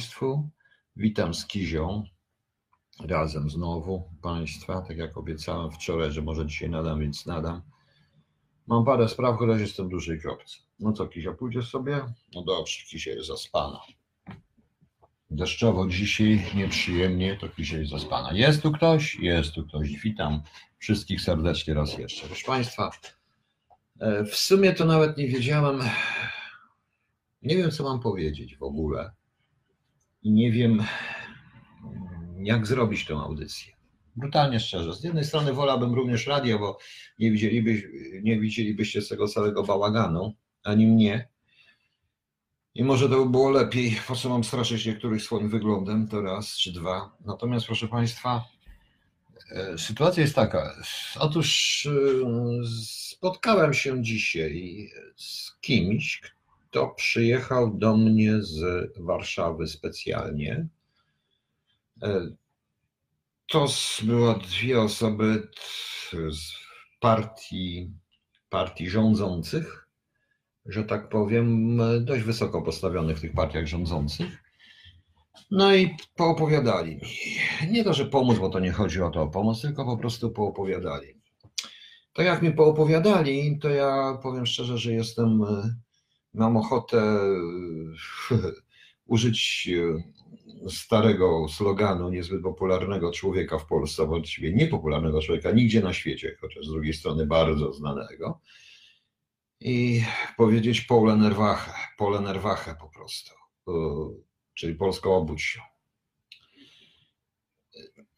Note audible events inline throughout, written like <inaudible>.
Państwu. Witam z Kizią. Razem znowu Państwa, tak jak obiecałem wczoraj, że może dzisiaj nadam, więc nadam. Mam parę spraw, chociaż jestem w dużej kropce. No co, Kizia, pójdziesz sobie? No dobrze, Kizia jest zaspana. Deszczowo dzisiaj, nieprzyjemnie, to Kizia jest zaspana. Jest tu ktoś? Jest tu ktoś. Witam wszystkich serdecznie raz jeszcze. Proszę Państwa, e, w sumie to nawet nie wiedziałem, nie wiem, co mam powiedzieć w ogóle. I nie wiem, jak zrobić tę audycję. Brutalnie szczerze. Z jednej strony wolałbym również radio, bo nie, widzielibyś, nie widzielibyście tego całego bałaganu, ani mnie. I może to by było lepiej, po co mam straszyć niektórych swoim wyglądem, to raz czy dwa. Natomiast proszę Państwa, e, sytuacja jest taka. Otóż e, spotkałem się dzisiaj z kimś, kto przyjechał do mnie z Warszawy specjalnie. E, to były dwie osoby z partii, partii rządzących, że tak powiem, dość wysoko postawionych w tych partiach rządzących. No i poopowiadali mi. Nie to, że pomóc, bo to nie chodzi o to o pomoc, tylko po prostu poopowiadali. Tak jak mi poopowiadali, to ja powiem szczerze, że jestem, mam ochotę <laughs> użyć starego sloganu niezbyt popularnego człowieka w Polsce, właściwie niepopularnego człowieka nigdzie na świecie, chociaż z drugiej strony bardzo znanego. I powiedzieć pole nerwache, pole nerwache po prostu, czyli polsko obudź się.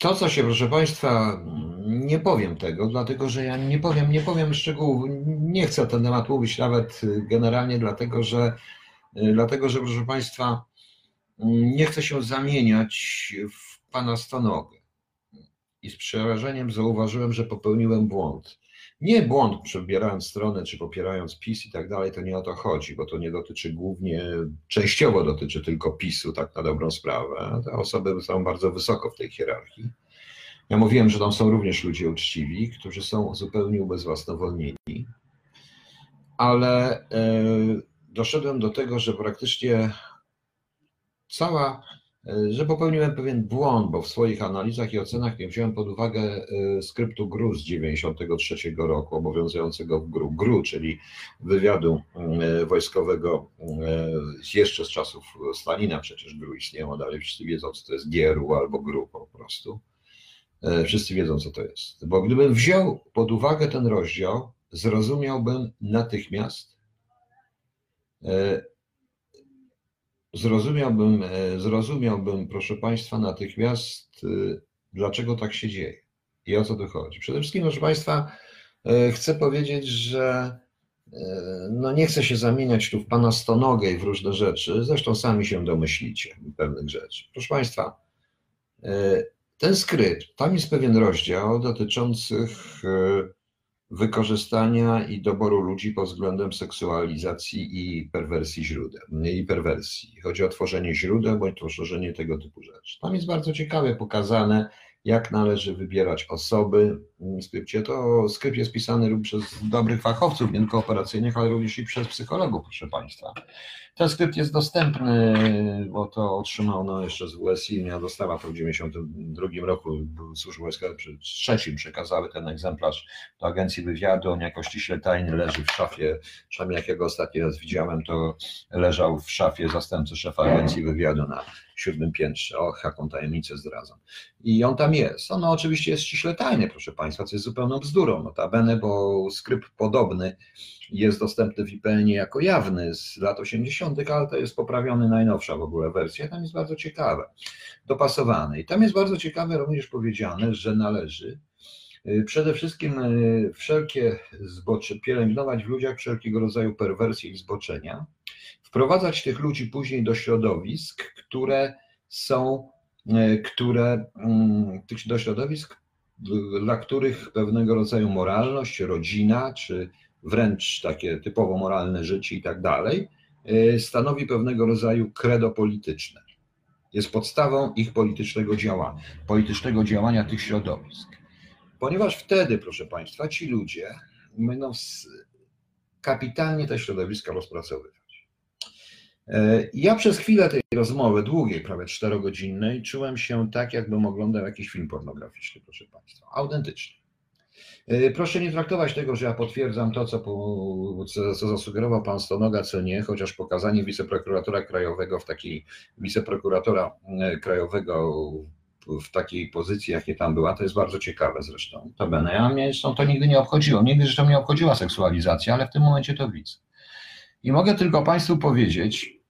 To, co się, proszę Państwa, nie powiem tego, dlatego że ja nie powiem, nie powiem szczegółów, nie chcę ten temat mówić nawet generalnie, dlatego że, dlatego że proszę Państwa, nie chcę się zamieniać w pana stonogę. I z przerażeniem zauważyłem, że popełniłem błąd. Nie błąd przebierając stronę, czy popierając PiS i tak dalej, to nie o to chodzi, bo to nie dotyczy głównie, częściowo dotyczy tylko PiSu, tak na dobrą sprawę. Te osoby są bardzo wysoko w tej hierarchii. Ja mówiłem, że tam są również ludzie uczciwi, którzy są zupełnie ubezwłasnowolnieni, ale yy, doszedłem do tego, że praktycznie cała, e, że popełniłem pewien błąd, bo w swoich analizach i ocenach nie wziąłem pod uwagę e, skryptu GRU z 93 roku, obowiązującego w GRU, GRU czyli wywiadu e, wojskowego jeszcze z czasów Stalina przecież GRU istniało, dalej wszyscy wiedzą, co to jest GRU albo GRU po prostu. Wszyscy wiedzą, co to jest. Bo gdybym wziął pod uwagę ten rozdział, zrozumiałbym natychmiast, zrozumiałbym, e, zrozumiałbym, proszę Państwa, natychmiast, e, dlaczego tak się dzieje i o co tu chodzi. Przede wszystkim, proszę Państwa, e, chcę powiedzieć, że no nie chcę się zamieniać tu w Pana stonogę i w różne rzeczy, zresztą sami się domyślicie pewnych rzeczy. Proszę Państwa, ten skrypt, tam jest pewien rozdział dotyczących wykorzystania i doboru ludzi pod względem seksualizacji i perwersji źródeł, i perwersji. Chodzi o tworzenie źródeł bądź tworzenie tego typu rzeczy. Tam jest bardzo ciekawe pokazane, jak należy wybierać osoby w skrypcie. To skrypt jest pisany przez dobrych fachowców, nie tylko operacyjnych, ale również i przez psychologów, proszę Państwa. Ten skrypt jest dostępny, bo to otrzymano jeszcze z WSI, ja dostała to w 1992 roku, służby przy trzecim przekazały ten egzemplarz do Agencji Wywiadu, on jako ściśle tajny leży w szafie, przynajmniej jakiego ostatni raz widziałem, to leżał w szafie zastępcy szefa Agencji Wywiadu na siódmym piętrze. Och, jaką tajemnicę zdradzam. I on tam jest. On oczywiście jest ściśle tajny, proszę Państwa, co jest zupełną bzdurą. Notabene, bo skrypt podobny jest dostępny w IPN-ie jako jawny z lat 80., ale to jest poprawiony, najnowsza w ogóle wersja. Tam jest bardzo ciekawe, dopasowany. I tam jest bardzo ciekawe również powiedziane, że należy y, przede wszystkim y, wszelkie zbocze, pielęgnować w ludziach wszelkiego rodzaju perwersje i zboczenia, wprowadzać tych ludzi później do środowisk, które są, y, które, mm, tych do środowisk, dla których pewnego rodzaju moralność, rodzina czy wręcz takie typowo moralne życie i tak dalej, y, stanowi pewnego rodzaju kredo polityczne. Jest podstawą ich politycznego działania, politycznego działania tych środowisk. Ponieważ wtedy, proszę Państwa, ci ludzie będą kapitalnie te środowiska rozpracowywać. E, ja przez chwilę tej rozmowy, długiej, prawie czterogodzinnej, czułem się tak, jakbym oglądał jakiś film pornograficzny, proszę Państwa. Autentycznie. E, proszę nie traktować tego, że ja potwierdzam to, co, co, co zasugerował pan Stonoga, co nie, chociaż pokazanie wiceprokuratora krajowego w takiej wiceprokuratora e, krajowego w takiej pozycji, jakie tam była, to jest bardzo ciekawe zresztą. To będę. Ja mnie to nigdy nie obchodziło. Nigdy zresztą nie obchodziła seksualizacja, ale w tym momencie to widzę. I mogę tylko Państwu powiedzieć,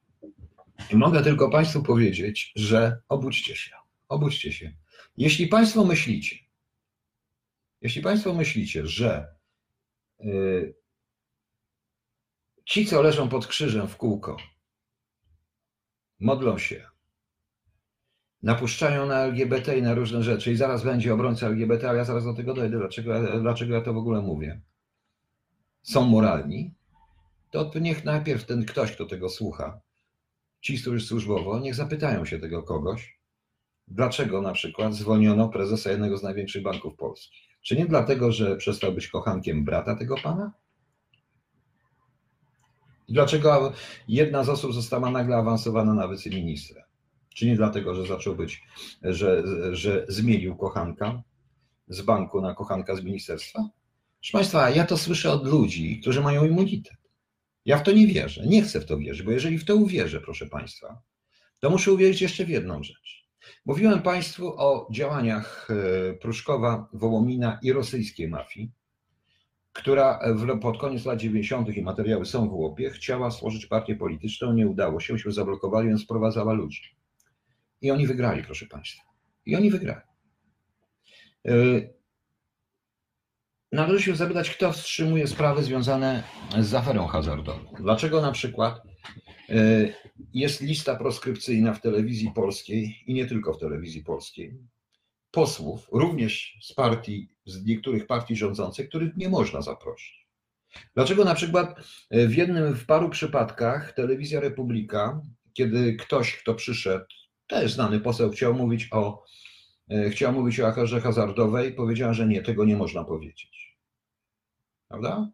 i mogę tylko Państwu powiedzieć, że obudźcie się. Obudźcie się. Jeśli Państwo myślicie, jeśli Państwo myślicie, że yy, ci, co leżą pod krzyżem w kółko, modlą się, napuszczają na LGBT i na różne rzeczy i zaraz będzie obrońca LGBT, ale ja zaraz do tego dojdę, dlaczego, dlaczego ja to w ogóle mówię. Są moralni, to niech najpierw ten ktoś, kto tego słucha, ci, służbowo, niech zapytają się tego kogoś, dlaczego na przykład zwolniono prezesa jednego z największych banków polskich. Czy nie dlatego, że przestał być kochankiem brata tego pana? I dlaczego jedna z osób została nagle awansowana na wiceministra? Czy nie dlatego, że zaczął być, że, że zmienił kochanka z banku na kochanka z ministerstwa? Proszę Państwa, ja to słyszę od ludzi, którzy mają immunitet. Ja w to nie wierzę, nie chcę w to wierzyć, bo jeżeli w to uwierzę, proszę Państwa, to muszę uwierzyć jeszcze w jedną rzecz. Mówiłem Państwu o działaniach e, Pruszkowa, Wołomina i rosyjskiej mafii, która pod koniec lat 90. i materiały są w łopie, chciała stworzyć partię polityczną, nie udało się, się zablokowali, więc sprowadzała ludzi. I oni wygrali, proszę Państwa. I oni wygrali. Należy się zapytać, kto wstrzymuje sprawy związane z aferą hazardową. Dlaczego na przykład e, jest lista proskrypcyjna w telewizji polskiej i nie tylko w telewizji polskiej, posłów, również z partii, z niektórych partii rządzących, których nie można zaprosić. Dlaczego na przykład e, w jednym, w paru przypadkach telewizja Republika, kiedy ktoś, kto przyszedł, też znany poseł, chciał mówić o, e, chciał mówić o aferze hazardowej, powiedziała, że nie, tego nie można powiedzieć. Prawda?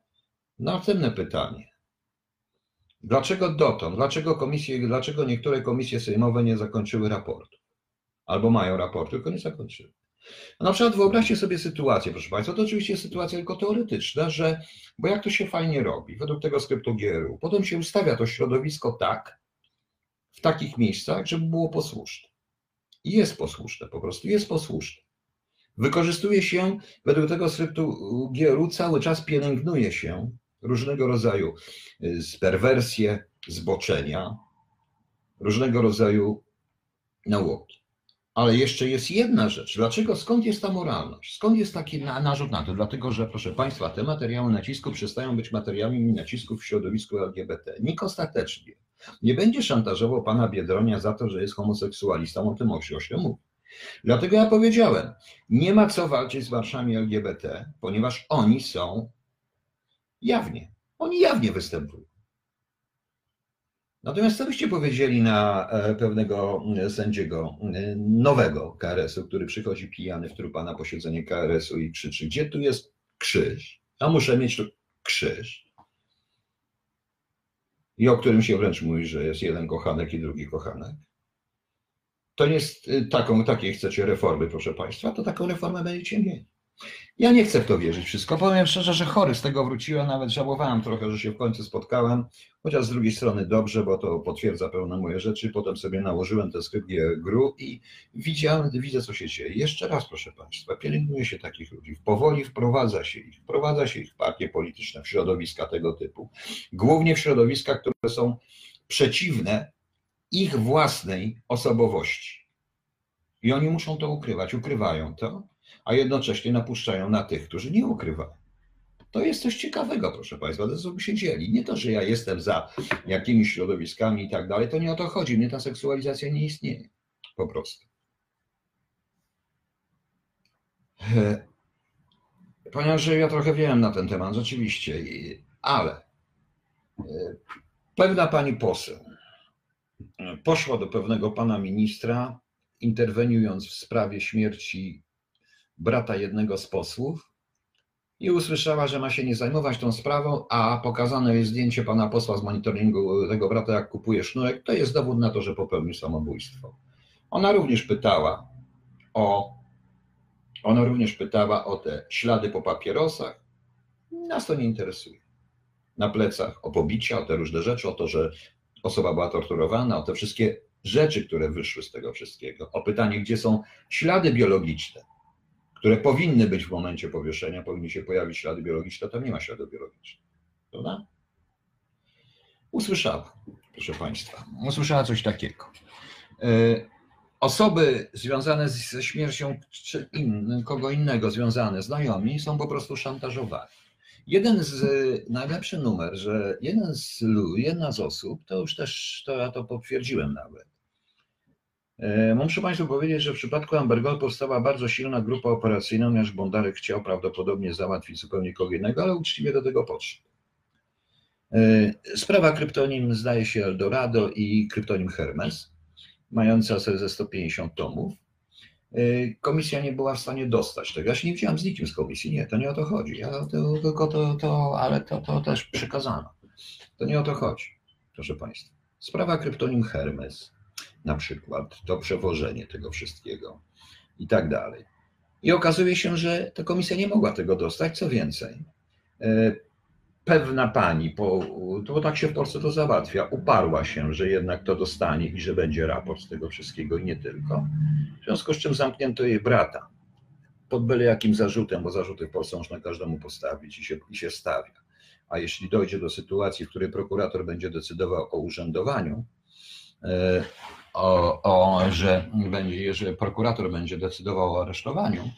Następne pytanie. Dlaczego dotąd, dlaczego, komisje, dlaczego niektóre komisje sejmowe nie zakończyły raportu? Albo mają raport, tylko nie zakończyły. No na przykład wyobraźcie sobie sytuację, proszę Państwa, to oczywiście jest sytuacja tylko teoretyczna, że, bo jak to się fajnie robi, według tego skryptu GRU, potem się ustawia to środowisko tak, w takich miejscach, żeby było posłuszne. I jest posłuszne, po prostu jest posłuszne. Wykorzystuje się, według tego skryptu GRU, cały czas pielęgnuje się różnego rodzaju y, perwersje, zboczenia, różnego rodzaju nauki. Ale jeszcze jest jedna rzecz. Dlaczego, skąd jest ta moralność? Skąd jest taki narzut na to? Dlatego, że proszę Państwa, te materiały nacisku przestają być materiałami nacisku w środowisku LGBT. Nikt ostatecznie nie będzie szantażował pana Biedronia za to, że jest homoseksualistą, o tym ośle mówi. Dlatego ja powiedziałem, nie ma co walczyć z marszami LGBT, ponieważ oni są jawnie, oni jawnie występują. Natomiast co byście powiedzieli na e, pewnego e, sędziego e, nowego KRS-u, który przychodzi pijany w trupa na posiedzenie KRS-u i krzyczy, gdzie tu jest krzyż? A muszę mieć tu krzyż. I o którym się wręcz mówi, że jest jeden kochanek i drugi kochanek to jest y, taką, takiej chcecie reformy, proszę Państwa, to taką reformę będziecie mieli. Ja nie chcę w to wierzyć wszystko. Powiem szczerze, że chory z tego wróciłem, nawet żałowałem trochę, że się w końcu spotkałem, chociaż z drugiej strony dobrze, bo to potwierdza pełne moje rzeczy. Potem sobie nałożyłem tę skryptę gru i widziałem, widzę, co się dzieje. Jeszcze raz, proszę Państwa, pielęgnuje się takich ludzi. Powoli wprowadza się ich, wprowadza się ich partie polityczne w środowiska tego typu. Głównie w środowiska, które są przeciwne ich własnej osobowości. I oni muszą to ukrywać, ukrywają to, a jednocześnie napuszczają na tych, którzy nie ukrywają. To jest coś ciekawego, proszę Państwa, to co się dzieli. Nie to, że ja jestem za jakimiś środowiskami i tak dalej, to nie o to chodzi. Mnie ta seksualizacja nie istnieje. Po prostu. Ponieważ ja trochę wiem na ten temat, rzeczywiście, ale e, pewna pani poseł poszła do pewnego pana ministra, interweniując w sprawie śmierci brata jednego z posłów i usłyszała, że ma się nie zajmować tą sprawą, a pokazane jest zdjęcie pana posła z monitoringu tego brata, jak kupuje sznurek, to jest dowód na to, że popełnił samobójstwo. Ona również pytała o ona również pytała o te ślady po papierosach. Nas to nie interesuje. Na plecach o pobicia, o te różne rzeczy, o to, że osoba była torturowana, o te wszystkie rzeczy, które wyszły z tego wszystkiego, o pytanie, gdzie są ślady biologiczne, które powinny być w momencie powieszenia, powinny się pojawić ślady biologiczne, tam nie ma śladów biologicznych. Prawda? Usłyszała, proszę Państwa, usłyszała coś takiego. E, osoby związane ze śmiercią kogo innego związane, znajomi, są po prostu szantażowani. Jeden z, najlepszy numer, że jeden z, jedna z osób, to już też to ja to potwierdziłem nawet, e, Muszę Państwu powiedzieć, że w przypadku Ambergol powstała bardzo silna grupa operacyjna, ponieważ Bondarek chciał prawdopodobnie załatwić zupełnie kogo innego, ale uczciwie do tego podszedł. E, sprawa kryptonim zdaje się Eldorado i kryptonim Hermes, mająca ze 150 tomów. Y, komisja nie była w stanie dostać tego. Ja się nie widziałam z nikim z komisji, nie, to nie o to chodzi. Ja to, tylko to, to, ale to, to też przekazano. To nie o to chodzi, proszę Państwa. Sprawa kryptonim Hermes, na przykład, to przewożenie tego wszystkiego i tak dalej. I okazuje się, że ta komisja nie mogła tego dostać. Co więcej, y, pewna pani, bo, bo tak się w Polsce to załatwia, uparła się, że jednak to dostanie i że będzie raport z tego wszystkiego i nie tylko. W związku z czym zamknięto jej brata pod byle jakim zarzutem, bo zarzuty w Polsce można każdemu postawić i się, i się stawia. A jeśli dojdzie do sytuacji, w której prokurator będzie decydował o urzędowaniu, e, o, o, że, będzie, że prokurator będzie decydował o aresztowaniu,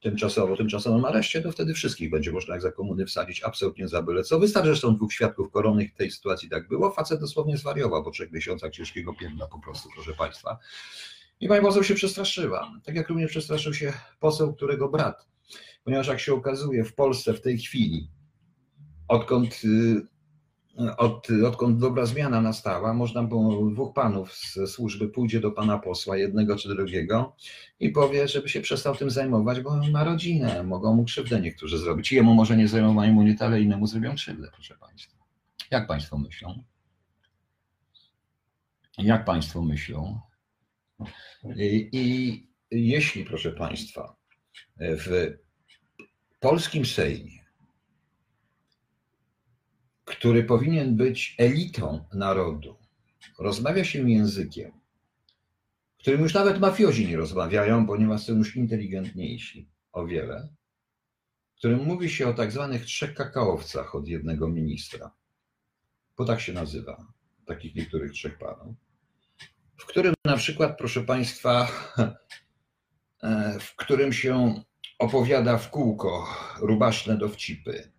tymczasowo, tymczasowym areszcie, to wtedy wszystkich będzie można jak za komuny wsadzić absolutnie za byle co. Wystarczy, że są dwóch świadków koronnych w tej sytuacji tak było. Facet dosłownie zwariował po trzech miesiącach ciężkiego piętna po prostu, proszę Państwa. I pani poseł się przestraszyła. Tak jak również przestraszył się poseł, którego brat. Ponieważ jak się okazuje w Polsce w tej chwili, odkąd y, od, odkąd dobra zmiana nastała, można było dwóch panów z służby pójdzie do pana posła, jednego czy drugiego, i powie, żeby się przestał tym zajmować, bo ma rodzinę, mogą mu krzywdę niektórzy zrobić. Jemu może nie zajmą immunitet, ale innemu zrobią krzywdę, proszę państwa. Jak państwo myślą? Jak państwo myślą? I, i jeśli, proszę państwa, w polskim Sejmie który powinien być elitą narodu, rozmawia się językiem, którym już nawet mafiozi nie rozmawiają, ponieważ są już inteligentniejsi o wiele, w którym mówi się o tak zwanych trzech kakaowcach od jednego ministra, bo tak się nazywa, takich niektórych trzech panów, w którym na przykład, proszę Państwa, <laughs> w którym się opowiada w kółko rubaszne dowcipy,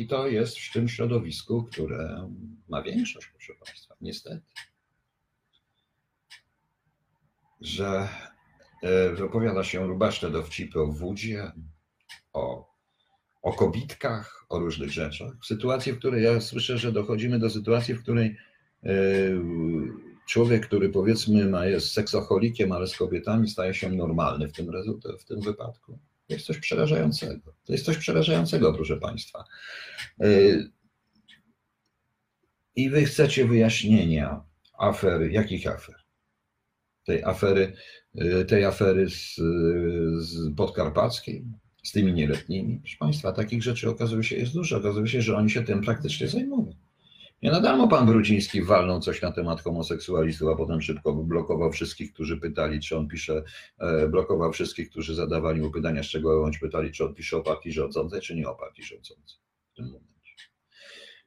i to jest w tym środowisku, które ma większość, proszę Państwa, niestety. Że e, wypowiada się rubaszne dowcipy o wódzie, o, o kobitkach, o różnych rzeczach. W sytuacji, w której ja słyszę, że dochodzimy do sytuacji, w której e, człowiek, który powiedzmy ma, jest seksocholikiem, ale z kobietami staje się normalny w tym, w tym wypadku. To jest coś przerażającego. To jest coś przerażającego, proszę Państwa. Y, I wy chcecie wyjaśnienia afery, jakich afer? Tej afery, y, tej afery z, z podkarpackiej, z tymi nieletnimi. Proszę Państwa, takich rzeczy okazuje się jest dużo. Okazuje się, że oni się tym praktycznie zajmują. Nie na darmo pan Brudziński walnął coś na temat homoseksualistów, a potem szybko blokował wszystkich, którzy pytali, czy on pisze, e, blokował wszystkich, którzy zadawali mu pytania, z czego bądź pytali, czy on pisze o partii rządzącej, czy nie o partii rządzącej w tym momencie.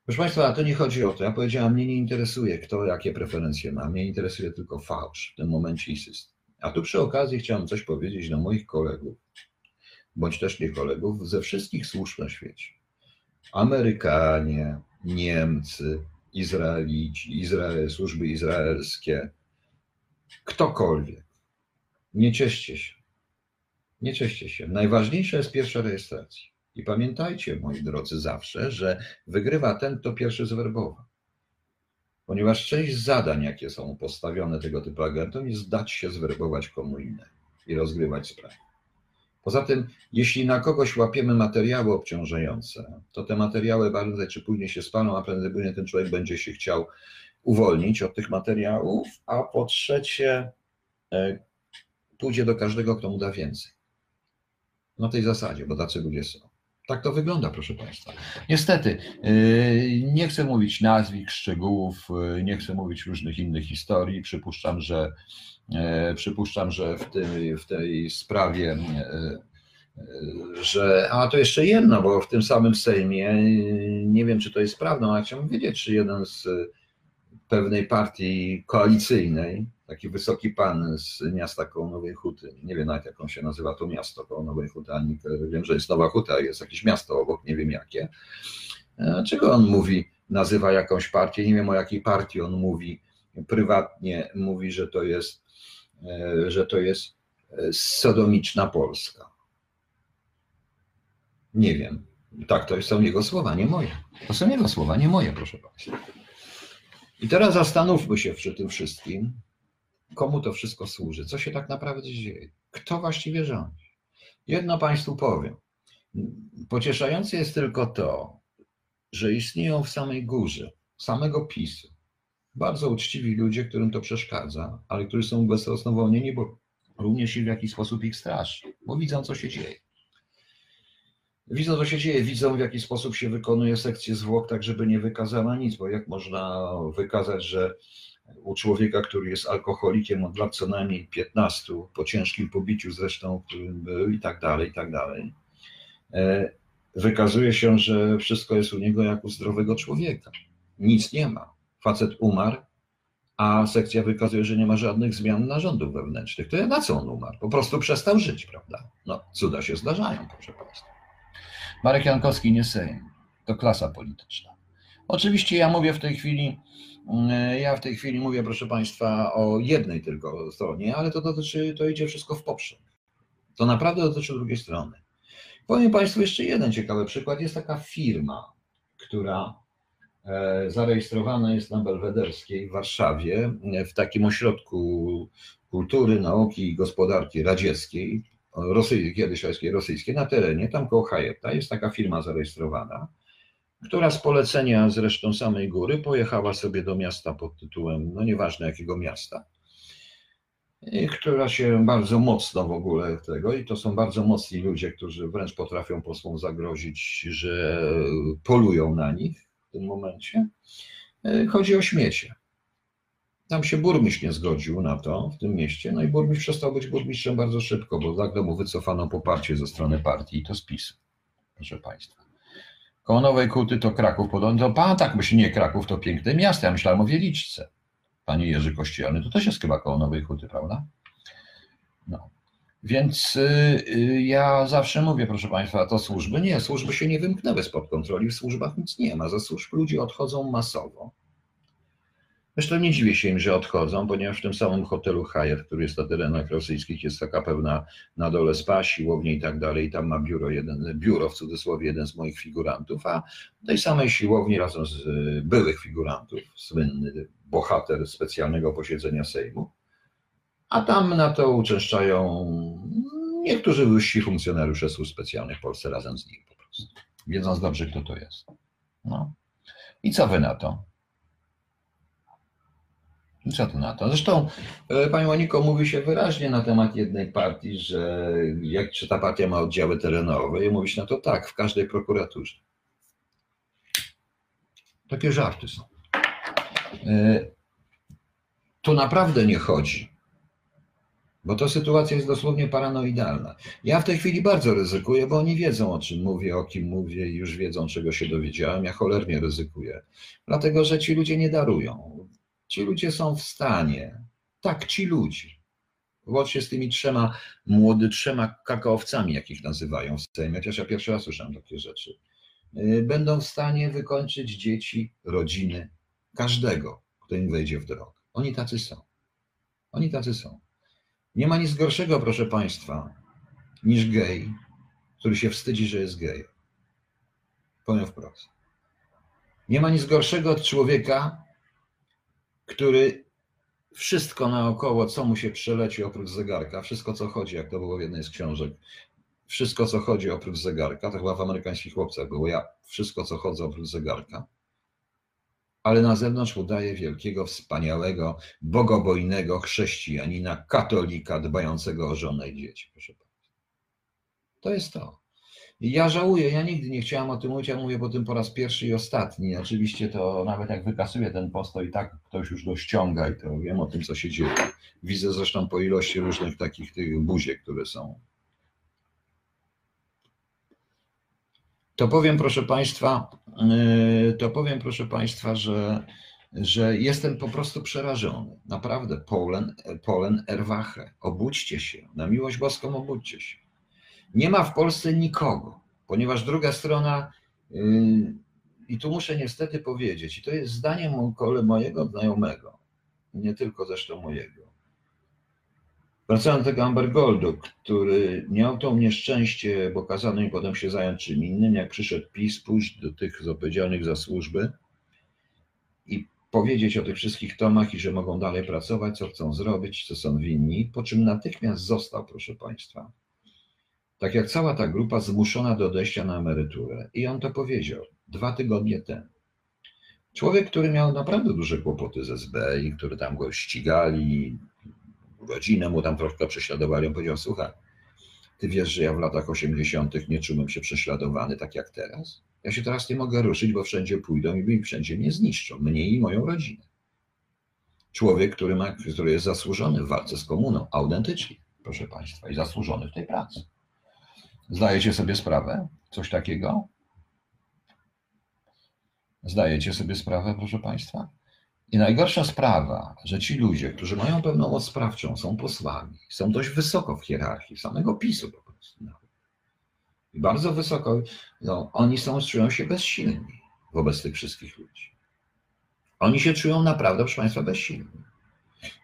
Proszę Państwa, to nie chodzi o to. Ja powiedziałam, mnie nie interesuje, kto jakie preferencje ma. Mnie interesuje tylko fałsz w tym momencie i system. A tu przy okazji chciałem coś powiedzieć do moich kolegów, bądź też nie kolegów, ze wszystkich służb na świecie. Amerykanie, Niemcy, Izraelici, Izrael, służby izraelskie, ktokolwiek. Nie cieszcie się. Nie cieszcie się. Najważniejsza jest pierwsza rejestracja. I pamiętajcie, moi drodzy, zawsze, że wygrywa ten, kto pierwszy zwerbowa. Ponieważ część zadań, jakie są postawione tego typu agentom, jest dać się zwerbować komu innemu i rozgrywać sprawę. Poza tym, jeśli na kogoś łapiemy materiały obciążające, to te materiały prędzej czy później się spalą, a prędzej ten człowiek będzie się chciał uwolnić od tych materiałów, a po trzecie e, pójdzie do każdego, kto mu da więcej. Na tej zasadzie, bo tacy ludzie są. Tak to wygląda, proszę Państwa. Niestety, yy, nie chcę mówić nazwisk, szczegółów, yy, nie chcę mówić różnych innych historii. Przypuszczam, że yy, przypuszczam, że w, tym, w tej sprawie, że. A to jeszcze jedno, bo w tym samym Sejmie nie wiem, czy to jest prawdą, ale chciałbym wiedzieć, czy jeden z pewnej partii koalicyjnej, taki wysoki pan z miasta koło Nowej Huty, nie wiem nawet jak on się nazywa to miasto koło Nowej Huty, ani wiem, że jest Nowa Huta, jest jakieś miasto obok, nie wiem jakie. E, czego on mówi, nazywa jakąś partię, nie wiem o jakiej partii on mówi, prywatnie mówi, że to jest, e, że to jest e, sodomiczna Polska. Nie wiem. Tak, to są jego słowa, nie moje. To są jego słowa, nie moje, proszę Państwa. I teraz zastanówmy się przy tym wszystkim, komu to wszystko służy, co się tak naprawdę dzieje, kto właściwie rządzi. Jedno Państwu powiem. Pocieszające jest tylko to, że istnieją w samej górze, samego PiSu, bardzo uczciwi ludzie, którym to przeszkadza, ale którzy są bezrozsnowolnieni, bo również i w jakiś sposób ich straszy, bo widzą, co się dzieje. Widzą, co się dzieje, widzą, w jaki sposób się wykonuje sekcję zwłok, tak żeby nie wykazała nic, bo jak można wykazać, że u człowieka, który jest alkoholikiem od lat co najmniej 15, po ciężkim pobiciu zresztą, którym był i tak dalej, i tak dalej, e, wykazuje się, że wszystko jest u niego jak u zdrowego człowieka. Nic nie ma. Facet umarł, a sekcja wykazuje, że nie ma żadnych zmian narządów wewnętrznych. To na co on umarł? Po prostu przestał żyć, prawda? No, cuda się zdarzają, proszę Państwa. Marek Jankowski nie Sejm, to klasa polityczna. Oczywiście ja mówię w tej chwili, mm, ja w tej chwili mówię, proszę Państwa, o jednej tylko stronie, ale to dotyczy, to idzie wszystko w poprzek. To naprawdę dotyczy drugiej strony. Powiem Państwu jeszcze jeden ciekawy przykład. Jest taka firma, która e, zarejestrowana jest na Belwederskiej w Warszawie, w takim ośrodku kultury, nauki i gospodarki radzieckiej, rosyjskiej, kiedyś rosyjskiej, na terenie, tam koło Hajepta, jest taka firma zarejestrowana, która z polecenia zresztą samej góry pojechała sobie do miasta pod tytułem, no nieważne jakiego miasta, i która się bardzo mocno w ogóle tego, i to są bardzo mocni ludzie, którzy wręcz potrafią posłom zagrozić, że polują na nich w tym momencie. Chodzi o śmiecie. Tam się burmistrz nie zgodził na to w tym mieście, no i burmistrz przestał być burmistrzem bardzo szybko, bo nagle mu wycofano poparcie ze strony partii i to spisu, proszę Państwa. Koło Nowej Kuty to Kraków, podobno pan tak myśli, nie Kraków to piękne miasto, ja myślałem o Wieliczce. Panie Jerzy Kościelny, to też jest chyba koło Nowej Kuty, prawda? No. Więc y, ja zawsze mówię, proszę Państwa, to służby. Nie, służby się nie wymknęły spod kontroli, w służbach nic nie ma. Za służb ludzie odchodzą masowo. Zresztą nie dziwię się im, że odchodzą, ponieważ w tym samym hotelu Hyatt, który jest na terenach rosyjskich, jest taka pewna na dole spa, siłownia i tak dalej. Tam ma biuro, jeden, biuro w cudzysłowie jeden z moich figurantów, a tej samej siłowni razem z y, byłych figurantów, słynny bohater specjalnego posiedzenia Sejmu. A tam na to uczęszczają niektórzy wyżsi funkcjonariusze służb specjalnych w Polsce razem z nim po prostu. Wiedząc dobrze, kto to jest. No. I co wy na to? Co tu na to? Zresztą, e, Pani Moniko, mówi się wyraźnie na temat jednej partii, że jak, czy ta partia ma oddziały terenowe i mówi się na to tak, w każdej prokuraturze. Takie żarty są. E, tu naprawdę nie chodzi, bo to sytuacja jest dosłownie paranoidalna. Ja w tej chwili bardzo ryzykuję, bo oni wiedzą o czym mówię, o kim mówię i już wiedzą czego się dowiedziałem. Ja cholernie ryzykuję, dlatego że ci ludzie nie darują. Ci ludzie są w stanie, tak, ci ludzie, łącznie z tymi trzema młody, trzema kakaowcami, jakich nazywają w Sejmie, chociaż ja pierwszy raz słyszałem takie rzeczy, y, będą w stanie wykończyć dzieci, rodziny, każdego, kto im wejdzie w drogę. Oni tacy są. Oni tacy są. Nie ma nic gorszego, proszę Państwa, niż gej, który się wstydzi, że jest gej. Powiem wprost. Nie ma nic gorszego od człowieka, który wszystko naokoło, co mu się przeleci oprócz zegarka, wszystko co chodzi, jak to było w jednej z książek, wszystko, co chodzi oprócz zegarka, to chyba w amerykańskich chłopcach było, ja wszystko, co chodzę oprócz zegarka, ale na zewnątrz udaje wielkiego, wspaniałego, bogobojnego chrześcijanina, katolika, dbającego o żonę i dzieci, proszę Państwa. To jest to. Ja żałuję, ja nigdy nie chciałam o tym mówić, ja mówię po tym po raz pierwszy i ostatni. Oczywiście to nawet jak wykasuję ten post, to i tak ktoś już go ściąga i to wiem o tym, co się dzieje. Widzę zresztą po ilości różnych takich tych buziek, które są. To powiem, proszę Państwa, yy, to powiem, proszę Państwa, że, że jestem po prostu przerażony. Naprawdę, Polen, Polen Erwache, obudźcie się, na miłość boską obudźcie się. Nie ma w Polsce nikogo, ponieważ druga strona, yy, i tu muszę niestety powiedzieć, i to jest zdanie mojego znajomego, nie tylko zresztą mojego. Wracając do tego Amber Goldu, który miał to nieszczęście, bo kazano im potem się zająć czym innym, jak przyszedł PiS, pójść do tych odpowiedzialnych za służby i powiedzieć o tych wszystkich tomach i że mogą dalej pracować, co chcą zrobić, co są winni, po czym natychmiast został, proszę Państwa, tak jak cała ta grupa zmuszona do odejścia na emeryturę. I on to powiedział dwa tygodnie temu. Człowiek, który miał naprawdę duże kłopoty z SB i który tam go ścigali, rodzinę mu tam troszkę prześladowali, on powiedział, słuchaj, ty wiesz, że ja w latach 80. nie czułem się prześladowany tak jak teraz? Ja się teraz nie mogę ruszyć, bo wszędzie pójdą i wszędzie mnie zniszczą, mnie i moją rodzinę. Człowiek, który, ma, który jest zasłużony w walce z komuną, autentycznie, proszę Państwa, i zasłużony w tej pracy. Zdajecie sobie sprawę? Coś takiego? Zdajecie sobie sprawę, proszę Państwa? I najgorsza sprawa, że ci ludzie, którzy mają pewną moc sprawczą, są posłami, są dość wysoko w hierarchii samego PiSu po prostu. I bardzo wysoko, no, oni są, czują się bezsilni wobec tych wszystkich ludzi. Oni się czują naprawdę, proszę Państwa, bezsilni.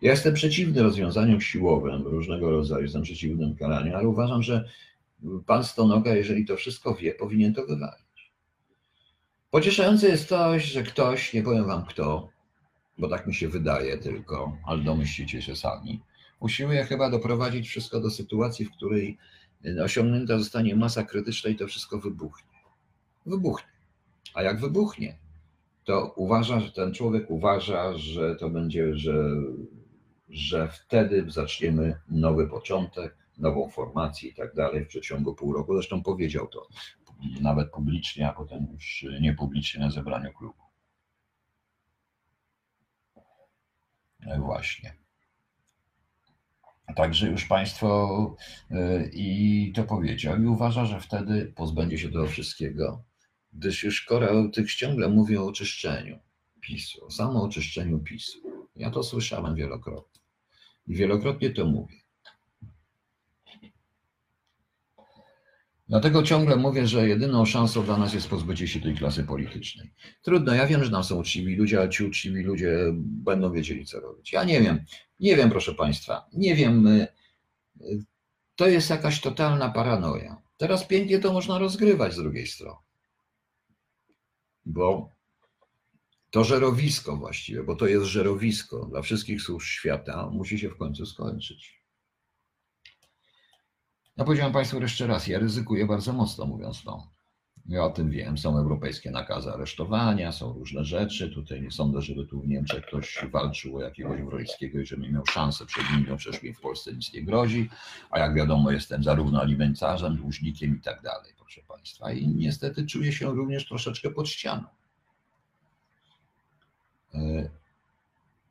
Ja jestem przeciwny rozwiązaniom siłowym różnego rodzaju, jestem przeciwnym karaniu, ale uważam, że pan Stonoga, jeżeli to wszystko wie, powinien to wywalić. Pocieszające jest to, że ktoś, nie powiem wam kto, bo tak mi się wydaje tylko, ale domyślicie się sami, usiłuje chyba doprowadzić wszystko do sytuacji, w której osiągnięta zostanie masa krytyczna i to wszystko wybuchnie. Wybuchnie. A jak wybuchnie, to uważa, że ten człowiek uważa, że to będzie, że, że wtedy zaczniemy nowy początek, nową formację i tak dalej w przeciągu pół roku. Zresztą powiedział to nawet publicznie, a potem już niepublicznie na zebraniu klubu. Właśnie. Także już Państwo e, i to powiedział i uważa, że wtedy pozbędzie się tego wszystkiego, gdyż już tych ciągle mówi o oczyszczeniu PiSu, o samooczyszczeniu PiSu. Ja to słyszałem wielokrotnie i wielokrotnie to mówię. Dlatego ciągle mówię, że jedyną szansą dla nas jest pozbycie się tej klasy politycznej. Trudno, ja wiem, że nam są uczciwi ludzie, ale ci uczciwi ludzie będą wiedzieli, co robić. Ja nie wiem, nie wiem, proszę Państwa, nie wiem. Y, to jest jakaś totalna paranoja. Teraz pięknie to można rozgrywać z drugiej strony. Bo to żerowisko właściwie, bo to jest żerowisko dla wszystkich służb świata, musi się w końcu skończyć. No powiedziałem Państwu jeszcze raz, ja ryzykuję bardzo mocno mówiąc to. Ja o tym wiem, są europejskie nakazy aresztowania, są różne rzeczy. Tutaj nie sądzę, żeby tu w Niemczech ktoś walczył o jakiegoś Wrojskiego i żeby miał szansę przed Indią, przecież mi w Polsce nic nie grozi. A jak wiadomo, jestem zarówno alimentarzem, dłużnikiem i tak dalej, proszę Państwa. I niestety czuję się również troszeczkę pod ścianą.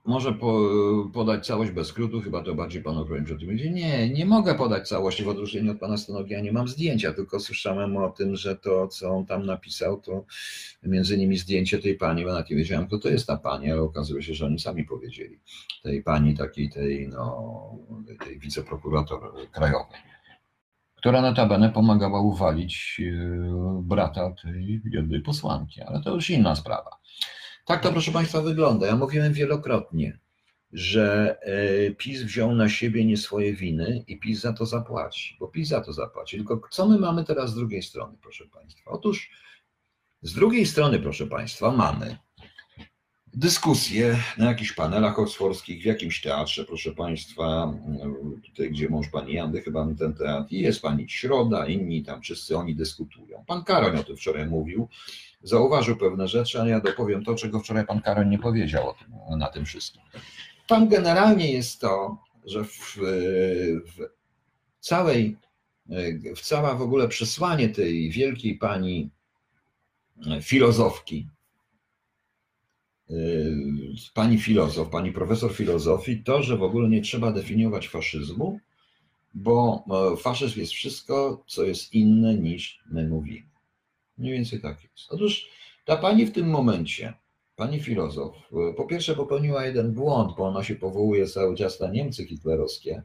Może po, podać całość bez skrótu, chyba to bardziej pan ochronić przed tym będzie. Nie, nie mogę podać całości, w odróżnieniu od pana Stanogi, ja nie mam zdjęcia, tylko słyszałem o tym, że to, co on tam napisał, to między innymi zdjęcie tej pani, bo nawet wiedziałem, kto to jest ta pani, ale okazuje się, że oni sami powiedzieli. Tej pani takiej, tej, no, tej wiceprokurator krajowej która notabene pomagała uwalić e, brata tej jednej posłanki, ale to już inna sprawa. Tak to, proszę Państwa, wygląda. Ja mówiłem wielokrotnie, że e, PiS wziął na siebie nie swoje winy i PiS za to zapłaci, bo PiS za to zapłaci. Tylko co my mamy teraz z drugiej strony, proszę Państwa? Otóż z drugiej strony, proszę Państwa, mamy dyskusje na jakichś panelach oksfordzkich, w jakimś teatrze, proszę Państwa, tutaj gdzie mąż Pani Jandy chyba ten teatr, i jest Pani Środa, inni tam wszyscy oni dyskutują. Pan Karoń o tym wczoraj mówił, zauważył pewne rzeczy, ale ja dopowiem to, czego wczoraj Pan Karoń nie powiedział tym, na tym wszystkim. Tam generalnie jest to, że w, w całej, w cała w ogóle przesłanie tej wielkiej Pani filozofki, pani filozof, pani profesor filozofii, to, że w ogóle nie trzeba definiować faszyzmu, bo e, faszyzm jest wszystko, co jest inne niż my mówimy. Mniej więcej tak jest. Otóż ta pani w tym momencie, pani filozof, e, po pierwsze popełniła jeden błąd, bo ona się powołuje cały czas na Niemcy hitlerowskie,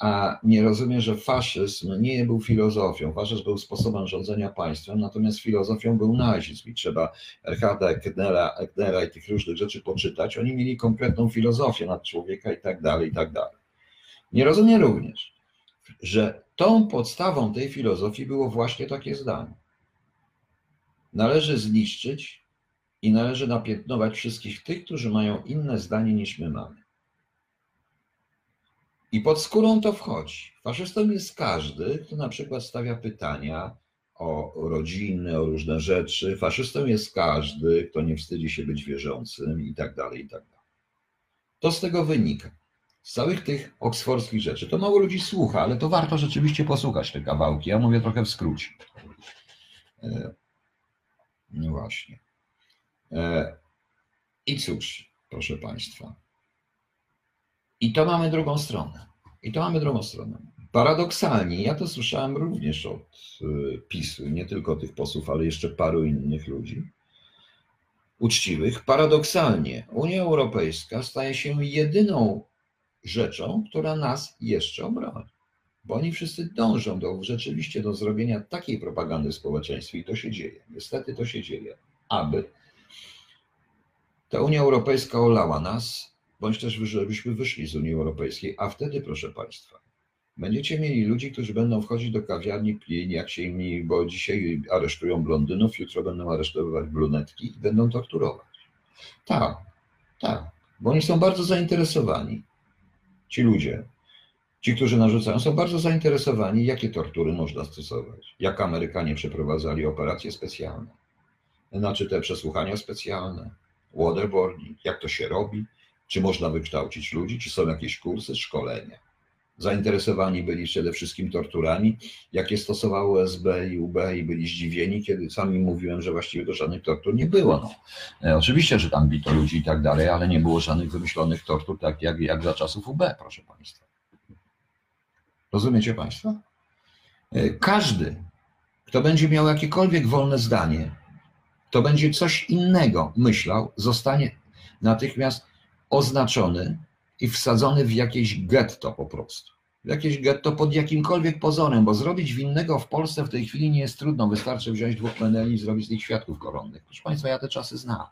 a nie rozumie, że faszyzm nie był filozofią. Faszyzm był sposobem rządzenia państwem, natomiast filozofią był nazizm i trzeba Erharda Ecknera, Ecknera i tych różnych rzeczy poczytać. Oni mieli konkretną filozofię nad człowieka i tak dalej, i tak dalej. Nie rozumie również, że tą podstawą tej filozofii było właśnie takie zdanie. Należy zniszczyć i należy napiętnować wszystkich tych, którzy mają inne zdanie niż my mamy. I pod skórą to wchodzi. Faszystą jest każdy, kto na przykład stawia pytania o rodziny, o różne rzeczy. Faszystą jest każdy, kto nie wstydzi się być wierzącym i tak dalej, i tak dalej. To z tego wynika. Z całych tych oksfordzkich rzeczy. To mało ludzi słucha, ale to warto rzeczywiście posłuchać te kawałki. Ja mówię trochę w skrócie. E, no właśnie. E, I cóż, proszę Państwa. I to mamy drugą stronę. I to mamy drugą stronę. Paradoksalnie, ja to słyszałem również od y, PiSu, nie tylko tych posłów, ale jeszcze paru innych ludzi uczciwych. Paradoksalnie Unia Europejska staje się jedyną rzeczą, która nas jeszcze obroni. Bo oni wszyscy dążą do, rzeczywiście do zrobienia takiej propagandy w społeczeństwie i to się dzieje. Niestety to się dzieje, aby ta Unia Europejska olała nas, bądź też, żebyśmy wyszli z Unii Europejskiej, a wtedy, proszę Państwa, będziecie mieli ludzi, którzy będą wchodzić do kawiarni, pili, jak się im, bo dzisiaj aresztują blondynów, jutro będą aresztować brunetki i będą torturować. Tak, tak, bo oni są bardzo zainteresowani. Ci ludzie, ci, którzy narzucają, są bardzo zainteresowani, jakie tortury można stosować, jak Amerykanie przeprowadzali operacje specjalne, znaczy te przesłuchania specjalne, waterboarding, jak to się robi, czy można wykształcić ludzi? Czy są jakieś kursy, szkolenia? Zainteresowani byli przede wszystkim torturami, jakie stosowało SB i UB i byli zdziwieni, kiedy sami mówiłem, że właściwie do żadnych tortur nie było. No. E, oczywiście, że tam bito ludzi i tak dalej, ale nie było żadnych wymyślonych tortur, tak jak, jak za czasów UB, proszę Państwa. Rozumiecie Państwo? E, każdy, kto będzie miał jakiekolwiek wolne zdanie, to będzie coś innego myślał, zostanie natychmiast oznaczony i wsadzony w jakieś getto po prostu. W jakieś getto pod jakimkolwiek pozorem, bo zrobić winnego w Polsce w tej chwili nie jest trudno. Wystarczy wziąć dwóch meneli i zrobić z nich świadków koronnych. Proszę Państwa, ja te czasy znam.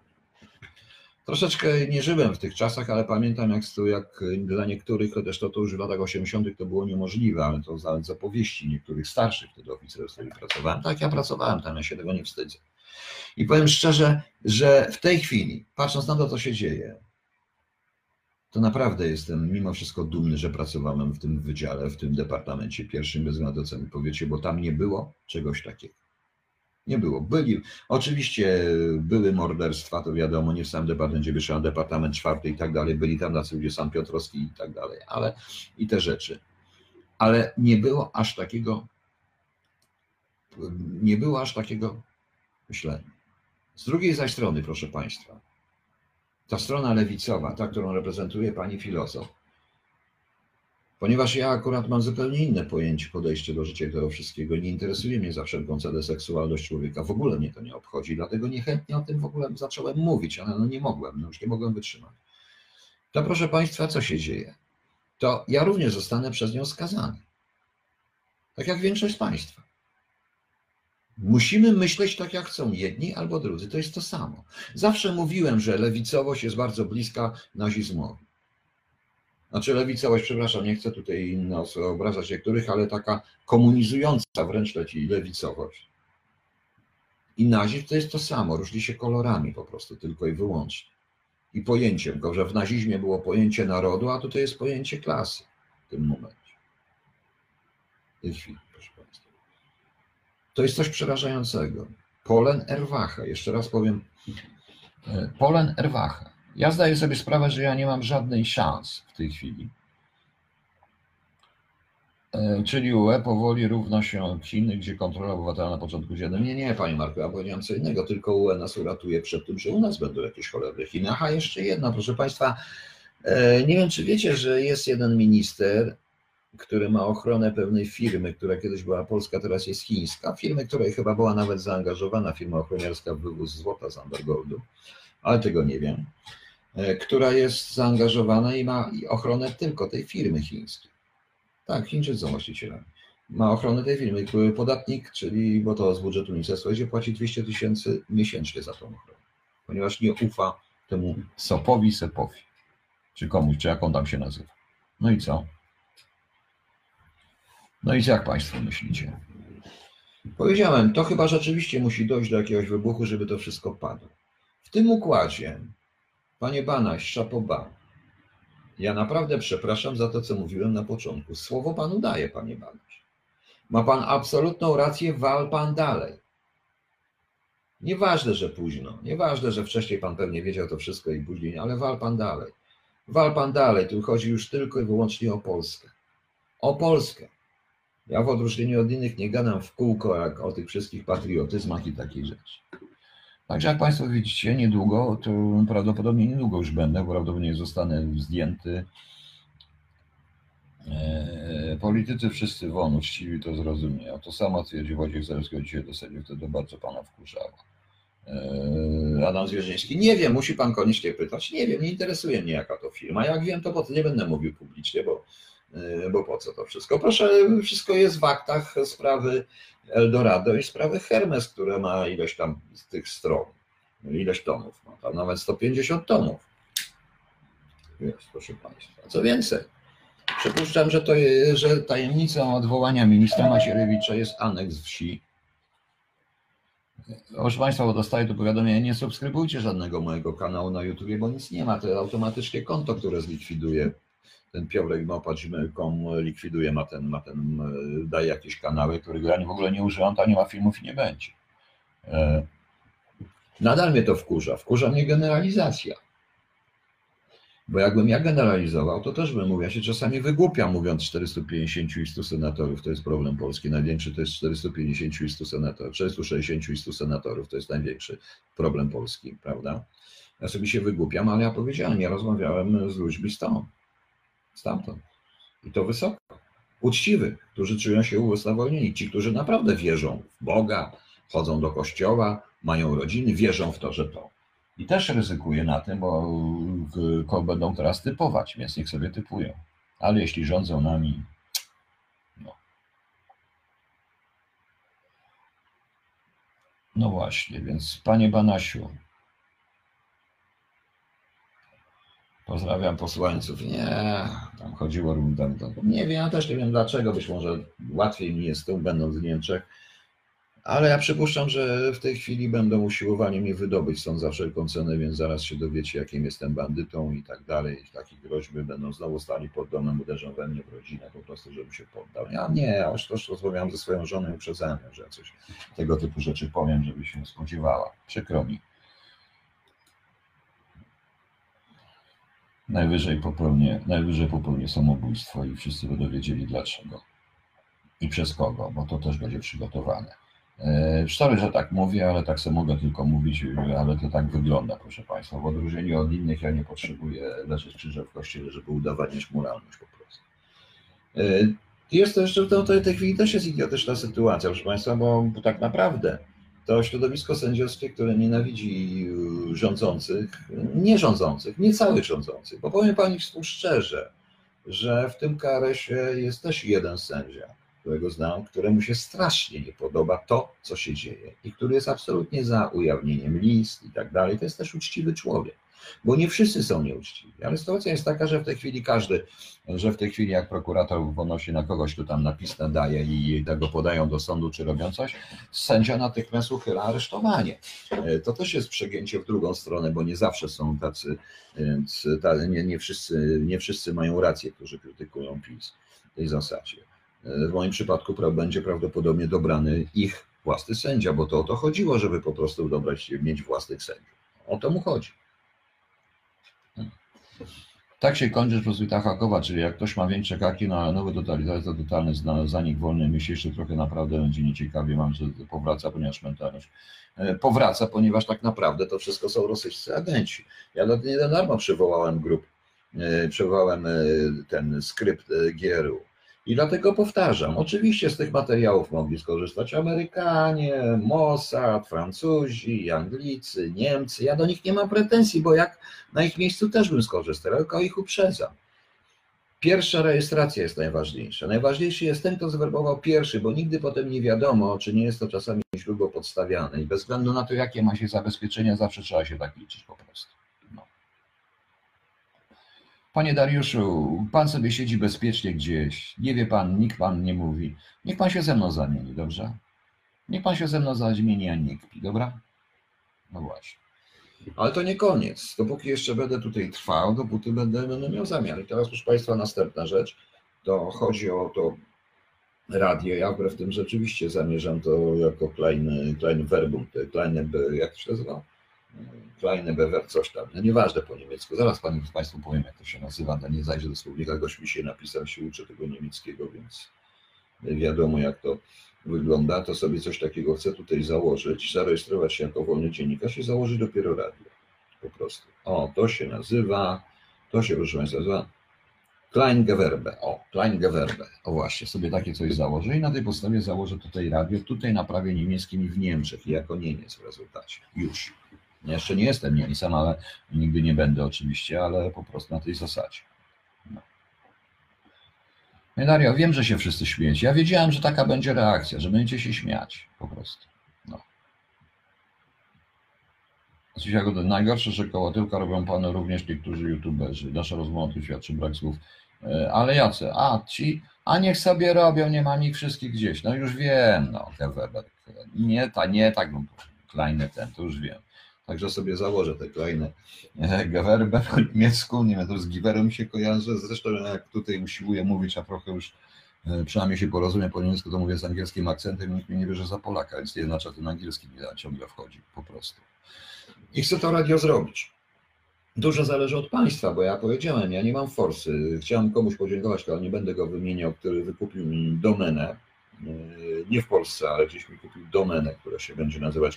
Troszeczkę nie żyłem w tych czasach, ale pamiętam, jak, jak dla niektórych, chociaż to, to już w latach 80. to było niemożliwe, ale to nawet z opowieści niektórych starszych wtedy oficerów, z którymi pracowałem. Tak, ja pracowałem tam, ja się tego nie wstydzę. I powiem szczerze, że w tej chwili, patrząc na to, co się dzieje, to naprawdę jestem mimo wszystko dumny, że pracowałem w tym wydziale, w tym departamencie pierwszym, bez względu na to, co mi powiecie, bo tam nie było czegoś takiego. Nie było. Byli, oczywiście były morderstwa, to wiadomo, nie w samym departamencie wyższym, departament czwarty i tak dalej, byli tam na ludzie, sam Piotrowski i tak dalej, ale i te rzeczy. Ale nie było aż takiego, nie było aż takiego myślenia. Z drugiej zaś strony, proszę Państwa, ta strona lewicowa, ta, którą reprezentuje pani filozof, ponieważ ja akurat mam zupełnie inne pojęcie, podejście do życia i tego wszystkiego, nie interesuje mnie za wszelką cenę seksualność człowieka, w ogóle mnie to nie obchodzi, dlatego niechętnie o tym w ogóle zacząłem mówić, ale no nie mogłem, no już nie mogłem wytrzymać. To proszę Państwa, co się dzieje? To ja również zostanę przez nią skazany. Tak jak większość z Państwa. Musimy myśleć tak, jak chcą jedni albo drudzy. To jest to samo. Zawsze mówiłem, że lewicowość jest bardzo bliska nazizmowi. Znaczy lewicowość, przepraszam, nie chcę tutaj nas obrażać niektórych, ale taka komunizująca wręcz leci lewicowość. I nazizm to jest to samo, różni się kolorami po prostu, tylko i wyłącznie. i pojęciem, tylko że w nazizmie było pojęcie narodu, a tutaj jest pojęcie klasy w tym momencie. W tej chwili. To jest coś przerażającego. Polen Erwacha, jeszcze raz powiem, e, Polen Erwacha. Ja zdaję sobie sprawę, że ja nie mam żadnej szans w tej chwili. E, czyli UE powoli równa się Chiny, gdzie kontrola obywatela na początku się. Nie, nie, panie Marku, ja powiedziałem co innego, tylko UE nas uratuje przed tym, że u nas będą jakieś cholerne Chiny. Aha, jeszcze jedna, proszę państwa. E, nie wiem, czy wiecie, że jest jeden minister, który ma ochronę pewnej firmy, która kiedyś była polska, teraz jest chińska. Firmy, której chyba była nawet zaangażowana, firma ochroniarska w wywóz złota z Ambergoldu, ale tego nie wiem. E, która jest zaangażowana i ma ochronę tylko tej firmy chińskiej. Tak, Chińczycy są właścicielami. Ma ochronę tej firmy. Podatnik, czyli, bo to z budżetu ministerstwa płaci 200 tysięcy miesięcznie za tą ochronę, ponieważ nie ufa temu Sopowi Sepowi, czy komuś, czy jak on tam się nazywa. No i co? No i jak Państwo myślicie? Powiedziałem, to chyba rzeczywiście musi dojść do jakiegoś wybuchu, żeby to wszystko padło. W tym układzie Panie Banaś, szapoba. Ja naprawdę przepraszam za to, co mówiłem na początku. Słowo panu daję, panie Banaś. Ma pan absolutną rację, wal pan dalej. Nieważne, że późno, nieważne, że wcześniej pan pewnie wiedział to wszystko i później, ale wal pan dalej. Wal pan dalej, tu chodzi już tylko i wyłącznie o Polskę. O Polskę. Ja w odróżnieniu od innych nie gadam w kółko jak o tych wszystkich patriotyzmach i takich rzeczy. Także jak Państwo widzicie, niedługo, to prawdopodobnie niedługo już będę, prawdopodobnie zostanę zdjęty. E, politycy wszyscy won, uczciwi to zrozumieją. To samo twierdzi Wojciech Zalewski dzisiaj do Sejmu, wtedy bardzo Pana wkurzało. E, Adam Zwierzyński, nie wiem, musi Pan koniecznie pytać. Nie wiem, nie interesuje mnie jaka to firma. Jak wiem, to po nie będę mówił publicznie, bo, bo po co to wszystko. Proszę, wszystko jest w aktach sprawy Eldorado i sprawy Hermes, które ma ileś tam z tych stron, ileś tomów, ma tam nawet 150 tomów. Jest, proszę Państwa. Co więcej, przypuszczam, że, to jest, że tajemnicą odwołania ministra Macierewicza jest aneks wsi. Proszę Państwa, bo dostaję tu powiadomienie, nie subskrybujcie żadnego mojego kanału na YouTube, bo nic nie ma, to automatycznie konto, które zlikwiduje ten Piotrek małpa.gmail.com likwiduje, ma ten, ma ten, e, daje jakieś kanały, których ja w ogóle nie używam, to nie ma filmów i nie będzie. E, nadal mnie to wkurza. Wkurza mnie generalizacja. Bo jakbym ja generalizował, to też bym mówił, ja się czasami wygłupiam mówiąc 450 i 100 senatorów, to jest problem Polski. Największy to jest 450 i 100 senatorów, 460 i 100 senatorów, to jest największy problem Polski, prawda? Ja sobie się wygłupiam, ale ja powiedziałem, ja rozmawiałem z ludźmi stąd stamtąd. I to wysoko. Uczciwych, którzy czują się usprawiedliwieni, ci, którzy naprawdę wierzą w Boga, chodzą do kościoła, mają rodziny, wierzą w to, że to. I też ryzykuję na tym, bo będą teraz typować, więc niech sobie typują. Ale jeśli rządzą nami, no. No właśnie, więc panie Banasiu, Pozdrawiam posłańców. Nie, tam chodziło tam, Nie wiem, ja też nie wiem dlaczego, być może łatwiej mi jest tu, będąc w Niemczech, ale ja przypuszczam, że w tej chwili będą usiłowali mnie wydobyć stąd za wszelką cenę, więc zaraz się dowiecie, jakim jestem bandytą i tak dalej. Takie groźby będą znowu stali pod domem, uderzą we mnie w rodzinę po prostu, żebym się poddał. Ja nie, ja już też ze swoją żoną i uprzedzałem, że coś tego typu rzeczy powiem, żeby się spodziewała. Przykro mi. Najwyżej popełnię, najwyżej popełnię samobójstwo i wszyscy będą wiedzieli dlaczego i przez kogo, bo to też będzie przygotowane. Sorry, że tak mówię, ale tak sobie mogę tylko mówić, ale to tak wygląda, proszę Państwa. W odróżnieniu od innych ja nie potrzebuję leżeć krzyżem w kościele, żeby udowadniać moralność po prostu. Jest to jeszcze w tej chwili też jest idiotyczna sytuacja, proszę Państwa, bo tak naprawdę to środowisko sędziowskie, które nienawidzi y, rządzących, nie rządzących, nie całych rządzących, bo powiem Pani szczerze, że w tym KRS-ie jest też jeden sędzia, którego znam, któremu się strasznie nie podoba to, co się dzieje i który jest absolutnie za ujawnieniem list i tak dalej. To jest też uczciwy człowiek. bo nie wszyscy są nieuczciwi. Ale sytuacja jest taka, że w tej chwili każdy, że w tej chwili jak prokurator ponosi na kogoś, kto tam napis daje i tego podają do sądu, czy robią coś, sędzia natychmiast uchyla aresztowanie. E, to też jest przegięcie w drugą stronę, bo nie zawsze są tacy, więc nie, nie, wszyscy, nie wszyscy mają rację, którzy krytykują PiS w tej zasadzie. E, w moim przypadku będzie prawdopodobnie dobrany ich własny sędzia, bo to o to chodziło, żeby po prostu dobrać, mieć własnych sędziów. O to mu chodzi. Hmm. Tak się kończy proswita hakowa, czyli jak ktoś ma większe kaki na nowy totalitaryzm, totalny zanik wolnej myśli, jeszcze trochę naprawdę będzie nieciekawie, mam, że powraca, ponieważ mentalność e, powraca, ponieważ tak naprawdę to wszystko są rosyjscy agenci. Ja nie darmo przywołałem grup, e, przywołałem ten skrypt GRU i dlatego powtarzam, oczywiście z tych materiałów mogli skorzystać Amerykanie, Mossad, Francuzi, Anglicy, Niemcy. Ja do nich nie mam pretensji, bo jak na ich miejscu też bym skorzystał, tylko ich uprzedzam. Pierwsza rejestracja jest najważniejsza. Najważniejszy jest ten, kto zwerbował pierwszy, bo nigdy potem nie wiadomo, czy nie jest to czasami źródło podstawiane. I bez względu na to, jakie ma się zabezpieczenia, zawsze trzeba się tak liczyć po prostu. Panie Dariuszu, pan sobie siedzi bezpiecznie gdzieś, nie wie pan, nikt pan nie mówi. Niech pan się ze mną zamieni, dobrze? Niech pan się ze mną zamieni, a nie kpi, dobra? No właśnie. Ale to nie koniec. Dopóki jeszcze będę tutaj trwał, dopóty będę, będę miał zamiar. I teraz, proszę Państwa, następna rzecz. To chodzi o to radio. Ja wbrew tym rzeczywiście zamierzam to jako klein, klein verbum, kleine, jak to się nazywa? Kleine Bewer, coś tam. No nieważne po niemiecku. Zaraz panu, Państwu powiem, jak to się nazywa. No nie zajdzie do słownika. Gość mi się napisał, się uczy tego niemieckiego, więc wiadomo, jak to wygląda. To sobie coś takiego chcę tutaj założyć, zarejestrować się jako wolny dziennikarz i założyć dopiero radio. Po prostu. O, to się nazywa, to się, proszę Państwa, nazywa Kleingewerbe. O, Kleingewerbe. O właśnie, sobie takie coś założę i na tej podstawie założę tutaj radio, tutaj na prawie niemieckim i w Niemczech, jako Niemiec w rezultacie. Już. Jeszcze nie jestem Niemcem, ale nigdy nie będę oczywiście, ale po prostu na tej zasadzie. No. Dario, wiem, że się wszyscy śmiejecie. Ja wiedziałem, że taka będzie reakcja, że będziecie się śmiać po prostu. No. Najgorsze, że koło tyłka robią panu również niektórzy youtuberzy. Nasza rozmowa tu świadczy brak słów. E, ale jacy? A, ci, a niech sobie robią, nie mam ich wszystkich gdzieś. No już wiem, no, nie, ta, nie tak, no, kleine ten, to już wiem. Także sobie założę te kleine Gewerbę po niemiecku, nie wiem, to z Giverem się kojarzy, zresztą jak tutaj usiłuję mówić, a trochę już e, przynajmniej się porozumiem po niemiecku, to mówię z angielskim akcentem, nikt mnie nie bierze za Polaka, więc nie znaczy ten angielski mi ciągle wchodzi po prostu. I chcę to radio zrobić. Dużo zależy od państwa, bo ja powiedziałem, ja nie mam forsy. Chciałem komuś podziękować, ale nie będę go wymieniał, który wykupił mi domenę. E, nie w Polsce, ale gdzieś mi kupił domenę, która się będzie nazywać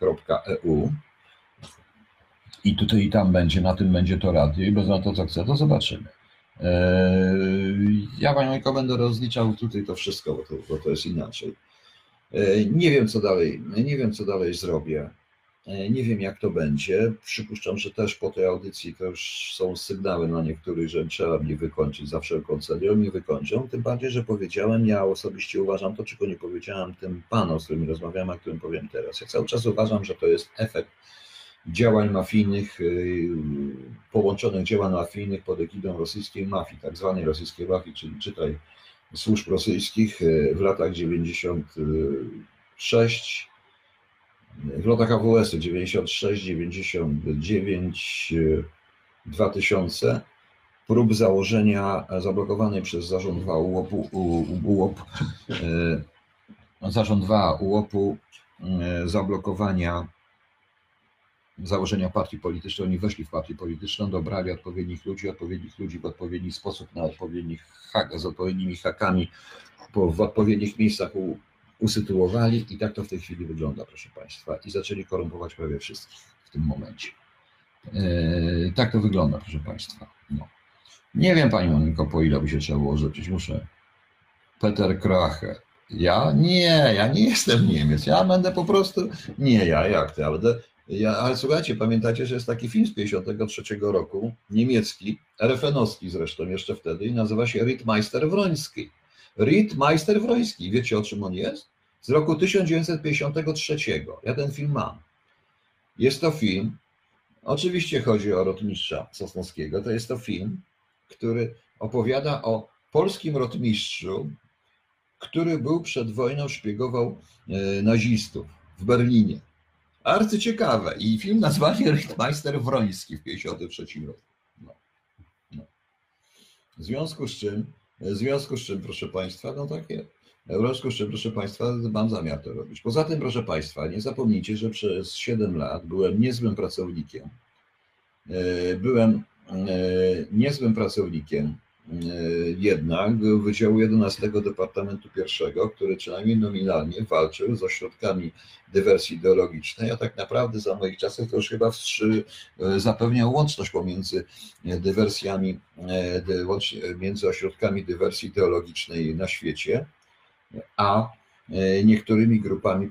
kht.eu. I tutaj i tam będzie, na tym będzie to radio i bez na to co chcę, to zobaczymy. E, ja Panie będę rozliczał tutaj to wszystko, bo to, bo to jest inaczej. E, nie wiem, co dalej, nie wiem, co dalej zrobię. E, nie wiem, jak to będzie. Przypuszczam, że też po tej audycji to już są sygnały na niektórych, że trzeba mnie wykończyć za wszelką cenę. Oni mnie wykończą, tym bardziej, że powiedziałem, ja osobiście uważam to, czego nie powiedziałem tym panom, z którymi rozmawiałem, a którym powiem teraz. Ja cały czas uważam, że to jest efekt działań mafijnych, y, połączonych działań mafijnych pod egidą rosyjskiej mafii, tak zwanej rosyjskiej mafii, czyli czytaj służb rosyjskich y, w latach 96 w latach AWS-u 96, 99, 2000 prób założenia zablokowanej przez Zarząd 2 UOP-u, UOP, e, Zarząd 2 UOP-u e, zablokowania założenia partii politycznej. Oni weszli w partię polityczną, dobrali odpowiednich ludzi, odpowiednich ludzi w odpowiedni sposób, na odpowiednich hak, z odpowiednimi hakami w odpowiednich miejscach usytuowali i tak to w tej chwili wygląda, proszę Państwa, i zaczęli korumpować prawie wszystkich w tym momencie. Yy, tak to wygląda, proszę Państwa. No. Nie wiem, Pani Moniko, po ile by się trzeba było rzeczyć. Muszę. Peter Krache. Ja? Nie, ja nie jestem Niemiec. Ja będę po prostu. Nie, ja, jak to? Ja będę. Ja, ale słuchajcie, pamiętacie, że jest taki film z 1953 roku, niemiecki, RFN-owski zresztą jeszcze wtedy, i nazywa się Rittmeister Wroński. Rittmeister Wroński. Wiecie o czym on jest? Z roku 1953. Ja ten film mam. Jest to film Oczywiście chodzi o rotmistrza Sosnowskiego. To jest to film, który opowiada o polskim rotmistrzu, który był przed wojną, szpiegował e, nazistów w Berlinie. Arcyciekawe. I film nazwali Richtmeister Wroński w 1953 roku. No. No. W związku z czym, w związku z czym, proszę Państwa, no takie, w związku z czym, proszę Państwa, mam zamiar to robić. Poza tym, proszę Państwa, nie zapomnijcie, że przez 7 lat byłem niezłym pracownikiem. E, byłem e, niezłym pracownikiem E, jednak Wydziału 11 Departamentu I, który przynajmniej nominalnie walczył z ośrodkami dywersji ideologicznej, a tak naprawdę za moich czasów to już chyba wstrzy, e, zapewniał łączność pomiędzy dywersjami, e, między ośrodkami dywersji ideologicznej na świecie, a niektórymi grupami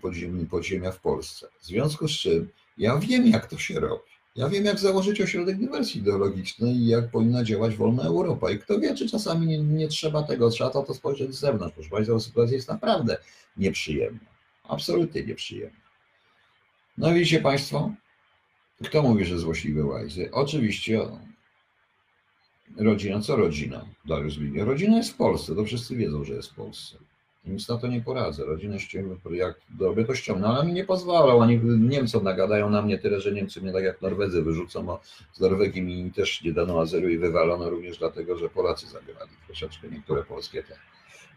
podziemia w Polsce. W związku z czym ja wiem, jak to się robi. Ja wiem, jak założyć ośrodek dywersji ideologicznej i jak powinna działać wolna Europa. I kto wie, czy czasami nie, nie trzeba tego, trzeba to, to spojrzeć z zewnątrz. Proszę Państwa, sytuacja jest naprawdę nieprzyjemna. Absolutnie nieprzyjemna. No widzicie Państwo, kto mówi, że złośliwe łajzy? Oczywiście rodzina. Co rodzina? Dariusz Ligia. Rodzina jest w Polsce, to wszyscy wiedzą, że jest w Polsce. Nic na to nie poradzę. Rodzinę ściągnę, jak doby to ściągnę, ale mi nie pozwalał. Oni Niemcom nagadają na mnie tyle, że Niemcy mnie tak jak Norwedzy wyrzucą, bo z Norwegii mi też nie dano azylu i wywalono również dlatego, że Polacy zagrali troszeczkę niektóre polskie te.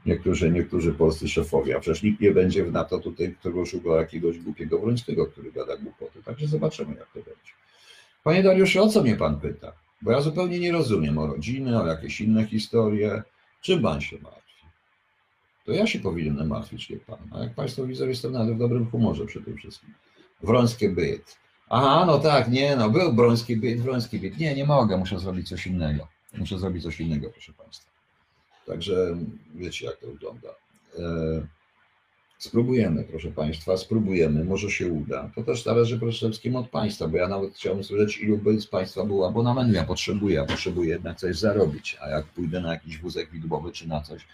Niektórzy, niektórzy polscy szefowie, a przecież nikt nie będzie w NATO tutaj, którego szukał jakiegoś głupiego Wrońskiego, który gada głupoty. Także zobaczymy, jak to będzie. Panie Dariuszu, o co mnie pan pyta? Bo ja zupełnie nie rozumiem o rodziny, o jakieś inne historie. Czym pan się ma? To ja się powinienem martwić, nie pan. A jak Państwo widzą, jestem nawet w dobrym humorze tym wszystkim. Wrońskie byt. Aha, no tak, nie, no był Broński byt, Wroński byt. Nie, nie mogę, muszę zrobić coś innego. Muszę zrobić coś innego, proszę Państwa. Także wiecie, jak to wygląda. E Spróbujemy, proszę Państwa, spróbujemy, może się uda. To też zależy przede wszystkim od Państwa, bo ja nawet chciałbym słyszeć, ilu by z Państwa było abonamentu. Ja potrzebuję, ja potrzebuję jednak coś zarobić, a jak pójdę na jakiś wózek widłowy czy na coś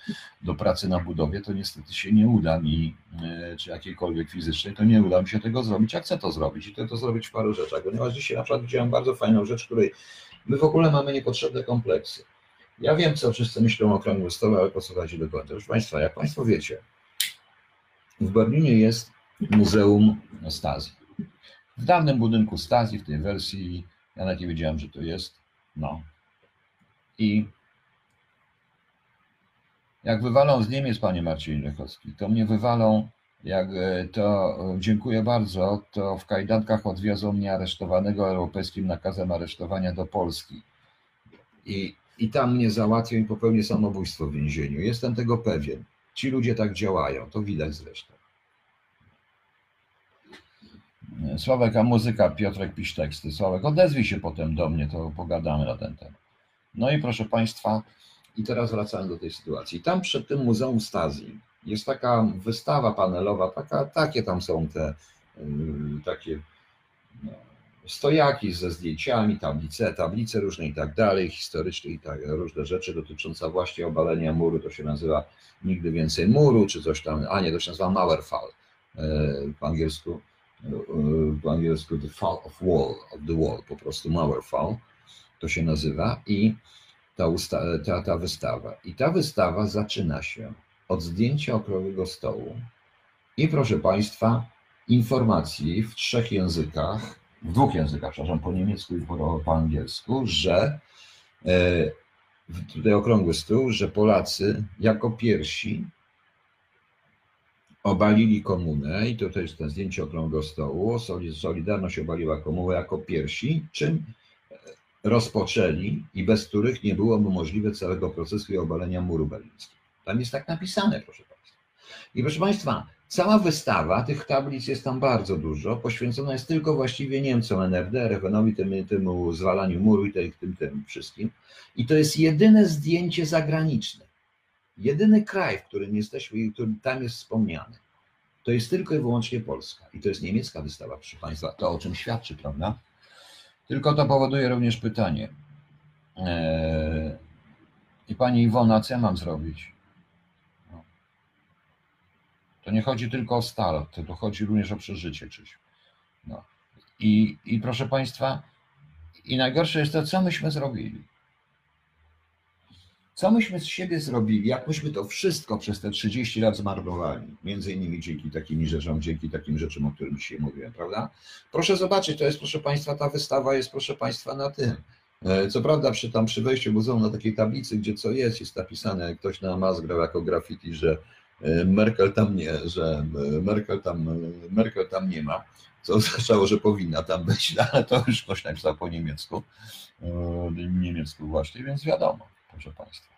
do pracy na budowie, to niestety się nie uda mi, e, czy jakiejkolwiek fizycznej, to nie uda mi się tego zrobić, a chcę to zrobić i chcę to zrobić w paru rzeczach, ponieważ dzisiaj na przykład widziałem bardzo fajną rzecz, której my w ogóle mamy niepotrzebne kompleksy. Ja wiem, co wszyscy myślą o okrągłym stole, ale posłuchajcie do końca. Proszę Państwa, jak Państwo wiecie, w Berlinie jest Muzeum Stazji. W dawnym budynku Stazji, w tej wersji, ja nawet nie wiedziałem, że to jest. No. I jak wywalą z Niemiec, panie Marcin Lechowski, to mnie wywalą, jak e, to dziękuję bardzo, to w kajdankach odwiozą mnie aresztowanego europejskim nakazem aresztowania do Polski. I, I tam mnie załatwią i popełnię samobójstwo w więzieniu. Jestem tego pewien. Ci ludzie tak działają, to widać zresztą. Sławek, a muzyka, Piotrek pisz teksty. Sławek, odezwij się potem do mnie, to pogadamy na ten temat. No i proszę Państwa, i teraz wracamy do tej sytuacji. Tam przed tym Muzeum Stazji jest taka wystawa panelowa, taka, takie tam są te yy, takie no, stojaki ze zdjęciami, tablice, tablice różne i tak dalej, historyczne i tak, różne rzeczy dotyczące właśnie obalenia muru, to się nazywa nigdy więcej muru, czy coś tam, a nie, to się nazywa Mauerfall e, po angielsku, e, po angielsku The Fall of Wall, of the Wall, po prostu Mauerfall to się nazywa i ta, usta, ta, ta wystawa. I ta wystawa zaczyna się od zdjęcia okrągłego stołu i proszę Państwa, informacji w trzech językach w dwóch językach, przepraszam, po niemiecku i po, po angielsku, że e, tutaj okrągły stół, że Polacy jako pierwsi obalili komunę i to jest ten zdjęcie okrągłego stołu, Solidarność obaliła komunę jako pierwsi, czym rozpoczęli i bez których nie byłoby możliwe całego procesu i obalenia muru berlińskiego. Tam jest tak napisane, proszę Państwa. I proszę Państwa, Cała wystawa, tych tablic jest tam bardzo dużo, poświęcona jest tylko właściwie Niemcom, NRD, Rechenowi, temu, temu zwalaniu muru i tym, tym, tym wszystkim. I to jest jedyne zdjęcie zagraniczne. Jedyny kraj, w którym jesteśmy i który tam jest wspomniany. To jest tylko i wyłącznie Polska. I to jest niemiecka wystawa, proszę Państwa. To o czym świadczy, prawda? Tylko to powoduje również pytanie. Eee, I Pani Iwona, co ja mam zrobić? To nie chodzi tylko o start, to chodzi również o przeżycie, Krzysiu. No. I, I proszę Państwa, I najgorsze jest to, co myśmy zrobili. Co myśmy z siebie zrobili, jak myśmy to wszystko przez te 30 lat zmarnowali, między innymi dzięki takim rzeczom, dzięki takim rzeczom, o których dzisiaj mówiłem, prawda? Proszę zobaczyć, to jest, proszę Państwa, ta wystawa jest, proszę Państwa, na tym. E, co prawda, przy, tam przy wejściu muzeum na takiej tablicy, gdzie co jest, jest napisane, ktoś na mas grał jako graffiti, że Merkel tam nie, że e, Merkel tam, Merkel tam nie ma, co <laughs> oznaczało, że powinna tam być, no, ale to już ktoś napisał po niemiecku, niemiecku właśnie, więc wiadomo proszę Państwa.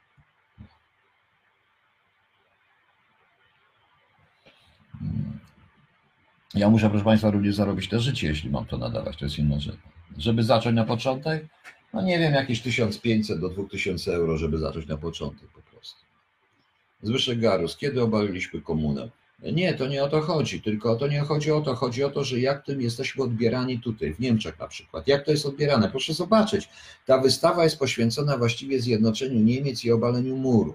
Ja muszę, proszę Państwa, również zarobić też życie, jeśli mam to nadawać, to jest inna rzecz. Żeby zacząć na początek, no nie wiem, jakieś 1500 do 2000 euro, żeby zacząć na początek po. Zbyszek Garus, kiedy obaliliśmy komunę? Nie, to nie o to chodzi, tylko to nie chodzi o to, chodzi o to, że jak tym jesteśmy odbierani tutaj, w Niemczech na przykład. Jak to jest odbierane? Proszę zobaczyć, ta wystawa jest poświęcona właściwie zjednoczeniu Niemiec i obaleniu muru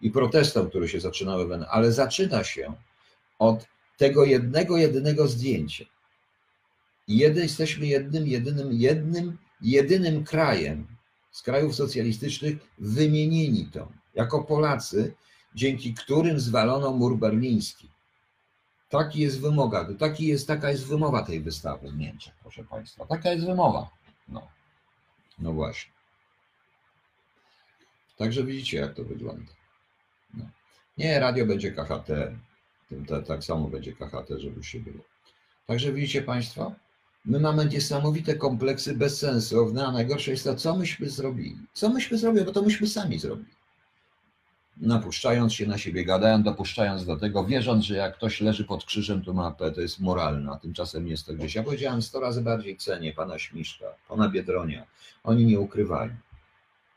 i protestom, które się zaczynały, ale zaczyna się od tego jednego, jedynego zdjęcia. I jeden, jesteśmy jednym, jedynym, jednym, jedynym krajem z krajów socjalistycznych wymienieni to, jako Polacy, dzięki którym zwalono mur berliński. Taki jest wymoga, taki jest, taka jest wymowa tej wystawy w Niemczech, proszę Państwa. Taka jest wymowa. No, no właśnie. Także widzicie, jak to wygląda. No. Nie, radio będzie KHT, tak samo będzie KHT, żeby się było. Także widzicie Państwo, my mamy niesamowite kompleksy bez sensu, a najgorsze jest to, co myśmy zrobili. Co myśmy zrobili, bo to myśmy sami zrobili napuszczając się na siebie, gadając, dopuszczając do tego, wierząc, że jak ktoś leży pod krzyżem, to ma to jest moralne, a tymczasem jest to gdzieś. Ja powiedziałem sto razy bardziej cenię pana Śmiszka, pana Biedronia. Oni nie ukrywają.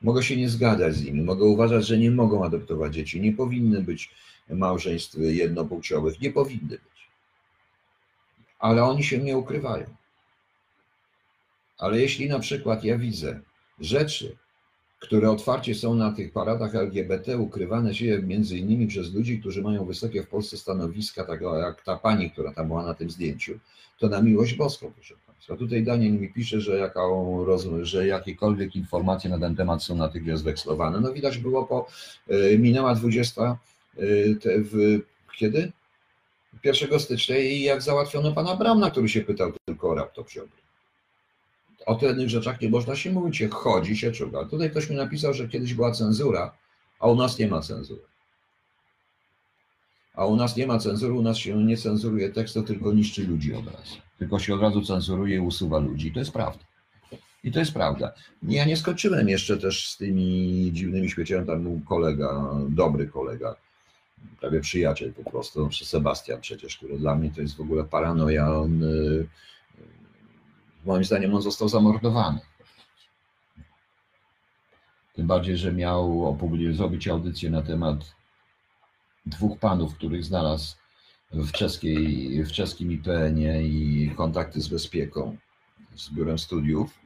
Mogę się nie zgadzać z nimi, mogę uważać, że nie mogą adoptować dzieci, nie powinny być małżeństw jednopłciowych, nie powinny być. Ale oni się nie ukrywają. Ale jeśli na przykład ja widzę rzeczy, które otwarcie są na tych paradach LGBT, ukrywane się między innymi przez ludzi, którzy mają wysokie w Polsce stanowiska, tak jak ta pani, która tam była na tym zdjęciu, to na miłość boską, proszę Państwa. Tutaj Daniel mi pisze, że, jaką, że jakiekolwiek informacje na ten temat są natychmiast wekslowane. No widać było po, y, minęła 20, y, te, w, kiedy? 1 stycznia i jak załatwiono pana Bramna, który się pytał tylko o raptop Ziobry o tych rzeczach nie można się mówić, się chodzi, się czuga. Tutaj ktoś mi napisał, że kiedyś była cenzura, a u nas nie ma cenzury. A u nas nie ma cenzury, u nas się nie cenzuruje tekstu, tylko niszczy ludzi od razu. Tylko się od razu cenzuruje i usuwa ludzi. To jest prawda. I to jest prawda. Ja nie skończyłem jeszcze też z tymi dziwnymi śmieciami. Tam był kolega, dobry kolega, prawie przyjaciel po prostu, Sebastian przecież, który dla mnie to jest w ogóle paranoja. On y, Moim zdaniem on został zamordowany. Tym bardziej, że miał zrobić audycję na temat dwóch panów, których znalazł w, czeskiej, w czeskim IPN-ie i kontakty z bezpieką, z biurem studiów,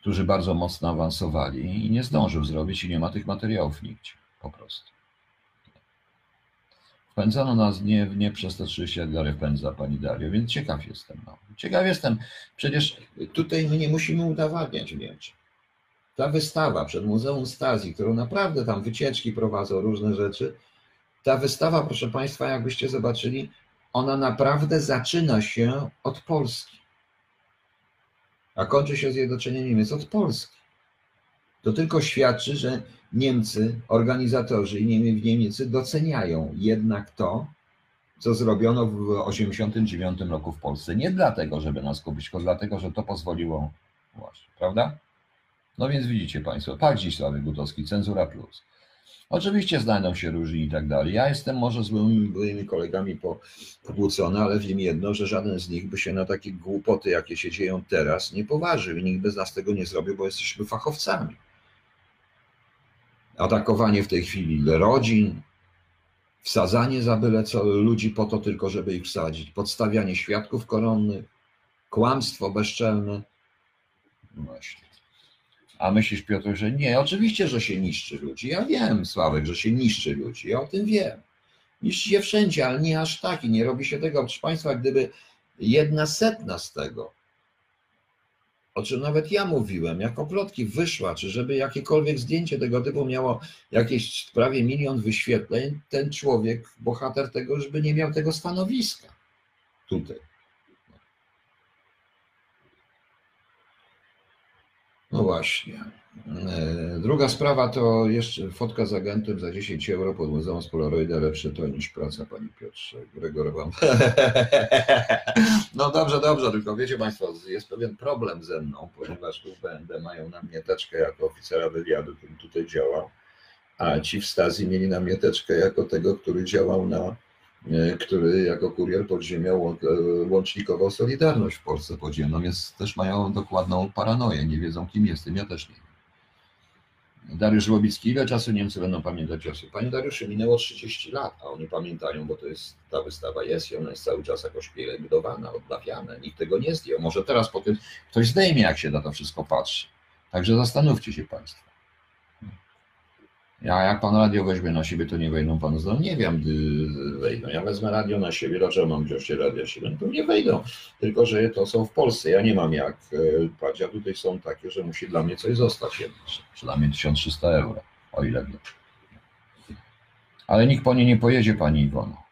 którzy bardzo mocno awansowali i nie zdążył zrobić i nie ma tych materiałów nigdzie, po prostu. Wpędzano nas nie, nie przez te 30 jak Dario wpędza pani Dario, więc ciekaw jestem. No. Ciekaw jestem. Przecież tutaj my nie musimy udowadniać więcej. Ta wystawa przed Muzeum Stazji, którą naprawdę tam wycieczki prowadzą, różne rzeczy, ta wystawa, proszę Państwa, jakbyście zobaczyli, ona naprawdę zaczyna się od Polski, a kończy się zjednoczeniem Niemiec od Polski. To tylko świadczy, że Niemcy, organizatorzy i Niemcy doceniają jednak to, co zrobiono w 1989 roku w Polsce. Nie dlatego, żeby nas kupić, tylko dlatego, że to pozwoliło właśnie, prawda? No więc widzicie Państwo, tak dziś Sławek Gutowski, cenzura plus. Oczywiście znajdą się różni i tak dalej. Ja jestem może z moimi byłymi kolegami pokłócony, ale wiem jedno, że żaden z nich by się na takie głupoty, jakie się dzieją teraz, nie poważył i nikt by z nas tego nie zrobił, bo jesteśmy fachowcami atakowanie w tej chwili rodzin, wsadzanie za byle co ludzi po to tylko, żeby ich wsadzić, podstawianie świadków koronnych, kłamstwo bezczelne. No właśnie. A myślisz, Piotr, że nie? Oczywiście, że się niszczy ludzi. Ja wiem, Sławek, że się niszczy ludzi. Ja o tym wiem. Niszczy się wszędzie, ale nie aż tak i nie robi się tego. Proszę Państwa, gdyby jedna setna z tego o czym nawet ja mówiłem, jako plotki wyszła, czy żeby jakiekolwiek zdjęcie tego typu miało jakieś prawie milion wyświetleń, ten człowiek, bohater tego już by nie miał tego stanowiska tutaj. No właśnie. E, druga sprawa to jeszcze fotka z agentem za 10 euro pod muzeum z Polaroida lepsze to niż praca pani Piotrze. Gregor wam. <laughs> No dobrze, dobrze, tylko wiecie Państwo, jest pewien problem ze mną, ponieważ tu BND mają na mnie teczkę jako oficera wywiadu, który tutaj działał, a ci w Stazji mieli na mnie teczkę jako tego, który działał na E, który jako kurier podziemia łącznikował Solidarność w Polsce podziemną, więc też mają dokładną paranoję, nie wiedzą kim jestem, ja też nie wiem. Dariusz Łobicki, ile czasu Niemcy będą pamiętać sobie? Panie Dariuszu, minęło 30 lat, a oni pamiętają, bo to jest, ta wystawa jest i ona jest cały czas jakoś budowana, odnawiana, nikt tego nie zdjął. Może teraz po tym ktoś zdejmie, jak się na to wszystko patrzy. Także zastanówcie się Państwo. Ja jak pan radio weźmie na siebie, to nie wejdą panu znowu. Nie wiem, gdy wejdą. Ja wezmę radio na siebie, dlaczego mam wziąć radia się to nie wejdą. Tylko, że to są w Polsce. Ja nie mam jak e, paść, a tutaj są takie, że musi dla mnie coś zostać jednak. Przynajmniej 1300 euro, o ile wiem. Ale nikt po nie nie pojedzie, pani Iwono.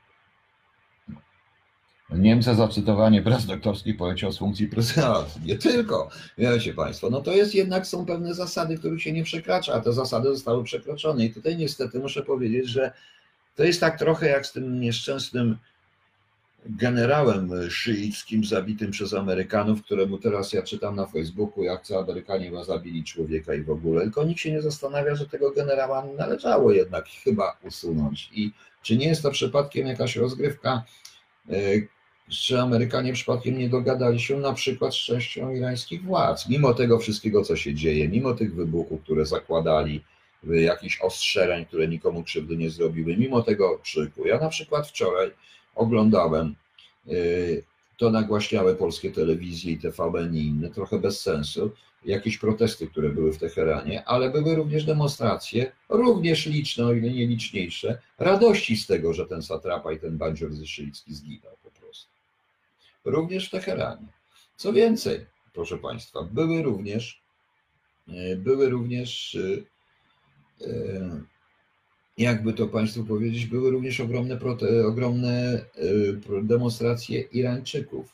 Niemcy za cytowanie prac doktorskich poleciał z funkcji prezydenta. Nie tylko, wiecie Państwo, no to jest jednak, są pewne zasady, których się nie przekracza, a te zasady zostały przekroczone. I tutaj niestety muszę powiedzieć, że to jest tak trochę jak z tym nieszczęsnym generałem szyickim zabitym przez Amerykanów, któremu teraz ja czytam na Facebooku, jak co Amerykanie ma zabili człowieka i w ogóle. Tylko nikt się nie zastanawia, że tego generała należało jednak chyba usunąć. I czy nie jest to przypadkiem jakaś rozgrywka e, czy Amerykanie przypadkiem nie dogadali się na przykład z częścią irańskich władz, mimo tego wszystkiego, co się dzieje, mimo tych wybuchów, które zakładali, jakichś ostrzeleń, które nikomu krzywdy nie zrobiły, mimo tego krzyku. Ja na przykład wczoraj oglądałem, y, to nagłaśniały polskie telewizje i TVN i inne, trochę bez sensu, jakieś protesty, które były w Teheranie, ale były również demonstracje, również liczne, o ile nie liczniejsze, radości z tego, że ten satrapa i ten bandzior szyicki zginął również w Teheranie. Co więcej, proszę Państwa, były również, e, były również, e, e, jakby to Państwu powiedzieć, były również ogromne, ogromne demonstracje Irańczyków,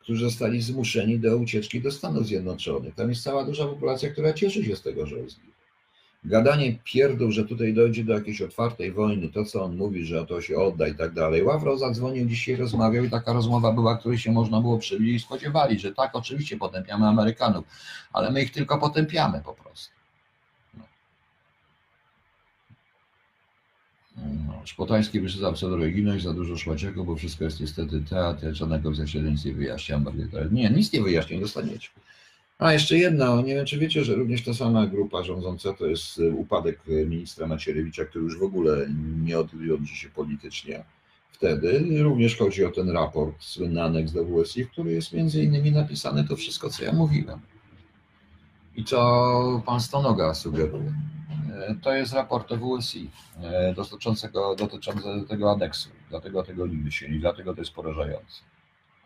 którzy zostali zmuszeni do ucieczki do Stanów Zjednoczonych. Tam jest cała duża populacja, która cieszy się z tego, że jest gadanie pierdół, że tutaj dojdzie do jakiejś otwartej wojny, to co on mówi, że to się odda i tak dalej. Ławro zadzwonił dzisiaj, rozmawiał i taka rozmowa była, której się można było przewidzieć i spodziewali, że tak, oczywiście potępiamy Amerykanów, ale my ich tylko potępiamy po prostu. No. No, Szpotański wyszedł absolutnie ginąć za dużo szłaciego, bo wszystko jest niestety teatr, żadnego w nic nie wyjaśnia. Nie, nic nie wyjaśnia, dostaniecie. A jeszcze jedno, nie wiem czy wiecie, że również ta sama grupa rządząca to jest e, upadek e, ministra Macierewicza, który już w ogóle nie odrodzi się politycznie wtedy. Również chodzi o ten raport, słynny aneks do WSI, w którym jest między innymi napisane to wszystko, co ja mówiłem. I co pan Stonoga sugeruje. E, to jest raport o WSI dotyczącego, dotyczącego tego aneksu, dlatego tego nigdy się nie, dlatego to jest porażające.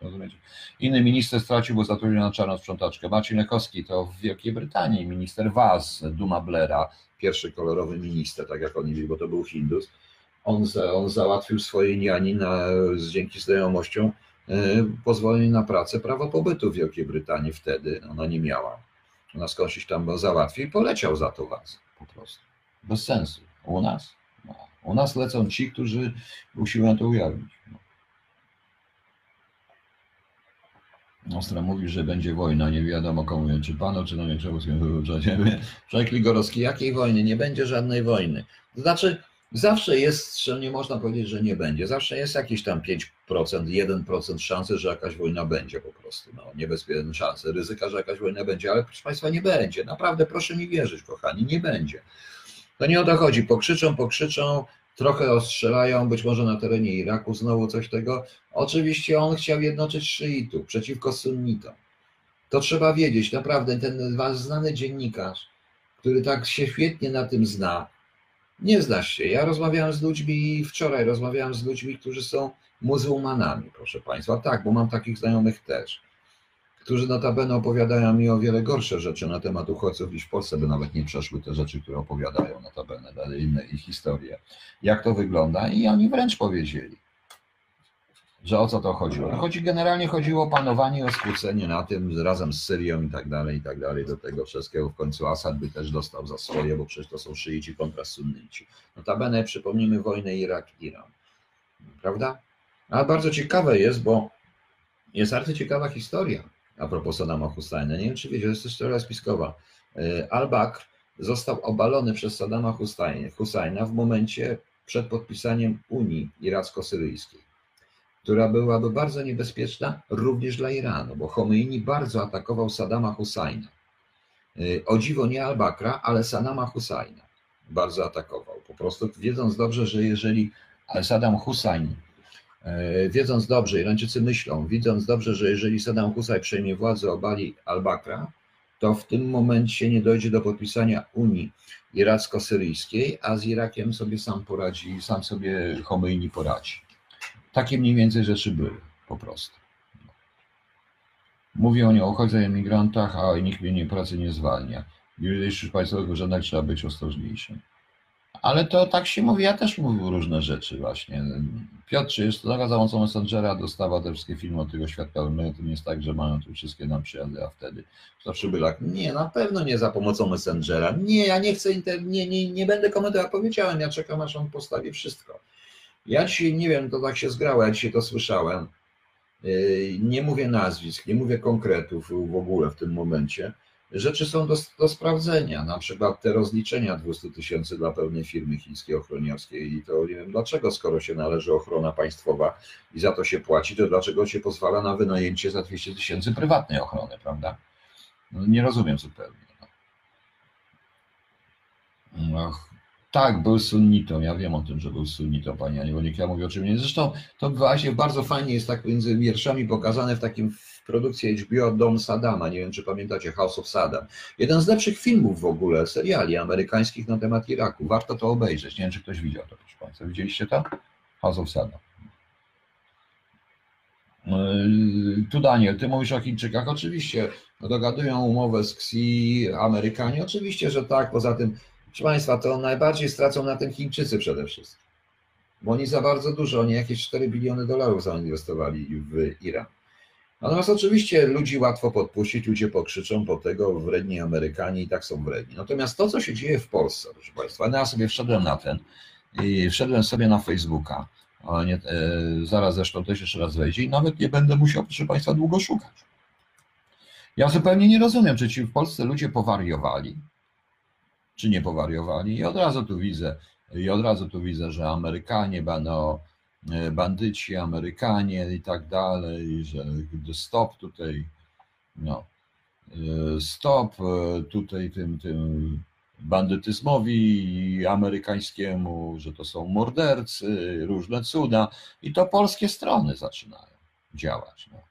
Rozumiecie? Inny minister stracił, bo zatrudnił na czarną sprzątaczkę. Marcin Lekowski to w Wielkiej Brytanii, minister Vaz, Duma Blaira, pierwszy kolorowy minister, tak jak oni bo to był Hindus. On, za, on załatwił swojej niani na, dzięki znajomościom e, pozwolenie na pracę, prawo pobytu w Wielkiej Brytanii wtedy. Ona nie miała. Ona skądś tam załatwił i poleciał za to was po prostu. Bez sensu. U nas? No. U nas lecą ci, którzy usiłują to ujawnić. Ostra mówi, że będzie wojna, nie wiadomo komu, czy panu, czy no trzeba Człowiek Ligorowski, jakiej wojny? Nie będzie żadnej wojny. Znaczy, zawsze jest, że nie można powiedzieć, że nie będzie, zawsze jest jakieś tam 5%, 1% szansy, że jakaś wojna będzie po prostu. No, niebezpieczne szanse, ryzyka, że jakaś wojna będzie, ale proszę Państwa, nie będzie. Naprawdę proszę mi wierzyć, kochani, nie będzie. To nie o to chodzi. Pokrzyczą, pokrzyczą, trochę ostrzelają, być może na terenie Iraku znowu coś tego. Oczywiście on chciał jednoczyć szyitów przeciwko sunnitom. To trzeba wiedzieć, naprawdę ten wasz znany dziennikarz, który tak się świetnie na tym zna, nie znasz się. Ja rozmawiałem z ludźmi wczoraj, rozmawiałem z ludźmi, którzy są muzułmanami, proszę Państwa. Tak, bo mam takich znajomych też. Którzy notabene opowiadają mi o wiele gorsze rzeczy na temat uchodźców niż w Polsce, by nawet nie przeszły te rzeczy, które opowiadają notabene, dalej inne ich historie. Jak to wygląda? I oni wręcz powiedzieli, że o co to chodziło. Chodzi, generalnie chodziło o panowanie, o skłócenie na tym razem z Syrią i tak dalej, i tak dalej, do tego wszystkiego. W końcu Assad by też dostał za swoje, bo przecież to są szyici kontra sunnici. Notabene przypomnijmy wojnę Irak-Iran, prawda? A bardzo ciekawe jest, bo jest bardzo ciekawa historia a propos Saddama Husseina. Nie wiem, czy wiecie, to jest historia spiskowa. E, Al-Bakr został obalony przez Saddama Husseina w momencie przed podpisaniem Unii Iracko-Syryjskiej, która byłaby bardzo niebezpieczna również dla Iranu, bo Khomeini bardzo atakował Saddama Husseina. E, o dziwo nie Al-Bakra, ale Saddama Husseina bardzo atakował. Po prostu wiedząc dobrze, że jeżeli Saddam Hussein E, wiedząc dobrze, Irańczycy myślą, widząc dobrze, że jeżeli Saddam Hussein przejmie władzę, obali al-Bakra, to w tym momencie nie dojdzie do podpisania Unii iracko-syryjskiej, a z Irakiem sobie sam poradzi, sam sobie Khomeini poradzi. Takie mniej więcej rzeczy były, po prostu. Mówią oni o uchodźcach emigrantach, a nikt mnie nie pracy nie zwalnia. W jużniejszych państwowych urzędach trzeba być ostrożniejszym. Ale to tak się mówi, ja też mówił różne rzeczy właśnie. Piotrze, jest to taka za pomocą Messengera dostawa te wszystkie filmy od tego świadka no, to nie jest tak, że mają tu wszystkie nam przyjazdy, a wtedy to przybylak. Nie, na pewno nie za pomocą Messengera. Nie, ja nie chcę, inter... nie, nie, nie będę komentował, powiedziałem, ja czekam aż on postawi wszystko. Ja dzisiaj, nie wiem, to tak się zgrało, ja dzisiaj to słyszałem. Yy, nie mówię nazwisk, nie mówię konkretów w ogóle w tym momencie, rzeczy są do, do sprawdzenia, na przykład te rozliczenia 200 tysięcy dla pełnej firmy chińskiej ochroniarskiej i to nie wiem dlaczego, skoro się należy ochrona państwowa i za to się płaci, to dlaczego się pozwala na wynajęcie za 200 tysięcy prywatnej ochrony, prawda? No, nie rozumiem zupełnie. No. Tak, był sunnitą. Ja wiem o tym, że był sunnitą, pani Aniwonik. Ja mówię o czym nie. Zresztą to właśnie bardzo fajnie jest tak między wierszami pokazane w takim w produkcji HBO Dom Sadama. Nie wiem, czy pamiętacie House of Saddam. Jeden z lepszych filmów w ogóle, seriali amerykańskich na temat Iraku. Warto to obejrzeć. Nie wiem, czy ktoś widział to, proszę Państwa. Widzieliście to? House of Saddam. Yy, tu Daniel, ty mówisz o Chińczykach. Oczywiście dogadują umowę z Xi Amerykanie. Oczywiście, że tak. Poza tym Proszę Państwa, to najbardziej stracą na tym Chińczycy przede wszystkim, bo oni za bardzo dużo, oni jakieś 4 biliony dolarów zainwestowali w Iran. Natomiast oczywiście ludzi łatwo podpuścić, ludzie pokrzyczą po tego wredni Amerykanie i tak są wredni. Natomiast to, co się dzieje w Polsce, proszę Państwa, no ja sobie wszedłem na ten i wszedłem sobie na Facebooka, nie, e, zaraz zresztą też jeszcze raz wejdzie i nawet nie będę musiał, proszę Państwa, długo szukać. Ja zupełnie nie rozumiem, czy ci w Polsce ludzie powariowali, czy nie powariowali. I od razu tu widzę, i od razu tu widzę, że Amerykanie będą bandyci, Amerykanie i tak dalej, że stop tutaj, no, e, stop e, tutaj tym, tym bandytyzmowi amerykańskiemu, że to są mordercy, różne cuda i to polskie strony zaczynają działać. No.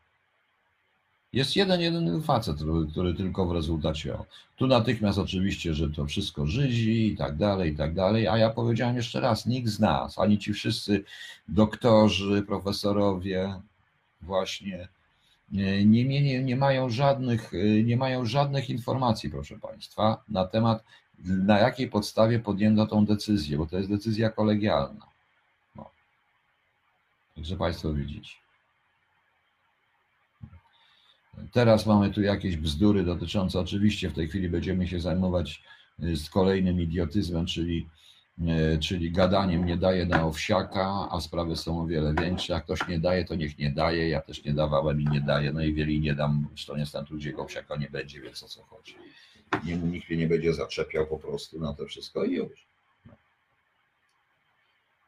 Jest jeden, jeden facet, który tylko w rezultacie. Tu natychmiast oczywiście, że to wszystko Żydzi i tak dalej, i tak dalej. A ja powiedziałem jeszcze raz, nikt z nas, ani ci wszyscy doktorzy, profesorowie, właśnie nie, nie, nie, mają żadnych, nie mają żadnych informacji, proszę Państwa, na temat, na jakiej podstawie podjęto tą decyzję, bo to jest decyzja kolegialna. No. Także Państwo widzicie. Teraz mamy tu jakieś bzdury dotyczące, oczywiście w tej chwili będziemy się zajmować y, z kolejnym idiotyzmem, czyli, y, czyli gadaniem nie daje na owsiaka, a sprawy są o wiele większe. Jak ktoś nie daje, to niech nie daje. Ja też nie dawałem i nie daję, no i wiele nie dam, zresztą niestety ludzie owsiaka nie będzie, więc o co chodzi. Nikt mnie nie będzie zaczepiał po prostu na to wszystko i już.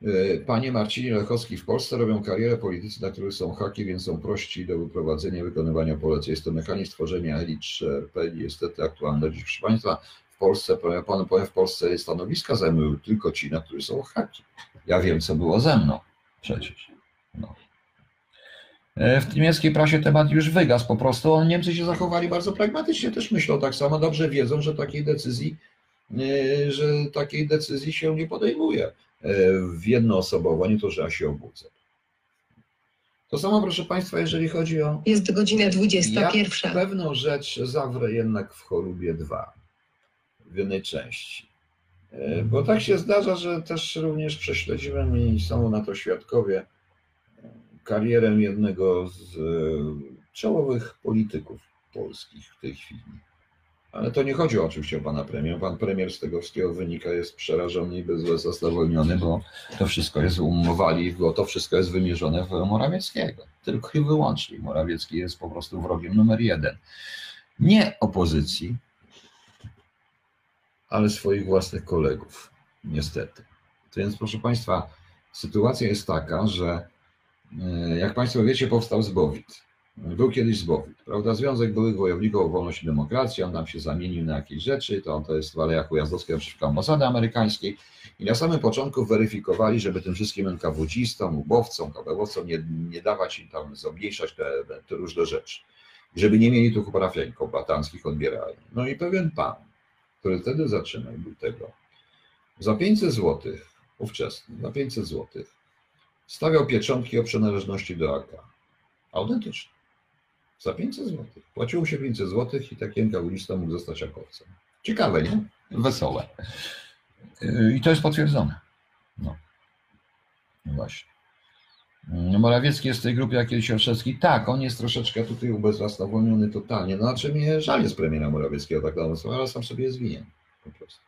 E, panie Marcinie Lechowski, w Polsce robią karierę politycy, na których są haki, więc są prości do wyprowadzenia wykonywania poleceń. Jest to mechanizm tworzenia elit 3RP niestety aktualne dziś. Proszę Państwa, w Polsce, Panu powiem, w Polsce stanowiska zajmują tylko ci, na których są haki. Ja wiem, co było ze mną przecież. No. E, w niemieckiej prasie temat już wygasł po prostu. Niemcy się zachowali bardzo pragmatycznie, też myślą tak samo, dobrze wiedzą, że takiej decyzji, e, że takiej decyzji się nie podejmuje w jednoosobowo, nie to, że ja się obudzę. To samo, proszę Państwa, jeżeli chodzi o. Jest godzina Ja 21. pewną rzecz zawrę jednak w chorobie 2 w jednej części. E, Bo tak się zdarza, że też również prześledziłem i są na to świadkowie e, karierę jednego z e, czołowych polityków polskich w tej chwili. Ale to nie chodzi oczywiście o pana premier. Pan premier z tego wszystkiego wynika, jest przerażony i bezwzględnie bo to wszystko jest umowali, bo to wszystko jest wymierzone w Morawieckiego. Tylko i wyłącznie. Morawiecki jest po prostu wrogiem numer jeden. Nie opozycji, ale swoich własnych kolegów. Niestety. Więc proszę Państwa, sytuacja jest taka, że e, jak Państwo wiecie, powstał Zbowit. Był kiedyś Zbowit, prawda? Związek Byłych Wojowników o Wolność i Demokrację, on tam się zamienił na jakieś rzeczy, to, to jest w Alejach Ujazdowskiej przeciwko ambasady amerykańskiej i na samym początku weryfikowali, żeby tym wszystkim NKWDzistom, ubowcom, KBW-owcom nie, nie dawać im tam, zmniejszać te, te różne rzeczy. Żeby nie mieli tu parafian kombatanckich odbierali. No i pewien pan, który wtedy zaczynał, był tego, za 500 zł, ówczesny, za 500 zł, stawiał pieczątki o przynależności do AK. Autentycznie. Za 500 zł. Płaciło się 500 zł i taki NKWista mógł zostać akowcem. Ciekawe, nie? Wesołe. I to jest potwierdzone. No. No właśnie. No, Morawiecki jest w tej grupie jak kiedyś Olszewski. Tak, on jest troszeczkę tutaj ubezwłasnowolniony totalnie. No, znaczy mnie żal jest premiera Morawieckiego, tak na ale sam sobie jest winien. Po prostu.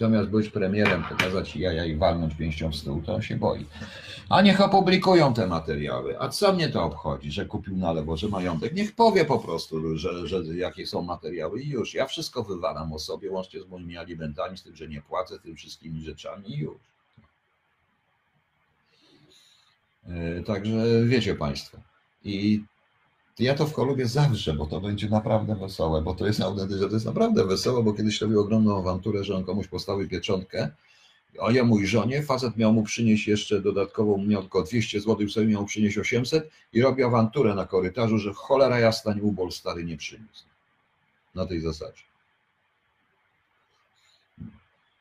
Zamiast być premierem, pokazać jaja i walnąć pięścią w stół, to on się boi. A niech opublikują te materiały. A co mnie to obchodzi, że kupił na lewo, że majątek? Niech powie po prostu, że, że jakie są materiały i już. Ja wszystko wywalam o sobie, łącznie z moimi alimentami, z tym, że nie płacę, tym wszystkimi rzeczami i już. E, Także wiecie Państwo. I ja to w Kolubie zawsze, bo to będzie naprawdę wesołe, bo to jest autentycznie, to jest naprawdę wesołe, bo kiedyś robił ogromną awanturę, że on komuś postawił pieczątkę, a ja mój żonie, facet miał mu przynieść jeszcze dodatkową, miał tylko 200 zł, sobie miał przynieść 800 i robi awanturę na korytarzu, że cholera jasna, nie ubol stary nie przyniósł. Na tej zasadzie.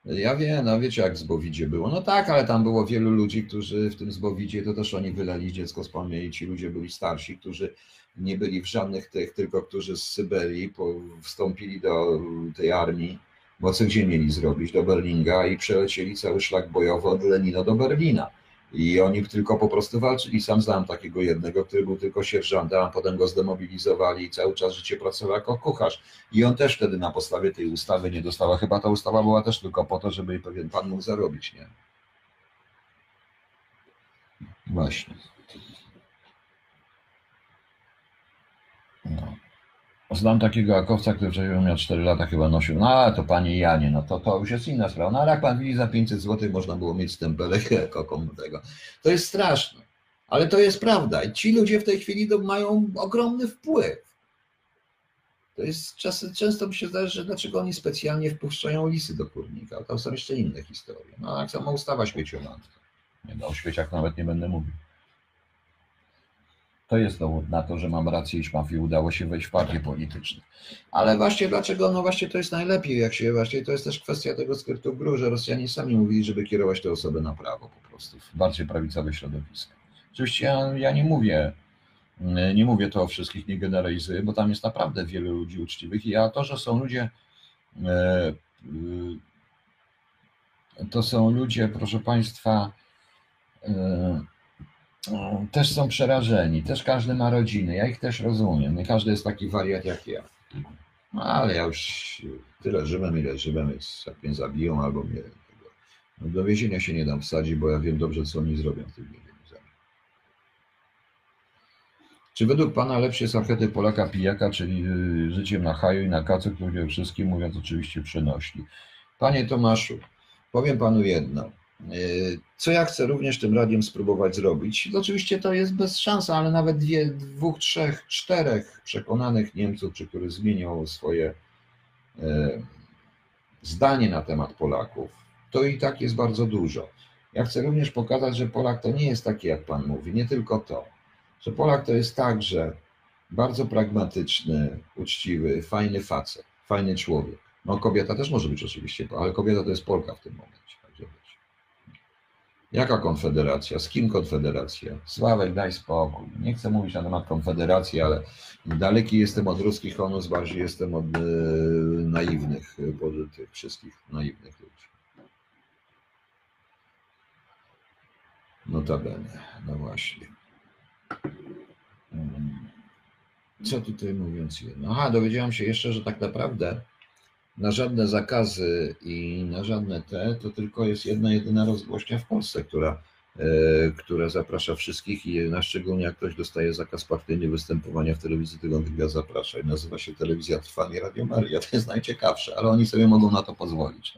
Ja wiem, no wiecie jak w Zbowidzie było. No tak, ale tam było wielu ludzi, którzy w tym Zbowidzie, to też oni wylali dziecko z pamięci. Ci ludzie byli starsi, którzy nie byli w żadnych tych, tylko którzy z Syberii wstąpili do tej armii, bo co gdzie mieli zrobić? Do Berlinga i przelecieli cały szlak bojowy od Lenina do Berlina. I oni tylko po prostu walczyli. Sam znam takiego jednego, który był tylko sierżantem, a potem go zdemobilizowali i cały czas życie pracował jako kucharz. I on też wtedy na podstawie tej ustawy nie dostała. Chyba ta ustawa była też tylko po to, żeby pewien pan mógł zarobić, nie? Właśnie. No. Znam takiego akowca, który wcześniej miał 4 lata, chyba nosił. No ale to panie Janie, no to, to już jest inna sprawa. No ale jak pan widzi, za 500 zł można było mieć stempelek <laughs> jako komu tego. To jest straszne. Ale to jest prawda. Ci ludzie w tej chwili to mają ogromny wpływ. To jest czasy, często mi się zdaje, że dlaczego oni specjalnie wpuszczają lisy do kurnika. Tam są jeszcze inne historie. No jak sama ustawa śmieciowa. Nie no, o śmieciach nawet nie będę mówił. To jest dowód na to, że mam rację, iż mafii udało się wejść w partie polityczne. Ale właśnie dlaczego? No właśnie to jest najlepiej, jak się właśnie, to jest też kwestia tego skryptu gru, że Rosjanie sami mówili, żeby kierować te osoby na prawo po prostu, w bardziej prawicowe środowiska. Oczywiście ja, ja nie mówię, nie mówię to o wszystkich, nie generalizuję, bo tam jest naprawdę wielu ludzi uczciwych i a to, że są ludzie, e, e, to są ludzie, proszę Państwa, e, też są przerażeni, też każdy ma rodzinę, ja ich też rozumiem, nie każdy jest taki wariat jak ja. No ale ja już tyle żywem, ile żywem, więc jak mnie zabiją albo mnie no do więzienia się nie dam wsadzić, bo ja wiem dobrze, co oni zrobią w tym więzieniu. Czy według Pana lepszy jest archetyp Polaka pijaka, czyli y, życiem na haju i na kacu, który wszystkim mówiąc oczywiście przenośni? Panie Tomaszu, powiem Panu jedno. Y, Co ja chcę również tym radiem spróbować zrobić? Oczywiście to jest bez szans, ale nawet dwie, dwóch, trzech, czterech przekonanych Niemców, czy którzy zmienią swoje y, zdanie na temat Polaków, to i tak jest bardzo dużo. Ja chcę również pokazać, że Polak to nie jest taki, jak Pan mówi, nie tylko to, że Polak to jest także bardzo pragmatyczny, uczciwy, fajny facet, fajny człowiek. No kobieta też może być oczywiście, ale kobieta to jest Polka w tym momencie. Jaka konfederacja? Z kim konfederacja? Sławek, daj spokój. Nie chcę mówić na temat konfederacji, ale daleki jestem od ruskich honus, bardziej jestem od e, naiwnych, od tych wszystkich naiwnych ludzi. Notabene, no właśnie. Mm. Co tutaj mówiąc? Aha, dowiedziałam się jeszcze, że tak naprawdę na żadne zakazy i na żadne te, to tylko jest jedna, jedyna rozgłośnia w Polsce, która, e, która zaprasza wszystkich i na szczególnie jak ktoś dostaje zakaz partyjny występowania w telewizji tygodnia zaprasza i nazywa się Telewizja Trwanie Radio Maria. To jest najciekawsze, ale oni sobie mogą na to pozwolić.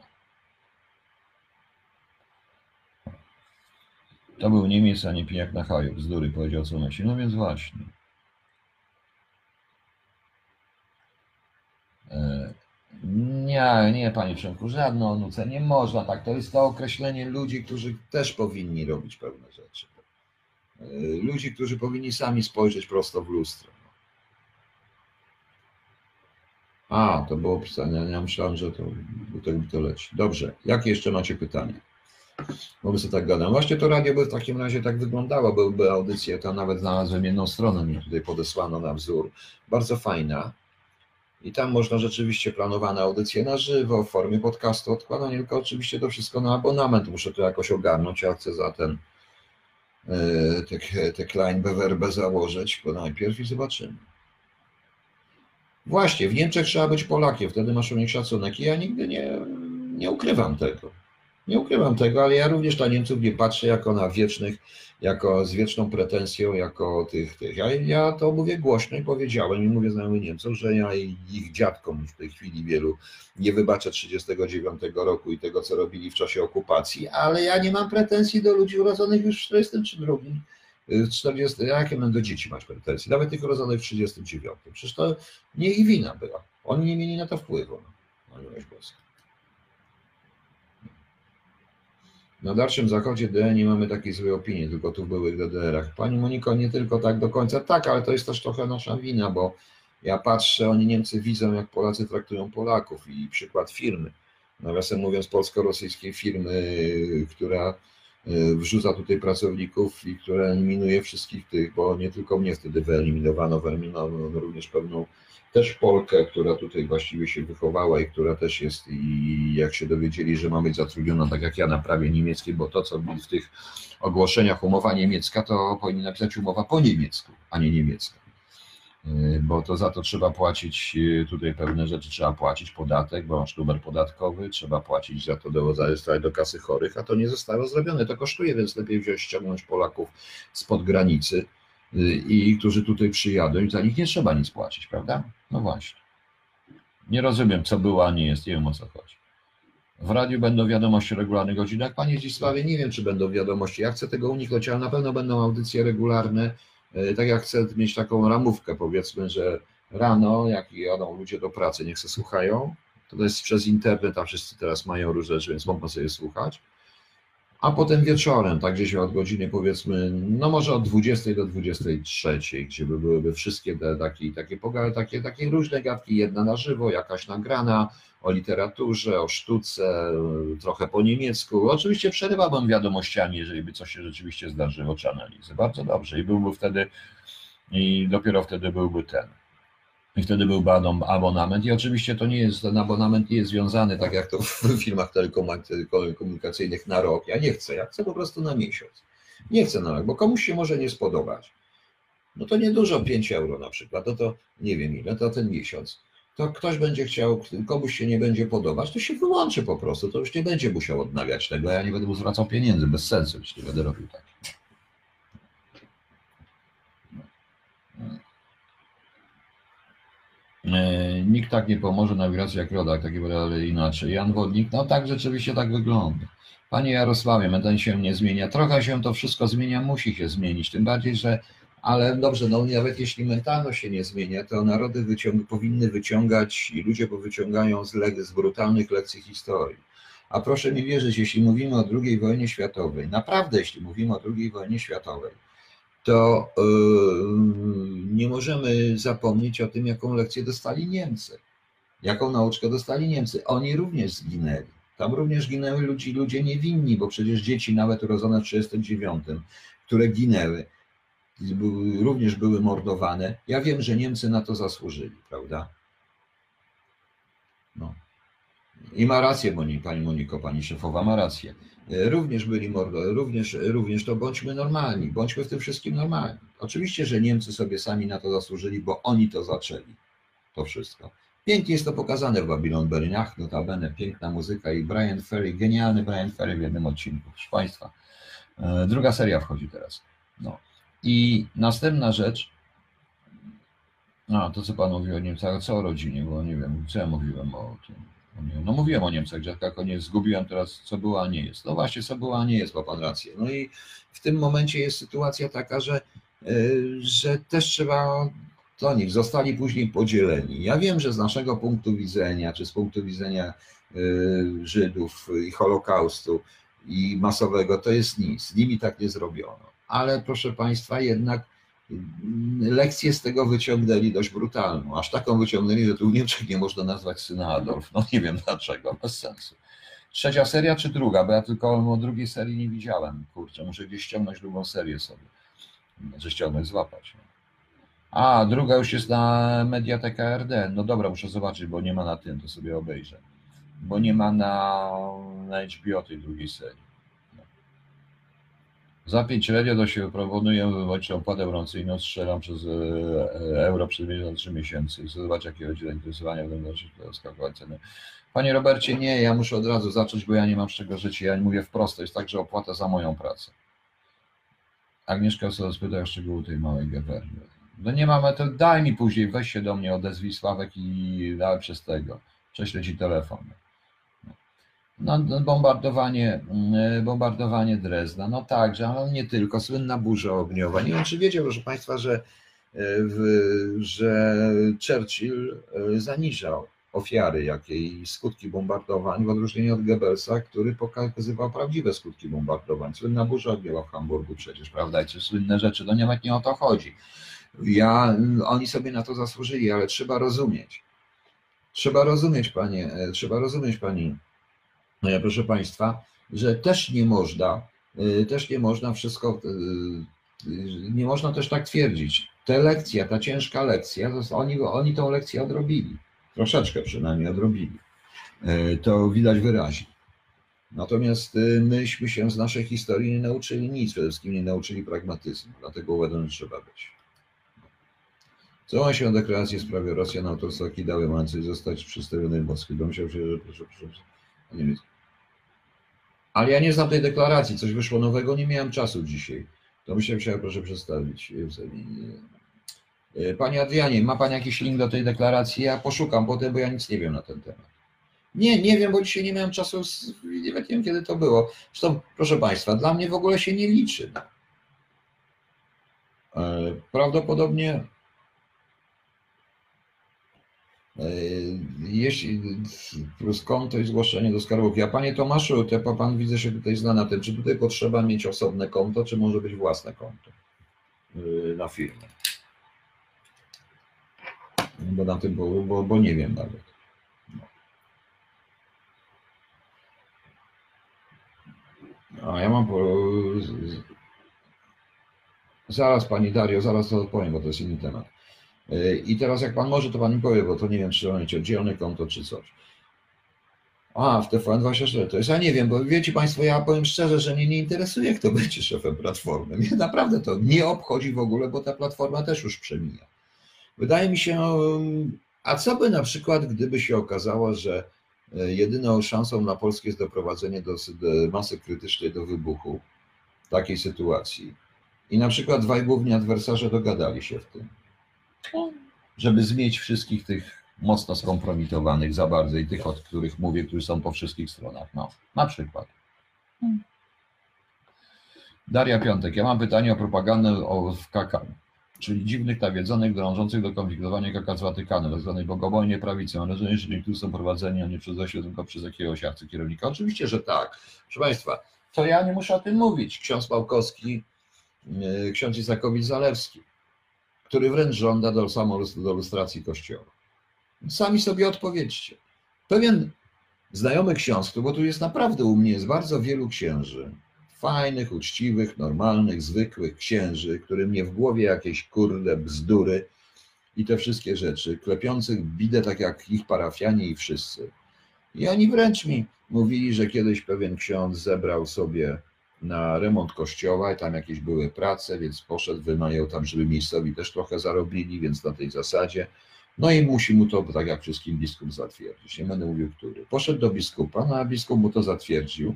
To był Niemiec, a nie pijak na haju. Bzdury powiedział co nosi. No więc właśnie. E, nie, nie, panie Przemku, żadne onuce. Nie można tak. To jest to określenie ludzi, którzy też powinni robić pewne rzeczy. E, ludzi, którzy powinni sami spojrzeć prosto w lustro. A, to było pisanie. Ja myślałem, że to, to, to leci. Dobrze. Jakie jeszcze macie pytania? My sobie tak gadam. Właśnie to radio by w takim razie tak wyglądało, byłyby audycje, to nawet znalazłem jedną stronę, mi tutaj podesłano na wzór, bardzo fajna. I tam można rzeczywiście planowane audycje na żywo, w formie podcastu. Odkładanie, tylko oczywiście to wszystko na abonament, muszę to jakoś ogarnąć, ja chcę za ten e, te, te Klein BWRB założyć, bo najpierw i zobaczymy. Właśnie, w Niemczech trzeba być Polakiem, wtedy masz u nich szacunek. I ja nigdy nie, nie ukrywam tego. Nie ukrywam tego, ale ja również na Niemców nie patrzę jako na wiecznych, jako z wieczną pretensją, jako tych, tych. Ja, ja to mówię głośno i powiedziałem i mówię znajomym Niemcom, że ja ich dziadkom w tej chwili wielu nie wybaczę 39 roku i tego, co robili w czasie okupacji, ale ja nie mam pretensji do ludzi urodzonych już w 42 w 40, jakie będą dzieci mać pretensje, nawet tych urodzonych w 39. Przecież to nie ich wina była. Oni nie mieli na to wpływu. No, no, Na dalszym zachodzie DE nie mamy takiej złej opinii, tylko tu w byłych DDR-ach. Pani Moniko, nie tylko tak do końca. Tak, ale to jest też trochę nasza wina, bo ja patrzę, oni Niemcy widzą, jak Polacy traktują Polaków i przykład firmy. Nawiasem mówiąc, polsko-rosyjskiej firmy, która e, wrzuca tutaj pracowników i która eliminuje wszystkich tych, bo nie tylko mnie wtedy wyeliminowano, wyeliminowano również pewną też Polkę, która tutaj właściwie się wychowała i która też jest, i jak się dowiedzieli, że ma być zatrudniona tak jak ja na prawie niemieckim, bo to, co w tych ogłoszeniach umowa niemiecka, to powinni napisać umowa po niemiecku, a nie niemiecka. Y, bo to za to trzeba płacić y, tutaj pewne rzeczy, trzeba płacić podatek, bo masz numer podatkowy, trzeba płacić za to do, za do kasy chorych, a to nie zostało zrobione. To kosztuje, więc lepiej wziąć, ściągnąć Polaków spod granicy i którzy tutaj przyjadą i za nich nie trzeba nic płacić, prawda? No właśnie. Nie rozumiem, co było, a nie jest, nie wiem o co chodzi. W radiu będą wiadomości o regularnych godzinach. Panie Zdzisławie, nie wiem, czy będą wiadomości. Ja chcę tego uniknąć, ale na pewno będą audycje regularne. E, tak jak chcę mieć taką ramówkę, powiedzmy, że rano, jak jadą ludzie do pracy, niech se słuchają. To jest przez internet, a wszyscy teraz mają różne rzeczy, więc mogą sobie słuchać a potem wieczorem, tak gdzieś od godziny powiedzmy, no może od 20 do 23, gdzie by byłyby wszystkie te takie, takie, takie, takie różne gadki, jedna na żywo, jakaś nagrana, o literaturze, o sztuce, trochę po niemiecku. Oczywiście przerywałbym wiadomościami, jeżeli by coś się rzeczywiście zdarzyło, czy analizy. Bardzo dobrze i byłby wtedy, i dopiero wtedy byłby ten. I wtedy był abonament. I oczywiście to nie jest, ten abonament nie jest związany, tak jak to w <laughs> firmach telekomunikacyjnych na rok. Ja nie chcę, ja chcę po prostu na miesiąc. Nie chcę na rok, bo komuś się może nie spodobać. No to niedużo, 5 euro na przykład, no to nie wiem ile, to ten miesiąc. To ktoś będzie chciał, komuś się nie będzie podobać, to się wyłączy po prostu, to już nie będzie musiał odnawiać tego, ja nie będę mu zwracał pieniędzy, bez sensu, jeśli będę robił tak. Nikt tak nie pomoże nawigacji jak rodak, taki ale inaczej. Jan Wodnik, no tak rzeczywiście tak wygląda. Panie Jarosławie, meten się nie zmienia. Trochę się to wszystko zmienia, musi się zmienić. Tym bardziej, że ale dobrze, no nawet jeśli mentalność się nie zmienia, to narody wyciąg powinny wyciągać i ludzie powyciągają z, z brutalnych lekcji historii. A proszę mi wierzyć, jeśli mówimy o II wojnie światowej, naprawdę jeśli mówimy o II wojnie światowej, to e, nie możemy zapomnieć o tym, jaką lekcję dostali Niemcy, jaką nauczkę dostali Niemcy. Oni również zginęli. Tam również ginęły ludzi, ludzie niewinni, bo przecież dzieci nawet urodzone w 1939, które ginęły, również były mordowane. Ja wiem, że Niemcy na to zasłużyli, prawda? No. I ma rację pani Moniko, pani szefowa ma rację. Również byli mordo, również, również to bądźmy normalni, bądźmy w tym wszystkim normalni. Oczywiście, że Niemcy sobie sami na to zasłużyli, bo oni to zaczęli. To wszystko. Pięknie jest to pokazane w Babylon Berniach, notabene piękna muzyka i Brian Ferry, genialny Brian Ferry w jednym odcinku, proszę Państwa. E, druga seria wchodzi teraz. No. I następna rzecz, a to co Pan mówił o Niemcach, co o rodzinie, bo nie wiem, co ja mówiłem o tym. No mówiłem o Niemcach, że jak nie zgubiłem teraz, co było, a nie jest. No właśnie, co było, a nie jest, ma Pan rację. No i w tym momencie jest sytuacja taka, że, e, że też trzeba do nich, zostali później podzieleni. Ja wiem, że z naszego punktu widzenia, czy z punktu widzenia e, Żydów i Holokaustu i masowego, to jest nic. Z nimi tak nie zrobiono. Ale proszę Państwa, jednak lekcję z tego wyciągnęli dość brutalną. Aż taką wyciągnęli, że tu Niemczech nie można nazwać syna Adolf. No nie wiem dlaczego, bez sensu. Trzecia seria czy druga? Bo ja tylko o drugiej serii nie widziałem. Kurczę, muszę gdzieś ściągnąć drugą serię sobie. Znaczy ściągnąć, złapać. A, druga już jest na Mediateka RD. No dobra, muszę zobaczyć, bo nie ma na tym, to sobie obejrzę. Bo nie ma na, na HBO tej drugiej serii. Za 5 do siebie proponuję wywołać opłatę broncyjną, strzelam przez e, e, euro przez 3 miesięcy i zobacz jakie chodzi zainteresowania będą skakować ceny. Panie Robercie, nie, ja muszę od razu zacząć, bo ja nie mam z czego żyć. Ja mówię wprost, to jest także opłata za moją pracę. Agnieszka sobie spyta o szczegóły tej małej gewerny. No nie mamy, to daj mi później, weź się do mnie, odezwij Sławek i dałem przez tego. Prześlę ci telefon. No, no, bombardowanie, mm, bombardowanie Drezna, no także, ale nie tylko, słynna burza ogniowa. Nie wiem, czy wiecie, proszę Państwa, że, e, że Churchill e, zaniżał ofiary, jakie i skutki bombardowań, w odróżnieniu od Goebbelsa, który pokazywał prawdziwe skutki bombardowań. Słynna burza ogniowa w Hamburgu przecież, prawda, i czy słynne rzeczy, no nie, nie o to chodzi. Ja, oni sobie na to zasłużyli, ale trzeba rozumieć. Trzeba rozumieć, panie, e, trzeba rozumieć, pani proszę Państwa, że też nie można, y, też nie można wszystko, y, y, nie można też tak twierdzić. Ta lekcja, ta ciężka lekcja, oni, oni tą lekcję odrobili. Troszeczkę przynajmniej odrobili. To widać wyraźnie. Natomiast myśmy się z naszej historii nie nauczyli nic, przede wszystkim nie nauczyli pragmatyzmu, dlatego że trzeba być. Co się o deklarację w sprawie Rosjan autorstwa dały mającej zostać przedstawiony w Moskwie? Domyślał się, że proszę, proszę, Ale ja nie znam tej deklaracji, coś wyszło nowego, nie miałem czasu dzisiaj. To myślę, że proszę przedstawić. E, Panie Adrianie, ma Pan jakiś link do tej deklaracji? Ja poszukam potem, bo ja nic nie wiem na ten temat. Nie, nie wiem, bo dzisiaj nie miałem czasu, nie wiem kiedy to było. Zresztą, proszę Państwa, dla mnie w ogóle się nie liczy. E, prawdopodobnie E, jeśli plus konto i zgłoszenie do skarbówki. A panie Tomaszu, to pan widzę się tutaj zna na tym, czy tutaj potrzeba mieć osobne konto, czy może być własne konto e, na firmę? Bo na tym, bo, bo, bo nie wiem nawet. No. A ja mam. Zaraz pani Dario, zaraz to odpowiem, bo to jest inny temat. I teraz jak pan może, to pan mi powie, bo to nie wiem, czy mieć oddzielone konto, czy coś. A, w TVN24 to jest, ja nie wiem, bo wiecie Państwo, ja powiem szczerze, że mnie nie interesuje, kto będzie szefem Platformy. Mnie naprawdę to nie obchodzi w ogóle, bo ta Platforma też już przemija. Wydaje mi się, a co by na przykład, gdyby się okazało, że e, jedyną szansą na Polskę jest doprowadzenie do, do masy krytycznej do wybuchu takiej sytuacji i na przykład dwaj główni adwersarze dogadali się w tym żeby zmieć wszystkich tych mocno skompromitowanych za bardzo i tych, od których mówię, którzy są po wszystkich stronach. No, na przykład. Daria Piątek. Ja mam pytanie o propagandę o, w KK, czyli dziwnych nawiedzonych dążących do konfliktowania KK z Watykanem, tak zwanej bogobojnie prawicy. Mam wrażenie, że niektórzy są prowadzeni, a nie przez ośle, tylko przez jakiegoś arcykierownika. Oczywiście, że tak. Proszę Państwa, to ja nie muszę o tym mówić. Ksiądz Pałkowski, yy, ksiądz Isakowicz-Zalewski który wręcz żąda do, samo do lustracji Kościoła. Sami sobie odpowiedzcie. Pewien znajomych książk, bo tu jest naprawdę u mnie jest bardzo wielu księży, fajnych, uczciwych, normalnych, zwykłych księży, którym nie w głowie jakieś kurde bzdury i te wszystkie rzeczy, klepiących bidę tak jak ich parafianie i wszyscy. I oni wręcz mi mówili, że kiedyś pewien ksiądz zebrał sobie na remont kościoła i tam jakieś były prace, więc poszedł, wynajął tam, żeby miejscowi też trochę zarobili, więc na tej zasadzie. No i musi mu to, tak jak wszystkim, biskup zatwierdzić. Nie będę mówił, który. Poszedł do biskupa, no a biskup mu to zatwierdził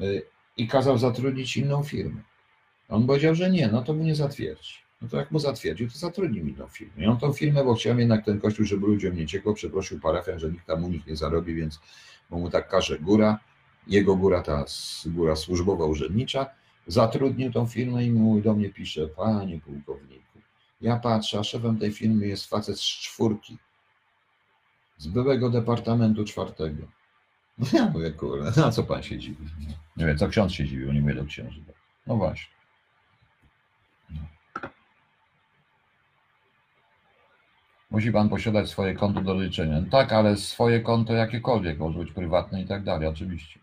y, i kazał zatrudnić inną firmę. On powiedział, że nie, no to mu nie zatwierdzi. No to jak mu zatwierdził, to zatrudnił inną firmę. I on tą firmę, bo chciał jednak ten kościół, żeby ludziom nie ciekło, przeprosił parafian, że nikt tam u nich nie zarobi, więc bo mu tak każe góra, jego góra, ta góra służbowa, urzędnicza, zatrudnił tą firmę i mówi do mnie pisze, panie pułkowniku, ja patrzę, a szefem tej firmy jest facet z czwórki, z byłego departamentu czwartego. No ja mówię, kurde, na co pan się dziwi? Nie wiem, co ksiądz się dziwił, nie do księży. No właśnie. Musi pan posiadać swoje konto do liczenia. Tak, ale swoje konto jakiekolwiek, może być prywatne i tak dalej, oczywiście.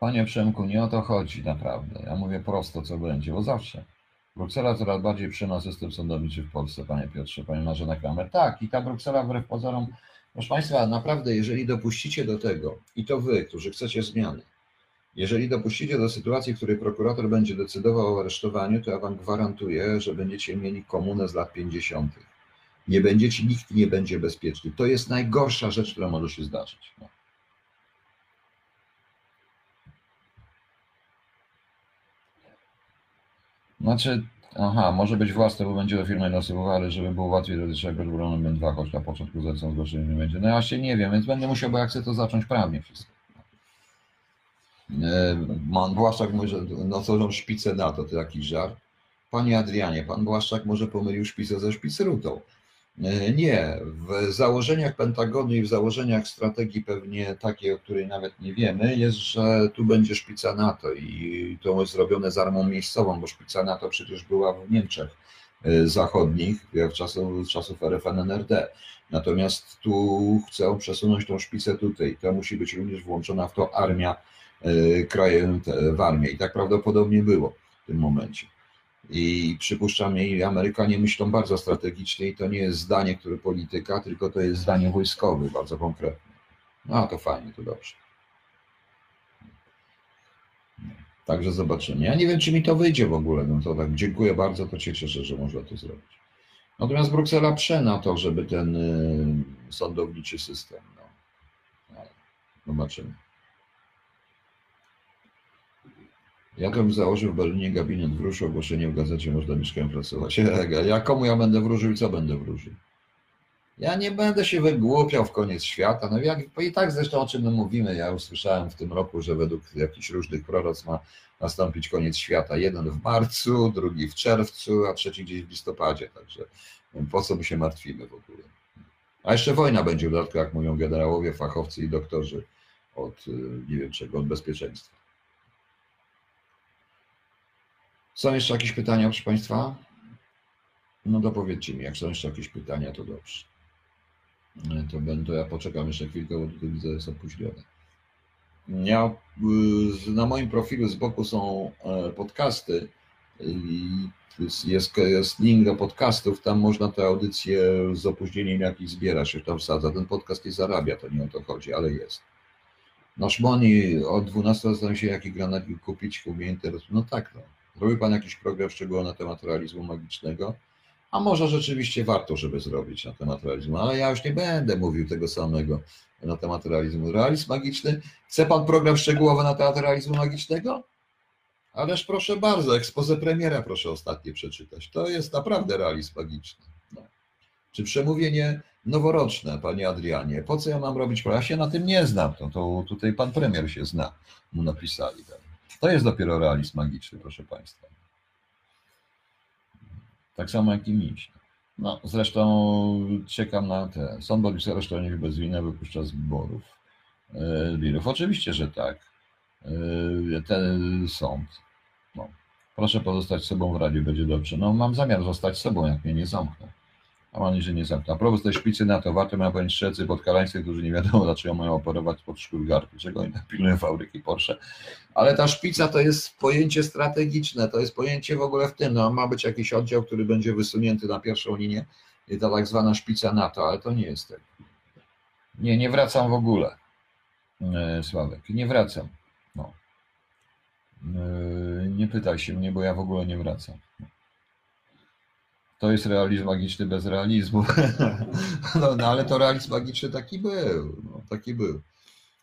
Panie Przemku, nie o to chodzi naprawdę. Ja mówię prosto, co będzie, bo zawsze. Bruksela coraz bardziej przynosi system sądowniczy w Polsce, panie Piotrze, panie Marzena Kramer. Tak, i ta Bruksela wbrew pozorom, proszę państwa, naprawdę, jeżeli dopuścicie do tego, i to wy, którzy chcecie zmiany, jeżeli dopuścicie do sytuacji, w której prokurator będzie decydował o aresztowaniu, to ja wam gwarantuję, że będziecie mieli komunę z lat 50. Nie będziecie, nikt nie będzie bezpieczny. To jest najgorsza rzecz, która może się zdarzyć. No. Znaczy, aha, może być własne, bo będzie do firmy nasyłowa, ale żeby było łatwiej do czego będę dwa, choć na początku zlecą zgłoszenie nie będzie. No ja się nie wiem, więc będę musiał, bo jak chcę to zacząć prawnie wszystko. Pan Błaszczak mówi, że nocorzą szpicę na to, to jakiś żart. Panie Adrianie, pan Błaszczak może pomylił szpicę ze szpicrutą. E, nie, w założeniach Pentagonu i w założeniach strategii pewnie takiej, o której nawet nie wiemy, jest, że tu będzie szpica NATO i to jest zrobione z armą miejscową, bo szpica NATO przecież była w Niemczech e, zachodnich w czasów, czasów RFN-NRD. Natomiast tu chcą przesunąć tą szpicę tutaj. To musi być również włączona w to armia E, krajem w armię. I tak prawdopodobnie było w tym momencie. I przypuszczam, i Amerykanie myślą bardzo strategicznie i to nie jest zdanie, które polityka, tylko to jest zdanie wojskowe, bardzo konkretne. No to fajnie, to dobrze. Także zobaczymy. Ja nie wiem, czy mi to wyjdzie w ogóle. No to tak, dziękuję bardzo, to się cieszę, że można to zrobić. Natomiast Bruksela prze na to, żeby ten y, sądowniczy system. No. no zobaczymy. Ja bym założył w Berlinie gabinet wróży, ogłoszenie w gazecie, można mieszkałem pracować. <laughs> Ja komu ja będę wróżył i co będę wróżył? Ja nie będę się wygłupiał w koniec świata. No jak, i tak zresztą o czym my mówimy, ja usłyszałem w tym roku, że według jakichś różnych proroc ma nastąpić koniec świata. Jeden w marcu, drugi w czerwcu, a trzeci gdzieś w listopadzie. Także po co my się martwimy w ogóle? A jeszcze wojna będzie w dodatku, jak mówią generałowie, fachowcy i doktorzy od y, nie wiem czego, od bezpieczeństwa. Są jeszcze jakieś pytania, proszę Państwa? No dopowiedzcie mi, jak są jeszcze jakieś pytania, to dobrze. To będę, ja poczekam jeszcze chwilkę, bo tutaj widzę, jest opóźnione. Ja, y, na moim profilu z boku są e, podcasty jest, jest link do podcastów, tam można te audycje z opóźnieniem jakiś zbiera się tam wsadza. Ten podcast nie zarabia, to nie o to chodzi, ale jest. Nasz Moni od 12 zastanawiam się, jaki granat kupić, interesuje. No tak, no. Robi Pan jakiś program szczegółowy na temat realizmu magicznego? A może rzeczywiście warto, żeby zrobić na temat realizmu, ale ja już nie będę mówił tego samego na temat realizmu. Realizm magiczny? Chce Pan program szczegółowy na temat realizmu magicznego? Ależ proszę bardzo, ekspozę premiera proszę ostatnie przeczytać. To jest naprawdę realizm magiczny. No. Czy przemówienie noworoczne, panie Adrianie? Po co ja mam robić? Ja się na tym nie znam. To, to tutaj pan premier się zna. Mu napisali. Tak. To jest dopiero realizm magiczny, proszę Państwa. Tak samo jak i miś. No, zresztą czekam na te. Sąd wobec aresztowanych bez winy wypuszcza z wyborów. Wirów. E, Oczywiście, że tak. E, ten sąd. No. Proszę pozostać sobą w radiu, będzie dobrze. No, mam zamiar zostać sobą, jak mnie nie zamkną. A mam że nie zamknął. A propos tej szpicy na to, warto ma powiedzieć szczecy podkalańscy, którzy nie wiadomo dlaczego mają operować pod szkurgarki, czego oni pilnują fabryki Porsche. Ale ta szpica to jest pojęcie strategiczne, to jest pojęcie w ogóle w tym, no ma być jakiś oddział, który będzie wysunięty na pierwszą linię i ta tak zwana szpica NATO, ale to nie jest tak. Nie, nie wracam w ogóle, e, Sławek, nie wracam. No. E, nie pytaj się mnie, bo ja w ogóle nie wracam. To jest realizm magiczny bez realizmu. <laughs> No, no ale to realizm magiczny taki był. No, taki był.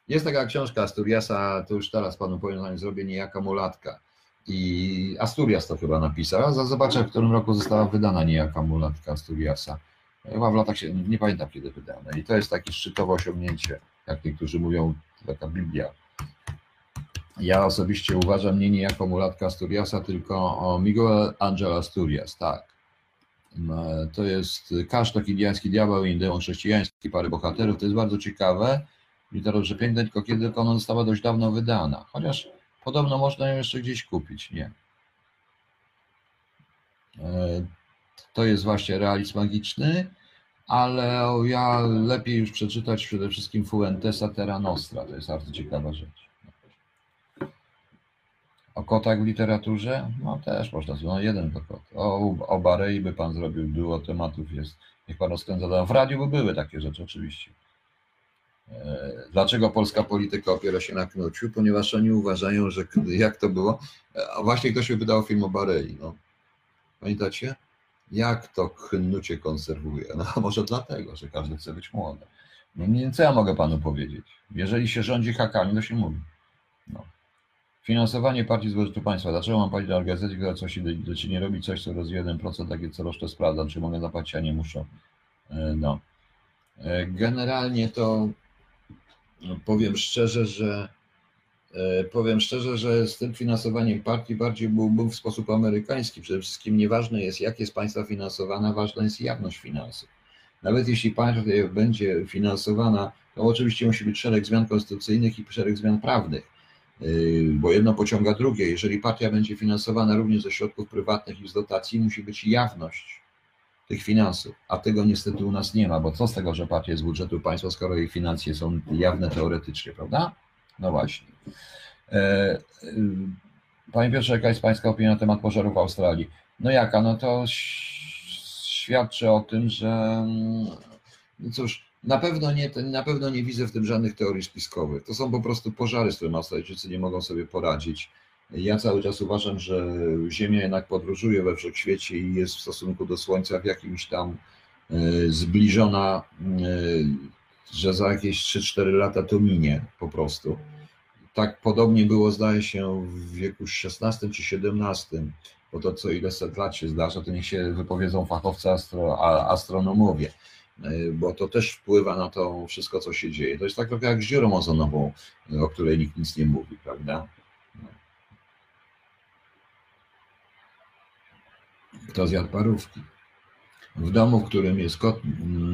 Jest taka książka Asturiasa, to już teraz panu powiem, zrobię niejaka mulatka. I Asturias to chyba napisał. Zobaczę, w którym roku została wydana niejaka mulatka Asturiasa. Chyba w latach się, nie pamiętam kiedy wydane. I to jest takie szczytowe osiągnięcie, jak niektórzy mówią, taka Biblia. Ja osobiście uważam nie niejako mulatka Asturiasa, tylko Miguel Angel Asturias, tak. To jest kasztok, indiański diabeł i demon chrześcijański, pary bohaterów. To jest bardzo ciekawe. Literaturze piękne, tylko kiedy tylko ona została dość dawno wydana. Chociaż podobno można ją jeszcze gdzieś kupić. Nie. E, to jest właśnie realizm magiczny, ale ja lepiej już przeczytać przede wszystkim Fuentesa Terra Nostra. To jest bardzo ciekawa rzecz. O kotach w literaturze? No też można zrobić. No jeden kot. O, o Barei by pan zrobił, było tematów jest. Niech pan rozkręca. W radiu by były takie rzeczy, oczywiście. E, dlaczego polska polityka opiera się na knuciu? Ponieważ oni uważają, że jak to było? E, a właśnie ktoś by wydał film o Barei. No. Pamiętacie? Jak to knucie konserwuje? No <laughs> może dlatego, że każdy chce być młody. No nie, co ja mogę panu powiedzieć? Jeżeli się rządzi hakami, to się mówi. No. Finansowanie partii z budżetu państwa. Dlaczego mam płacić na organizację, która coś czy nie robi coś, co rozwija 1%, takie co rocznie sprawdzam, czy mogę zapłacić, a nie muszę. E, no. E, generalnie to powiem szczerze, że e, powiem szczerze, że z tym finansowaniem partii bardziej byłbym w sposób amerykański. Przede wszystkim nieważne jest, jak jest państwa finansowana, ważna jest jawność finansów. Nawet jeśli partia będzie finansowana, to oczywiście musi być szereg zmian konstytucyjnych i szereg zmian prawnych bo jedno pociąga drugie. Jeżeli partia będzie finansowana również ze środków prywatnych i z dotacji, musi być jawność tych finansów, a tego niestety u nas nie ma, bo co z tego, że partia jest z budżetu państwa, skoro jej finanse są jawne teoretycznie, prawda? No właśnie. E, y, panie Piotrze, jaka jest Pańska opinia na temat pożarów w Australii? No jaka? No to świadczy o tym, że no cóż, na pewno, nie, na pewno nie widzę w tym żadnych teorii spiskowych. To są po prostu pożary, z którymi Australijczycy nie mogą sobie poradzić. Ja cały czas uważam, że Ziemia jednak podróżuje we wszechświecie i jest w stosunku do Słońca w jakimś tam e, zbliżona, e, że za jakieś 3-4 lata to minie po prostu. Tak podobnie było, zdaje się, w wieku XVI czy XVII, bo to co ile set lat się zdarza, to niech się wypowiedzą fachowcy astro, astronomowie. E, bo to też wpływa na to wszystko, co się dzieje. To jest tak trochę jak z dziurą ozonową, o której nikt nic nie mówi, prawda? No. Kto zjadł parówki? W domu, w którym jest kot,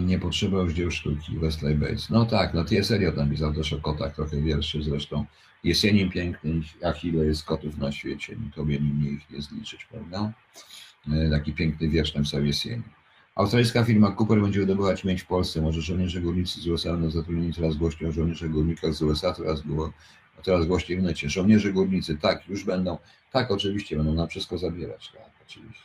nie potrzeba już dzieł sztuki, Wesley Bates. No tak, no T.S. Eliot napisał też o kotach trochę wierszy zresztą. Jesieniem pięknych, ach ile jest kotów na świecie, tobie nie ich nie zliczyć, prawda? E, taki piękny wiersz napisał jesieni. Australijska firma Cooper będzie wydobywać miedź w Polsce. Może żołnierze górnicy z USA będą zatrudnieni coraz głośniej o żołnierzach górnikach z USA, coraz, coraz głośniej w necie. Żołnierze górnicy, tak, już będą. Tak, oczywiście, będą nam wszystko zabierać. Tak, oczywiście.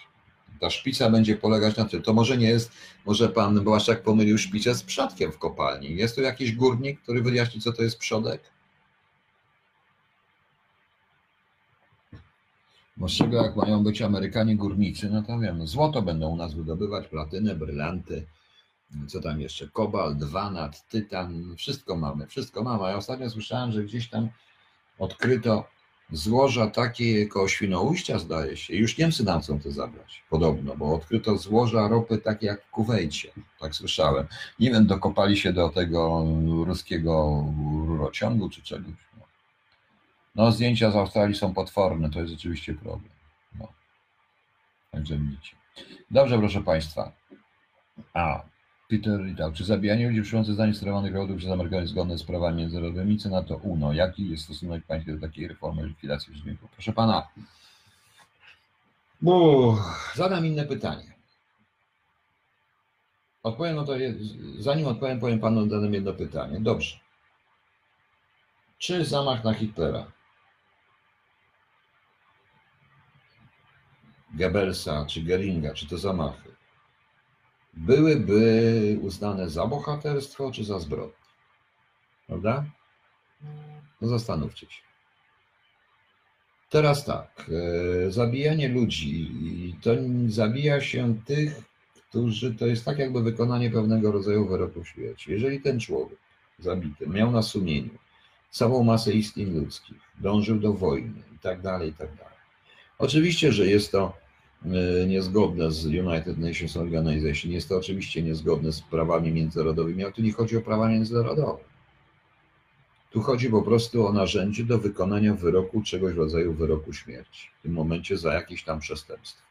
Ta szpica będzie polegać na tym. To może nie jest, może pan Błaszczak pomylił szpicę z przodkiem w kopalni. Jest tu jakiś górnik, który wyjaśni, co to jest przodek? Bo z czego jak mają być Amerykanie górnicy, no to wiem, złoto będą u nas wydobywać, platynę, brylanty, co tam jeszcze, kobalt, wanat, tytan, wszystko mamy, wszystko mamy. Ja ostatnio słyszałem, że gdzieś tam odkryto złoża takie koło Świnoujścia zdaje się. Już Niemcy nam chcą to zabrać, podobno, bo odkryto złoża ropy takie jak w Kuwejcie, tak słyszałem. Nie wiem, dokopali się do tego ruskiego rurociągu czy czegoś. No, zdjęcia z Australii są potworne, to jest rzeczywiście problem. No. Także. Dobrze, proszę Państwa. A, Peter Riddle. Czy zabijanie ludzi przyjmujących zdanie sterowanych rodów przez Amerykanów zgodne z prawami międzynarodowymi? Co na to UNO? Jaki jest stosunek Pański do takiej reformy likwidacji dźwięku? Proszę Pana. Bo zadam inne pytanie. Odpowiem no to, zanim odpowiem, powiem panu zadam jedno pytanie. Dobrze. Czy zamach na Hitlera, Goebbelsa czy Geringa, czy te zamachy, byłyby uznane za bohaterstwo czy za zbrodnię? Prawda? No zastanówcie się. Teraz tak, e, zabijanie ludzi, to zabija się tych, którzy, to jest tak jakby wykonanie pewnego rodzaju wyroku śmierci. Jeżeli ten człowiek zabity miał na sumieniu całą masę istnień ludzkich, dążył do wojny i tak dalej, i tak dalej. Oczywiście, że jest to e, niezgodne z United Nations Organization, jest to oczywiście niezgodne z prawami międzynarodowymi, ale tu nie chodzi o prawa międzynarodowe. Tu chodzi po prostu o narzędzie do wykonania wyroku, czegoś rodzaju wyroku śmierci. W tym momencie za jakieś tam przestępstwo.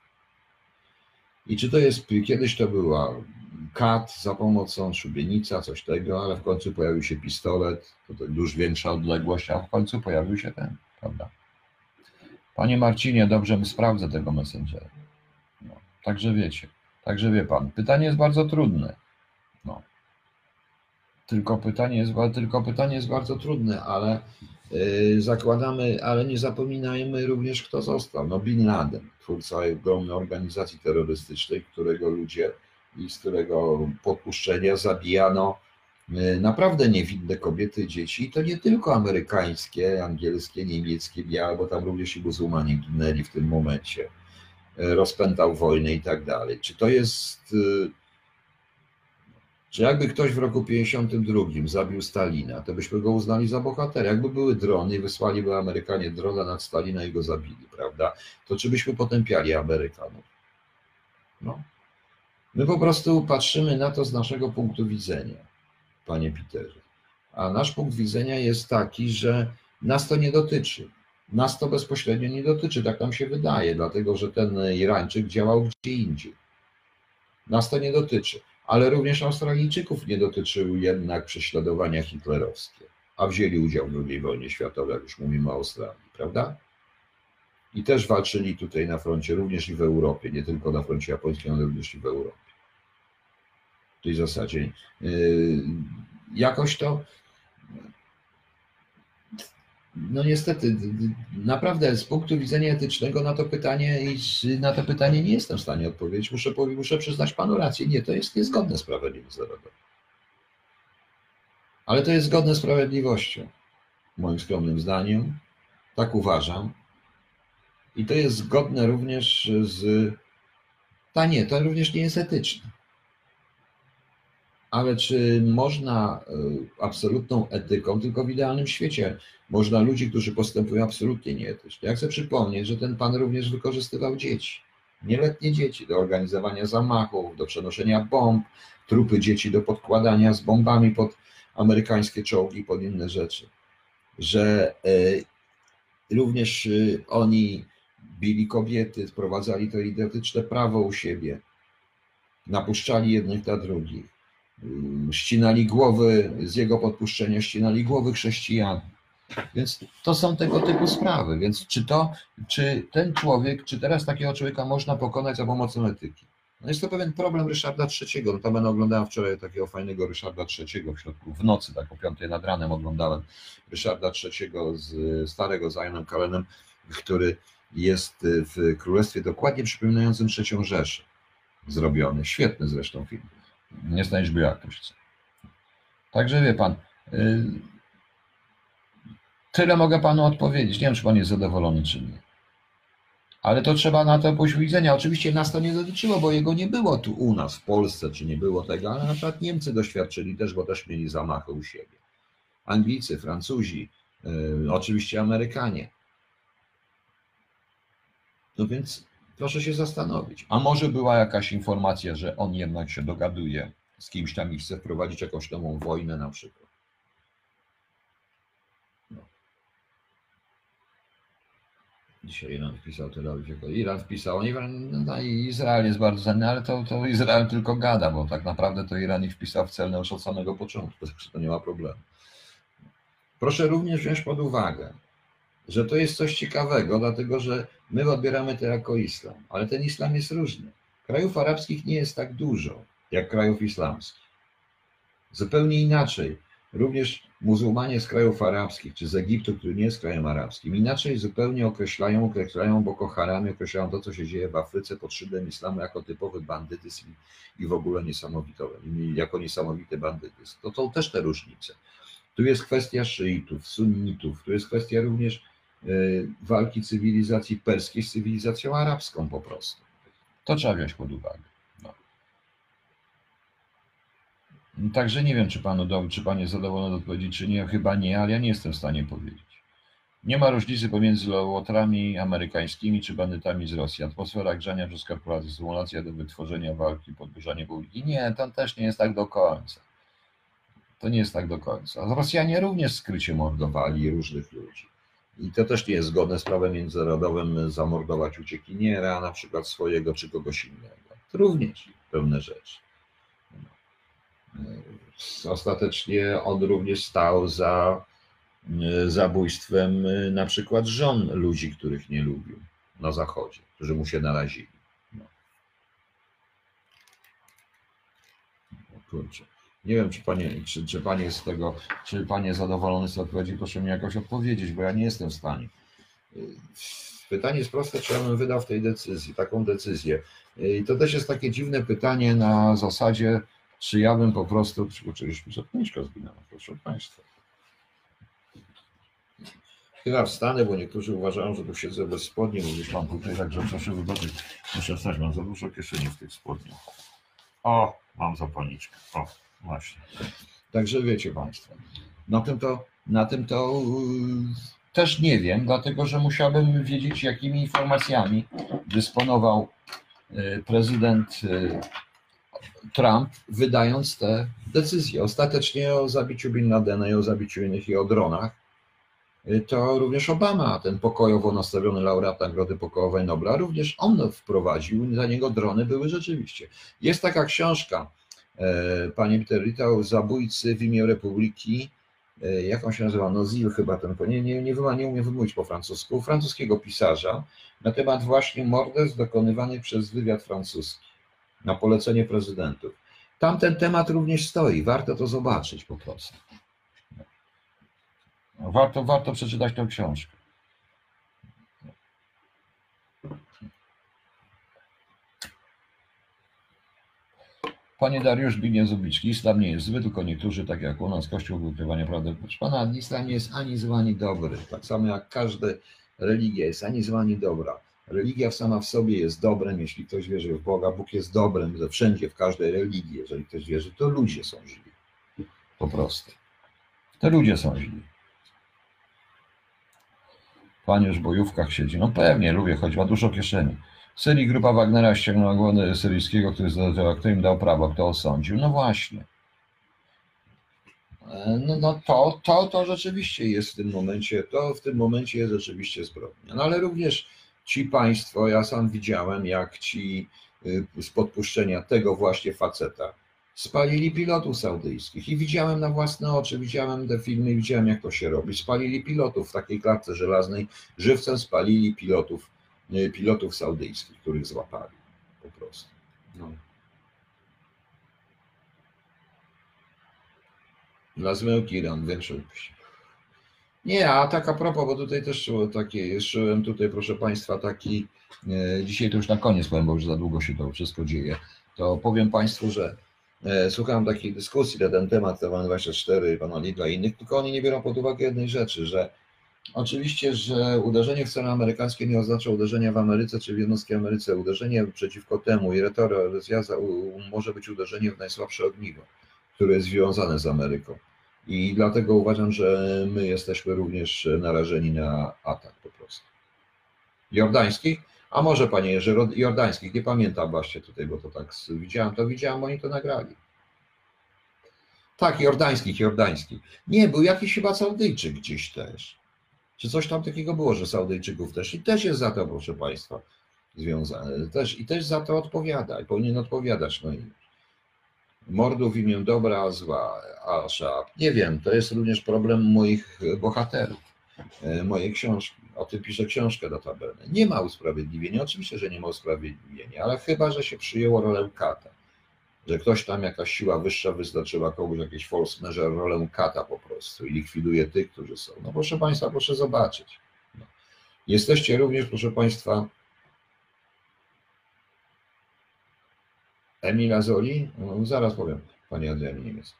I czy to jest, kiedyś to była kat za pomocą, szubienica, coś tego, ale w końcu pojawił się pistolet, To, to już większa odległość, a w końcu pojawił się ten, prawda? Panie Marcinie, dobrze sprawdzę tego Messengera. No, także wiecie, także wie pan. Pytanie jest bardzo trudne. No. Tylko pytanie jest, tylko pytanie jest bardzo trudne, ale Yy, zakładamy, ale nie zapominajmy również, kto został. No Bin Laden, twórca ogromnej organizacji terrorystycznej, którego ludzie i z którego podpuszczenia zabijano naprawdę niewinne kobiety dzieci. I to nie tylko amerykańskie, angielskie, niemieckie, białe, bo tam również i muzułmanie ginęli w tym momencie. Yy, Rozpętał wojnę i tak dalej. Czy to jest... yy, że jakby ktoś w roku 52 zabił Stalina, to byśmy go uznali za bohatera. Jakby były drony i wysłaliby Amerykanie drona nad Stalina i go zabili, prawda? To czy byśmy potępiali Amerykanów? No. My po prostu patrzymy na to z naszego punktu widzenia, panie Peterze. A nasz punkt widzenia jest taki, że nas to nie dotyczy. Nas to bezpośrednio nie dotyczy, tak nam się wydaje, dlatego że ten Irańczyk działał gdzie indziej. Nas to nie dotyczy ale również Australijczyków nie dotyczyły jednak prześladowania hitlerowskie, a wzięli udział w II wojnie światowej, jak już mówimy o Australii, prawda? I też walczyli tutaj na froncie, również i w Europie, nie tylko na froncie japońskim, ale również i w Europie. Tej zasadzie yy, jakoś to no niestety, naprawdę z punktu widzenia etycznego na to pytanie na to pytanie nie jestem w stanie odpowiedzieć. Muszę, muszę przyznać panu rację. Nie, to jest niezgodne z prawem międzynarodowym. Ale to jest zgodne z sprawiedliwością, moim skromnym zdaniem. Tak uważam. I to jest zgodne również z. A nie, to również nie jest etyczne. Ale czy można y, absolutną etyką, tylko w idealnym świecie, można ludzi, którzy postępują absolutnie nieetycznie. Ja chcę przypomnieć, że ten pan również wykorzystywał dzieci, nieletnie dzieci do organizowania zamachów, do przenoszenia bomb, trupy dzieci do podkładania z bombami pod amerykańskie czołgi, pod inne rzeczy. Że y, również y, oni bili kobiety, wprowadzali to idiotyczne prawo u siebie, napuszczali jednych na drugich, ścinali głowy, z jego podpuszczenia ścinali głowy chrześcijan. Więc to są tego typu sprawy. Więc czy to, czy ten człowiek, czy teraz takiego człowieka można pokonać za pomocą etyki? No jest to pewien problem Ryszarda III. Notabene oglądałem wczoraj takiego fajnego Ryszarda III w środku, w nocy, tak o 5 nad ranem oglądałem Ryszarda III z starego z Ianem Kalenem, który jest w królestwie dokładnie przypominającym trzecią Rzeszę zrobiony. Świetny zresztą film. Nie znajdźby jakoś. Także wie pan, y, tyle mogę panu odpowiedzieć. Nie wiem, czy pan jest zadowolony, czy nie. Ale to trzeba na to pójść widzenia. Oczywiście nas to nie dotyczyło, bo jego nie było tu u nas w Polsce, czy nie było tego, ale na przykład Niemcy doświadczyli też, bo też mieli zamachy u siebie. Anglicy, Francuzi, y, oczywiście Amerykanie. No więc proszę się zastanowić. A może była jakaś informacja, że on jednak się dogaduje z kimś tam i chce wprowadzić jakąś nową wojnę na przykład. No. Dzisiaj Iran wpisał tyle jako Iran wpisał. No i Izrael jest bardzo cenny, ale to, to Izrael tylko gada, bo tak naprawdę to Iran ich wpisał w celne już od samego początku, <laughs> także to nie ma problemu. Proszę również wziąć pod uwagę, że to jest coś ciekawego, dlatego że my odbieramy to jako islam, ale ten islam jest różny. Krajów arabskich nie jest tak dużo. jak krajów islamskich. Zupełnie inaczej. Również muzułmanie z krajów arabskkich, czy z Egiptu, który nie jest krajem arabskim, inaczej zupełnie określają, określają Boko Haram, określają to, co się dzieje w Afryce pod szyldem islamu jako typowy bandytyzm i, w ogóle niesamowity, jako niesamowity bandytyzm. To są też te różnice. Tu jest kwestia szyitów, sunnitów, tu jest kwestia również walki cywilizacji perskiej z cywilizacją arabską po prostu. To trzeba wziąć pod uwagę. No. Także nie wiem, czy panu czy pan jest zadowolony z odpowiedzi, czy nie. Chyba nie, ale ja nie jestem w stanie powiedzieć. Nie ma różnicy pomiędzy łotrami amerykańskimi czy bandytami z Rosji. Atmosfera grzania przez korporacje, symulacja do wytworzenia walki, podburzanie publiki. Nie, to też nie jest tak do końca. To nie jest tak do końca. Rosjanie również skrycie mordowali różnych ludzi. I to też nie jest zgodne z prawem międzynarodowym zamordować uciekiniera, na przykład swojego czy kogoś innego. To również pewne rzeczy. Ostatecznie on również stał za e, zabójstwem e, na przykład żon ludzi, których nie lubił na zachodzie, którzy mu się narazili. No. Kurczę. Nie wiem, czy panie, czy, czy jest z tego, czy panie zadowolony z odpowiedzi, proszę mi jakoś odpowiedzieć, bo ja nie jestem w stanie. Pytanie jest proste, czy ja bym wydał w tej decyzji, taką decyzję. I to też jest takie dziwne pytanie na zasadzie, czy ja bym po prostu, oczywiście zapomniczka zginęła, proszę Państwa. Chyba wstanę, bo niektórzy uważają, że tu siedzę bez spodni, mówisz Pan tutaj, także proszę wybaczyć. Muszę wstać, mam za dużo kieszeni w tych spodniach. O, mam zapalniczkę. O, właśnie. Także wiecie Państwo, na tym to, na tym to yy, też nie wiem, dlatego że musiałbym wiedzieć, jakimi informacjami dysponował yy, prezydent yy, Trump, wydając te decyzje. Ostatecznie o zabiciu Bin Ladena i o zabiciu innych i o dronach, y, to również Obama, ten pokojowo nastawiony laureat Nagrody Pokojowej Nobla, również on wprowadził, za niego drony były rzeczywiście. Jest taka książka, pani Pterritał, Zabójcy w imię Republiki, e, jak on się nazywa, Nozil chyba ten, nie, nie, nie, nie umiem wymówić po francusku, francuskiego pisarza na temat właśnie morderstw dokonywanych przez wywiad francuski na polecenie prezydentów. Tam ten temat również stoi, warto to zobaczyć po prostu. Warto, warto przeczytać tę książkę. Panie Dariusz Bignie Zubicki, islam nie jest zły, tylko niektórzy, tak jak u nas, Kościół wykrywania prawdy. Proszę pana, islam nie jest ani zły, ani dobry. Tak samo jak każda religia jest ani zła, ani dobra. Religia sama w sobie jest dobrem, jeśli ktoś wierzy w Boga. Bóg jest dobrem ze wszędzie, w każdej religii. Jeżeli ktoś wierzy, to ludzie są źli. Po prostu. To ludzie są źli. Pan już w bojówkach siedzi. No pewnie, lubię, choć ma dużo kieszeni. Syrii grupa Wagnera ściągnęła głowę syryjskiego, który zdecydował, kto im dał prawo, kto osądził. No właśnie. E, no, no to, to, to rzeczywiście jest w tym momencie, to w tym momencie jest rzeczywiście zbrodnia. No ale również ci państwo, ja sam widziałem, jak ci y, z podpuszczenia tego właśnie faceta spalili pilotów saudyjskich i widziałem na własne oczy, widziałem te filmy, widziałem jak to się robi. Spalili pilotów w takiej klatce żelaznej, żywcem spalili pilotów, pilotów saudyjskich, których złapali po prostu. No. Dla zmyłki Iran, większość nie, a tak a propos, bo tutaj też takie, jeszcze tutaj proszę Państwa taki, e, dzisiaj to już na koniec powiem, bo już za długo się to wszystko dzieje, to powiem Państwu, że e, słuchałem takiej dyskusji na ten temat, TVN24, pana Lidla i innych, tylko oni nie biorą pod uwagę jednej rzeczy, że oczywiście, że uderzenie w cele amerykańskie nie oznacza uderzenia w Ameryce czy w jednostki Ameryce, uderzenie przeciwko temu i retoria może być uderzenie w najsłabsze ogniwo, które jest związane z Ameryką. I dlatego uważam, że my jesteśmy również narażeni na atak po prostu. Jordańskich? A może panie Jerzy, jordańskich, nie pamiętam właśnie tutaj, bo to tak widziałem, to widziałem, oni to nagrali. Tak, jordańskich, jordańskich. Nie, był jakiś chyba Saudyjczyk gdzieś też. Czy coś tam takiego było, że Saudyjczyków też. I też jest za to, proszę Państwa, związane. Też, I też za to odpowiada i powinien odpowiadać. No i Mordu w imię dobra, a zła, Asza. Nie wiem, to jest również problem moich bohaterów, e, mojej książki. O tym piszę książkę notabene. Nie ma usprawiedliwienia, oczywiście, że nie ma usprawiedliwienia, ale chyba, że się przyjęło rolę kata. Że ktoś tam, jakaś siła wyższa wyznaczyła komuś jakieś false measure, rolę kata po prostu i likwiduje tych, którzy są. No proszę Państwa, proszę zobaczyć. No. Jesteście również, proszę Państwa, Emila Zoli? No, zaraz powiem, Panie Adrianie Niemiec.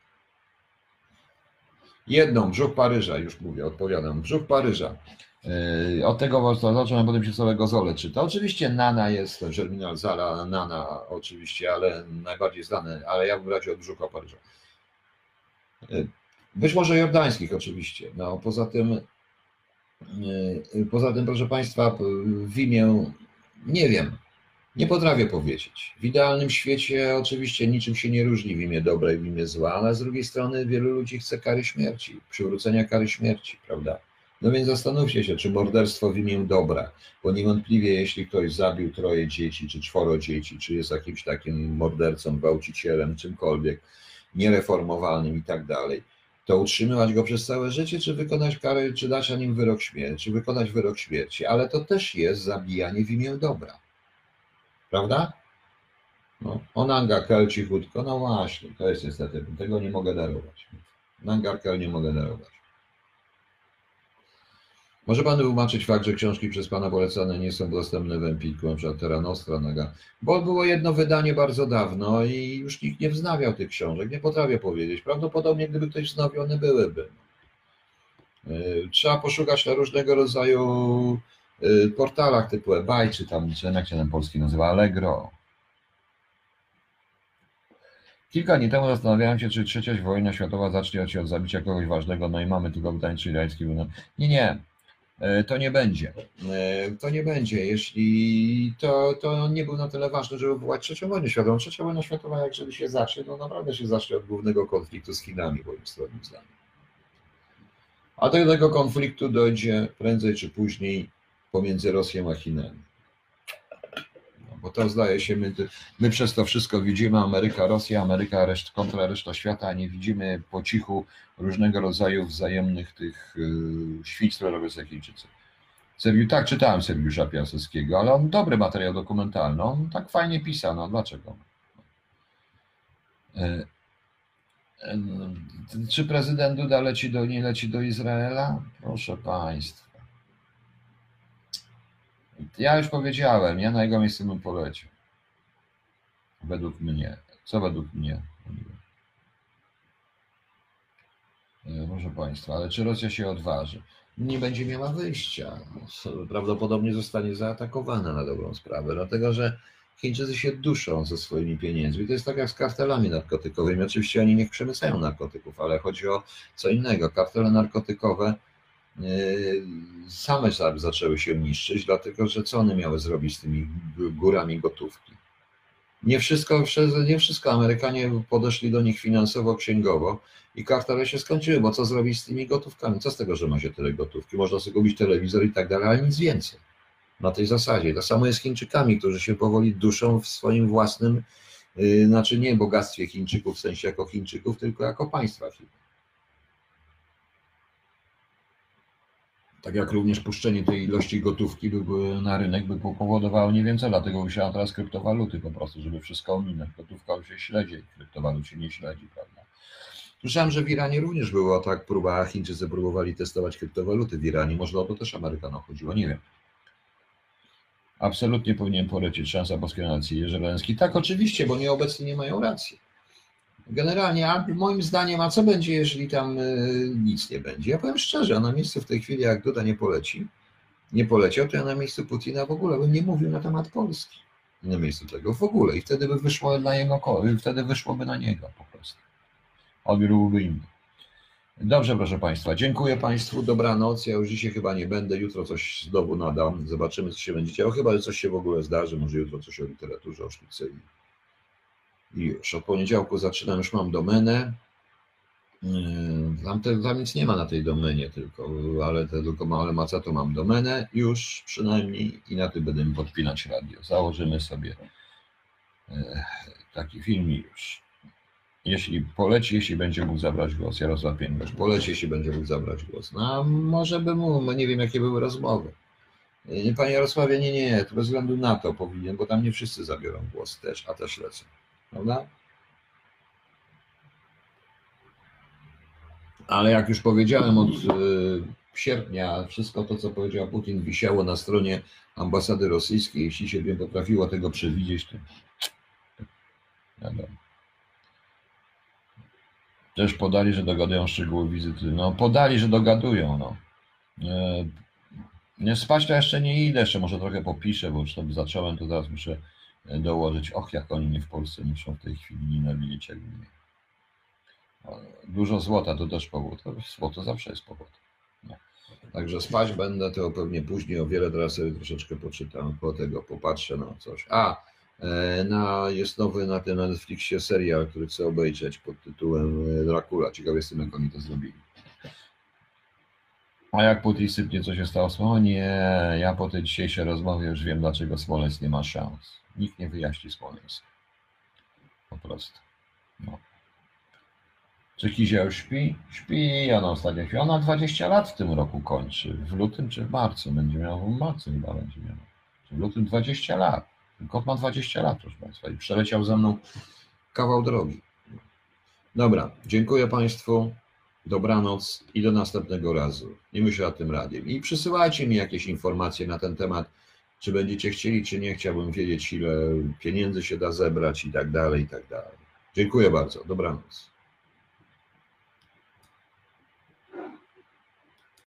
Jedną, brzuch Paryża, już mówię, odpowiadam. Brzuch Paryża. Yy, od tego zacząłem, potem się całego Zole czyta. Oczywiście Nana jest, Germinal Zala, Nana oczywiście, ale najbardziej znane, ale ja bym radził od brzucha Paryża. Yy, być może jordańskich oczywiście. No, poza tym, yy, poza tym, proszę Państwa, w imię, nie wiem, nie potrafię powiedzieć. W idealnym świecie oczywiście niczym się nie różni w imię dobra i w imię zła, ale z drugiej strony wielu ludzi chce kary śmierci, przywrócenia kary śmierci, prawda? No więc zastanówcie się, czy morderstwo w imię dobra, bo niewątpliwie jeśli ktoś zabił troje dzieci, czy czworo dzieci, czy jest jakimś takim mordercą, gwałcicielem, czymkolwiek, niereformowalnym i tak dalej, to utrzymywać go przez całe życie, czy wykonać karę, czy dać na nim wyrok śmierci, czy wykonać wyrok śmierci, ale to też jest zabijanie w imię dobra. Prawda? No, Onanga Kel cichutko, no właśnie, to jest niestety, tego nie mogę darować. Nangar Kel nie mogę darować. Może Pan wytłumaczyć fakt, że książki przez Pana polecane nie są dostępne w Empiku, na przykład Terra Nostra, Naga, bo było jedno wydanie bardzo dawno i już nikt nie wznawiał tych książek, nie potrafię powiedzieć. Prawdopodobnie gdyby ktoś wznawiał, one byłyby. Yy, trzeba poszukać na różnego rodzaju yy, portalach typu eBay, czy tam, czy jak się ten polski nazywa, Allegro. Kilka dni temu zastanawiałem się, czy trzecia wojna światowa zacznie się od zabicia kogoś ważnego, no i mamy tylko pytanie, czy irański był. Nie, nie, E, to nie będzie. E, to nie będzie, jeśli to, to nie był na tyle ważny, żeby wywołać trzecią wojnę światową. Trzecia wojna światowa, jak żeby się zacznie, to naprawdę się zacznie od głównego konfliktu z Chinami, moim stronnym zdaniem. A do tego konfliktu dojdzie prędzej czy później pomiędzy Rosją a Chinami. Bo to zdaje się, my, my przez to wszystko widzimy Ameryka, Rosja, Ameryka reszt, kontra reszta świata, a nie widzimy po cichu różnego rodzaju wzajemnych tych yy, świć, które robią Chińczycy. Serbiu, tak, czytałem Serbiusza Piaseckiego, ale on dobry materiał dokumentalny, on tak fajnie pisał, no dlaczego? Yy, yy, czy prezydent Duda leci do, nie leci do Izraela? Proszę Państwa. Ja już powiedziałem, ja na jego miejscu bym polecił. Według mnie. Co według mnie? E, proszę Państwa, ale czy Rosja się odważy? Nie będzie miała wyjścia. Prawdopodobnie zostanie zaatakowana na dobrą sprawę, dlatego że Chińczycy się duszą ze swoimi pieniędzmi. To jest tak jak z kartelami narkotykowymi. Oczywiście oni nie przemycają narkotyków, ale chodzi o co innego. Kartele narkotykowe same zaczęły się niszczyć, dlatego że co one miały zrobić z tymi górami gotówki? Nie wszystko, nie wszystko Amerykanie podeszli do nich finansowo, księgowo i kartele się skończyły, bo co zrobić z tymi gotówkami? Co z tego, że ma się tyle gotówki? Można sobie kupić telewizor i tak dalej, ale nic więcej. Na tej zasadzie. To samo jest z Chińczykami, którzy się powoli duszą w swoim własnym, yy, znaczy nie bogactwie Chińczyków w sensie jako Chińczyków, tylko jako państwa Chin. Tak jak również puszczenie tej ilości gotówki by, na rynek by powodowało nie wiem co, dlatego wysiadają teraz kryptowaluty po prostu, żeby wszystko ominąć. Gotówka się śledzi, kryptowalut się nie śledzi, prawda? Słyszałem, że w Iranie również była tak próba, Chińczycy próbowali testować kryptowaluty w Iranie, może o to też Amerykanom chodziło, nie wiem. Absolutnie powinien polecieć szansa polskiej nacji Jerzy Tak, oczywiście, bo nieobecni nie mają racji. Generalnie, a moim zdaniem, a co będzie, jeżeli tam y, nic nie będzie? Ja powiem szczerze, a na miejscu w tej chwili, jak Duda nie poleci, nie poleciał, to ja na miejscu Putina w ogóle bym nie mówił na temat Polski. Na miejscu tego w ogóle. I wtedy by wyszło na jego, wtedy wyszłoby na niego po prostu. Odbiór byłby inny. Dobrze, proszę Państwa. Dziękuję Państwu. Dobranoc. Ja już dzisiaj chyba nie będę. Jutro coś znowu nadam. Zobaczymy, co się będzie działo. Chyba, że coś się w ogóle zdarzy. Może jutro coś o literaturze, o sztuce już od poniedziałku zaczynam, już mam domenę. Yy, tam, te, tam nic nie ma na tej domenie, tylko, ale te, tylko ale maca to mam domenę już przynajmniej i na tym będę podpinać radio. Założymy sobie yy, taki film i już. Jeśli poleci, jeśli będzie mógł zabrać głos, Jarosław Piękność, poleci, jeśli będzie mógł zabrać głos. No może by mógł, nie wiem jakie były rozmowy. Yy, panie Jarosławie, nie, nie, to bez względu na to powinien, bo tam nie wszyscy zabiorą głos też, a też lecą. Prawda? Ale jak już powiedziałem, od y, sierpnia wszystko to, co powiedział Putin, wisiało na stronie ambasady rosyjskiej. Jeśli się nie potrafiło tego przewidzieć, to wiadomo. Też podali, że dogadują szczegóły wizyty. No, podali, że dogadują. No. E, nie spać to jeszcze nie idę, jeszcze może trochę popiszę, bo już to zacząłem, to teraz muszę dołożyć. Och, jak oni mnie w Polsce muszą w tej chwili nienawidzieć, jak mnie. E, Dużo złota to też powód. To Złoto zawsze jest powód. Także spać będę, to pewnie później o wiele, teraz sobie troszeczkę poczytam, po tego popatrzę na coś. A, e, na, jest nowy na tym Netflixie serial, który chcę obejrzeć pod tytułem e, Dracula. Ciekaw jestem, jak oni to zrobili. A jak Putin sypnie, co się stało? O nie, ja po tej dzisiejszej rozmowie już wiem, dlaczego Smoleńsk nie ma szans. Nikt nie wyjaśni Smoleńsk. Po prostu. No. Czy Kizia już śpi? Śpi, ona ostatnio śpi. Ona 20 lat w tym roku kończy. W lutym czy w marcu? Będzie miała w marcu chyba będzie miała. W lutym 20 lat. Kot ma 20 lat, proszę Państwa. I przeleciał ze mną Kawał drogi. Dobra, dziękuję Państwu. Dobranoc i do następnego razu. Nie myślę o tym radiem. I przysyłajcie mi jakieś informacje na ten temat, czy będziecie chcieli, czy nie. Chciałbym wiedzieć, ile pieniędzy się da zebrać i tak dalej, i tak dalej. Dziękuję bardzo. Dobranoc.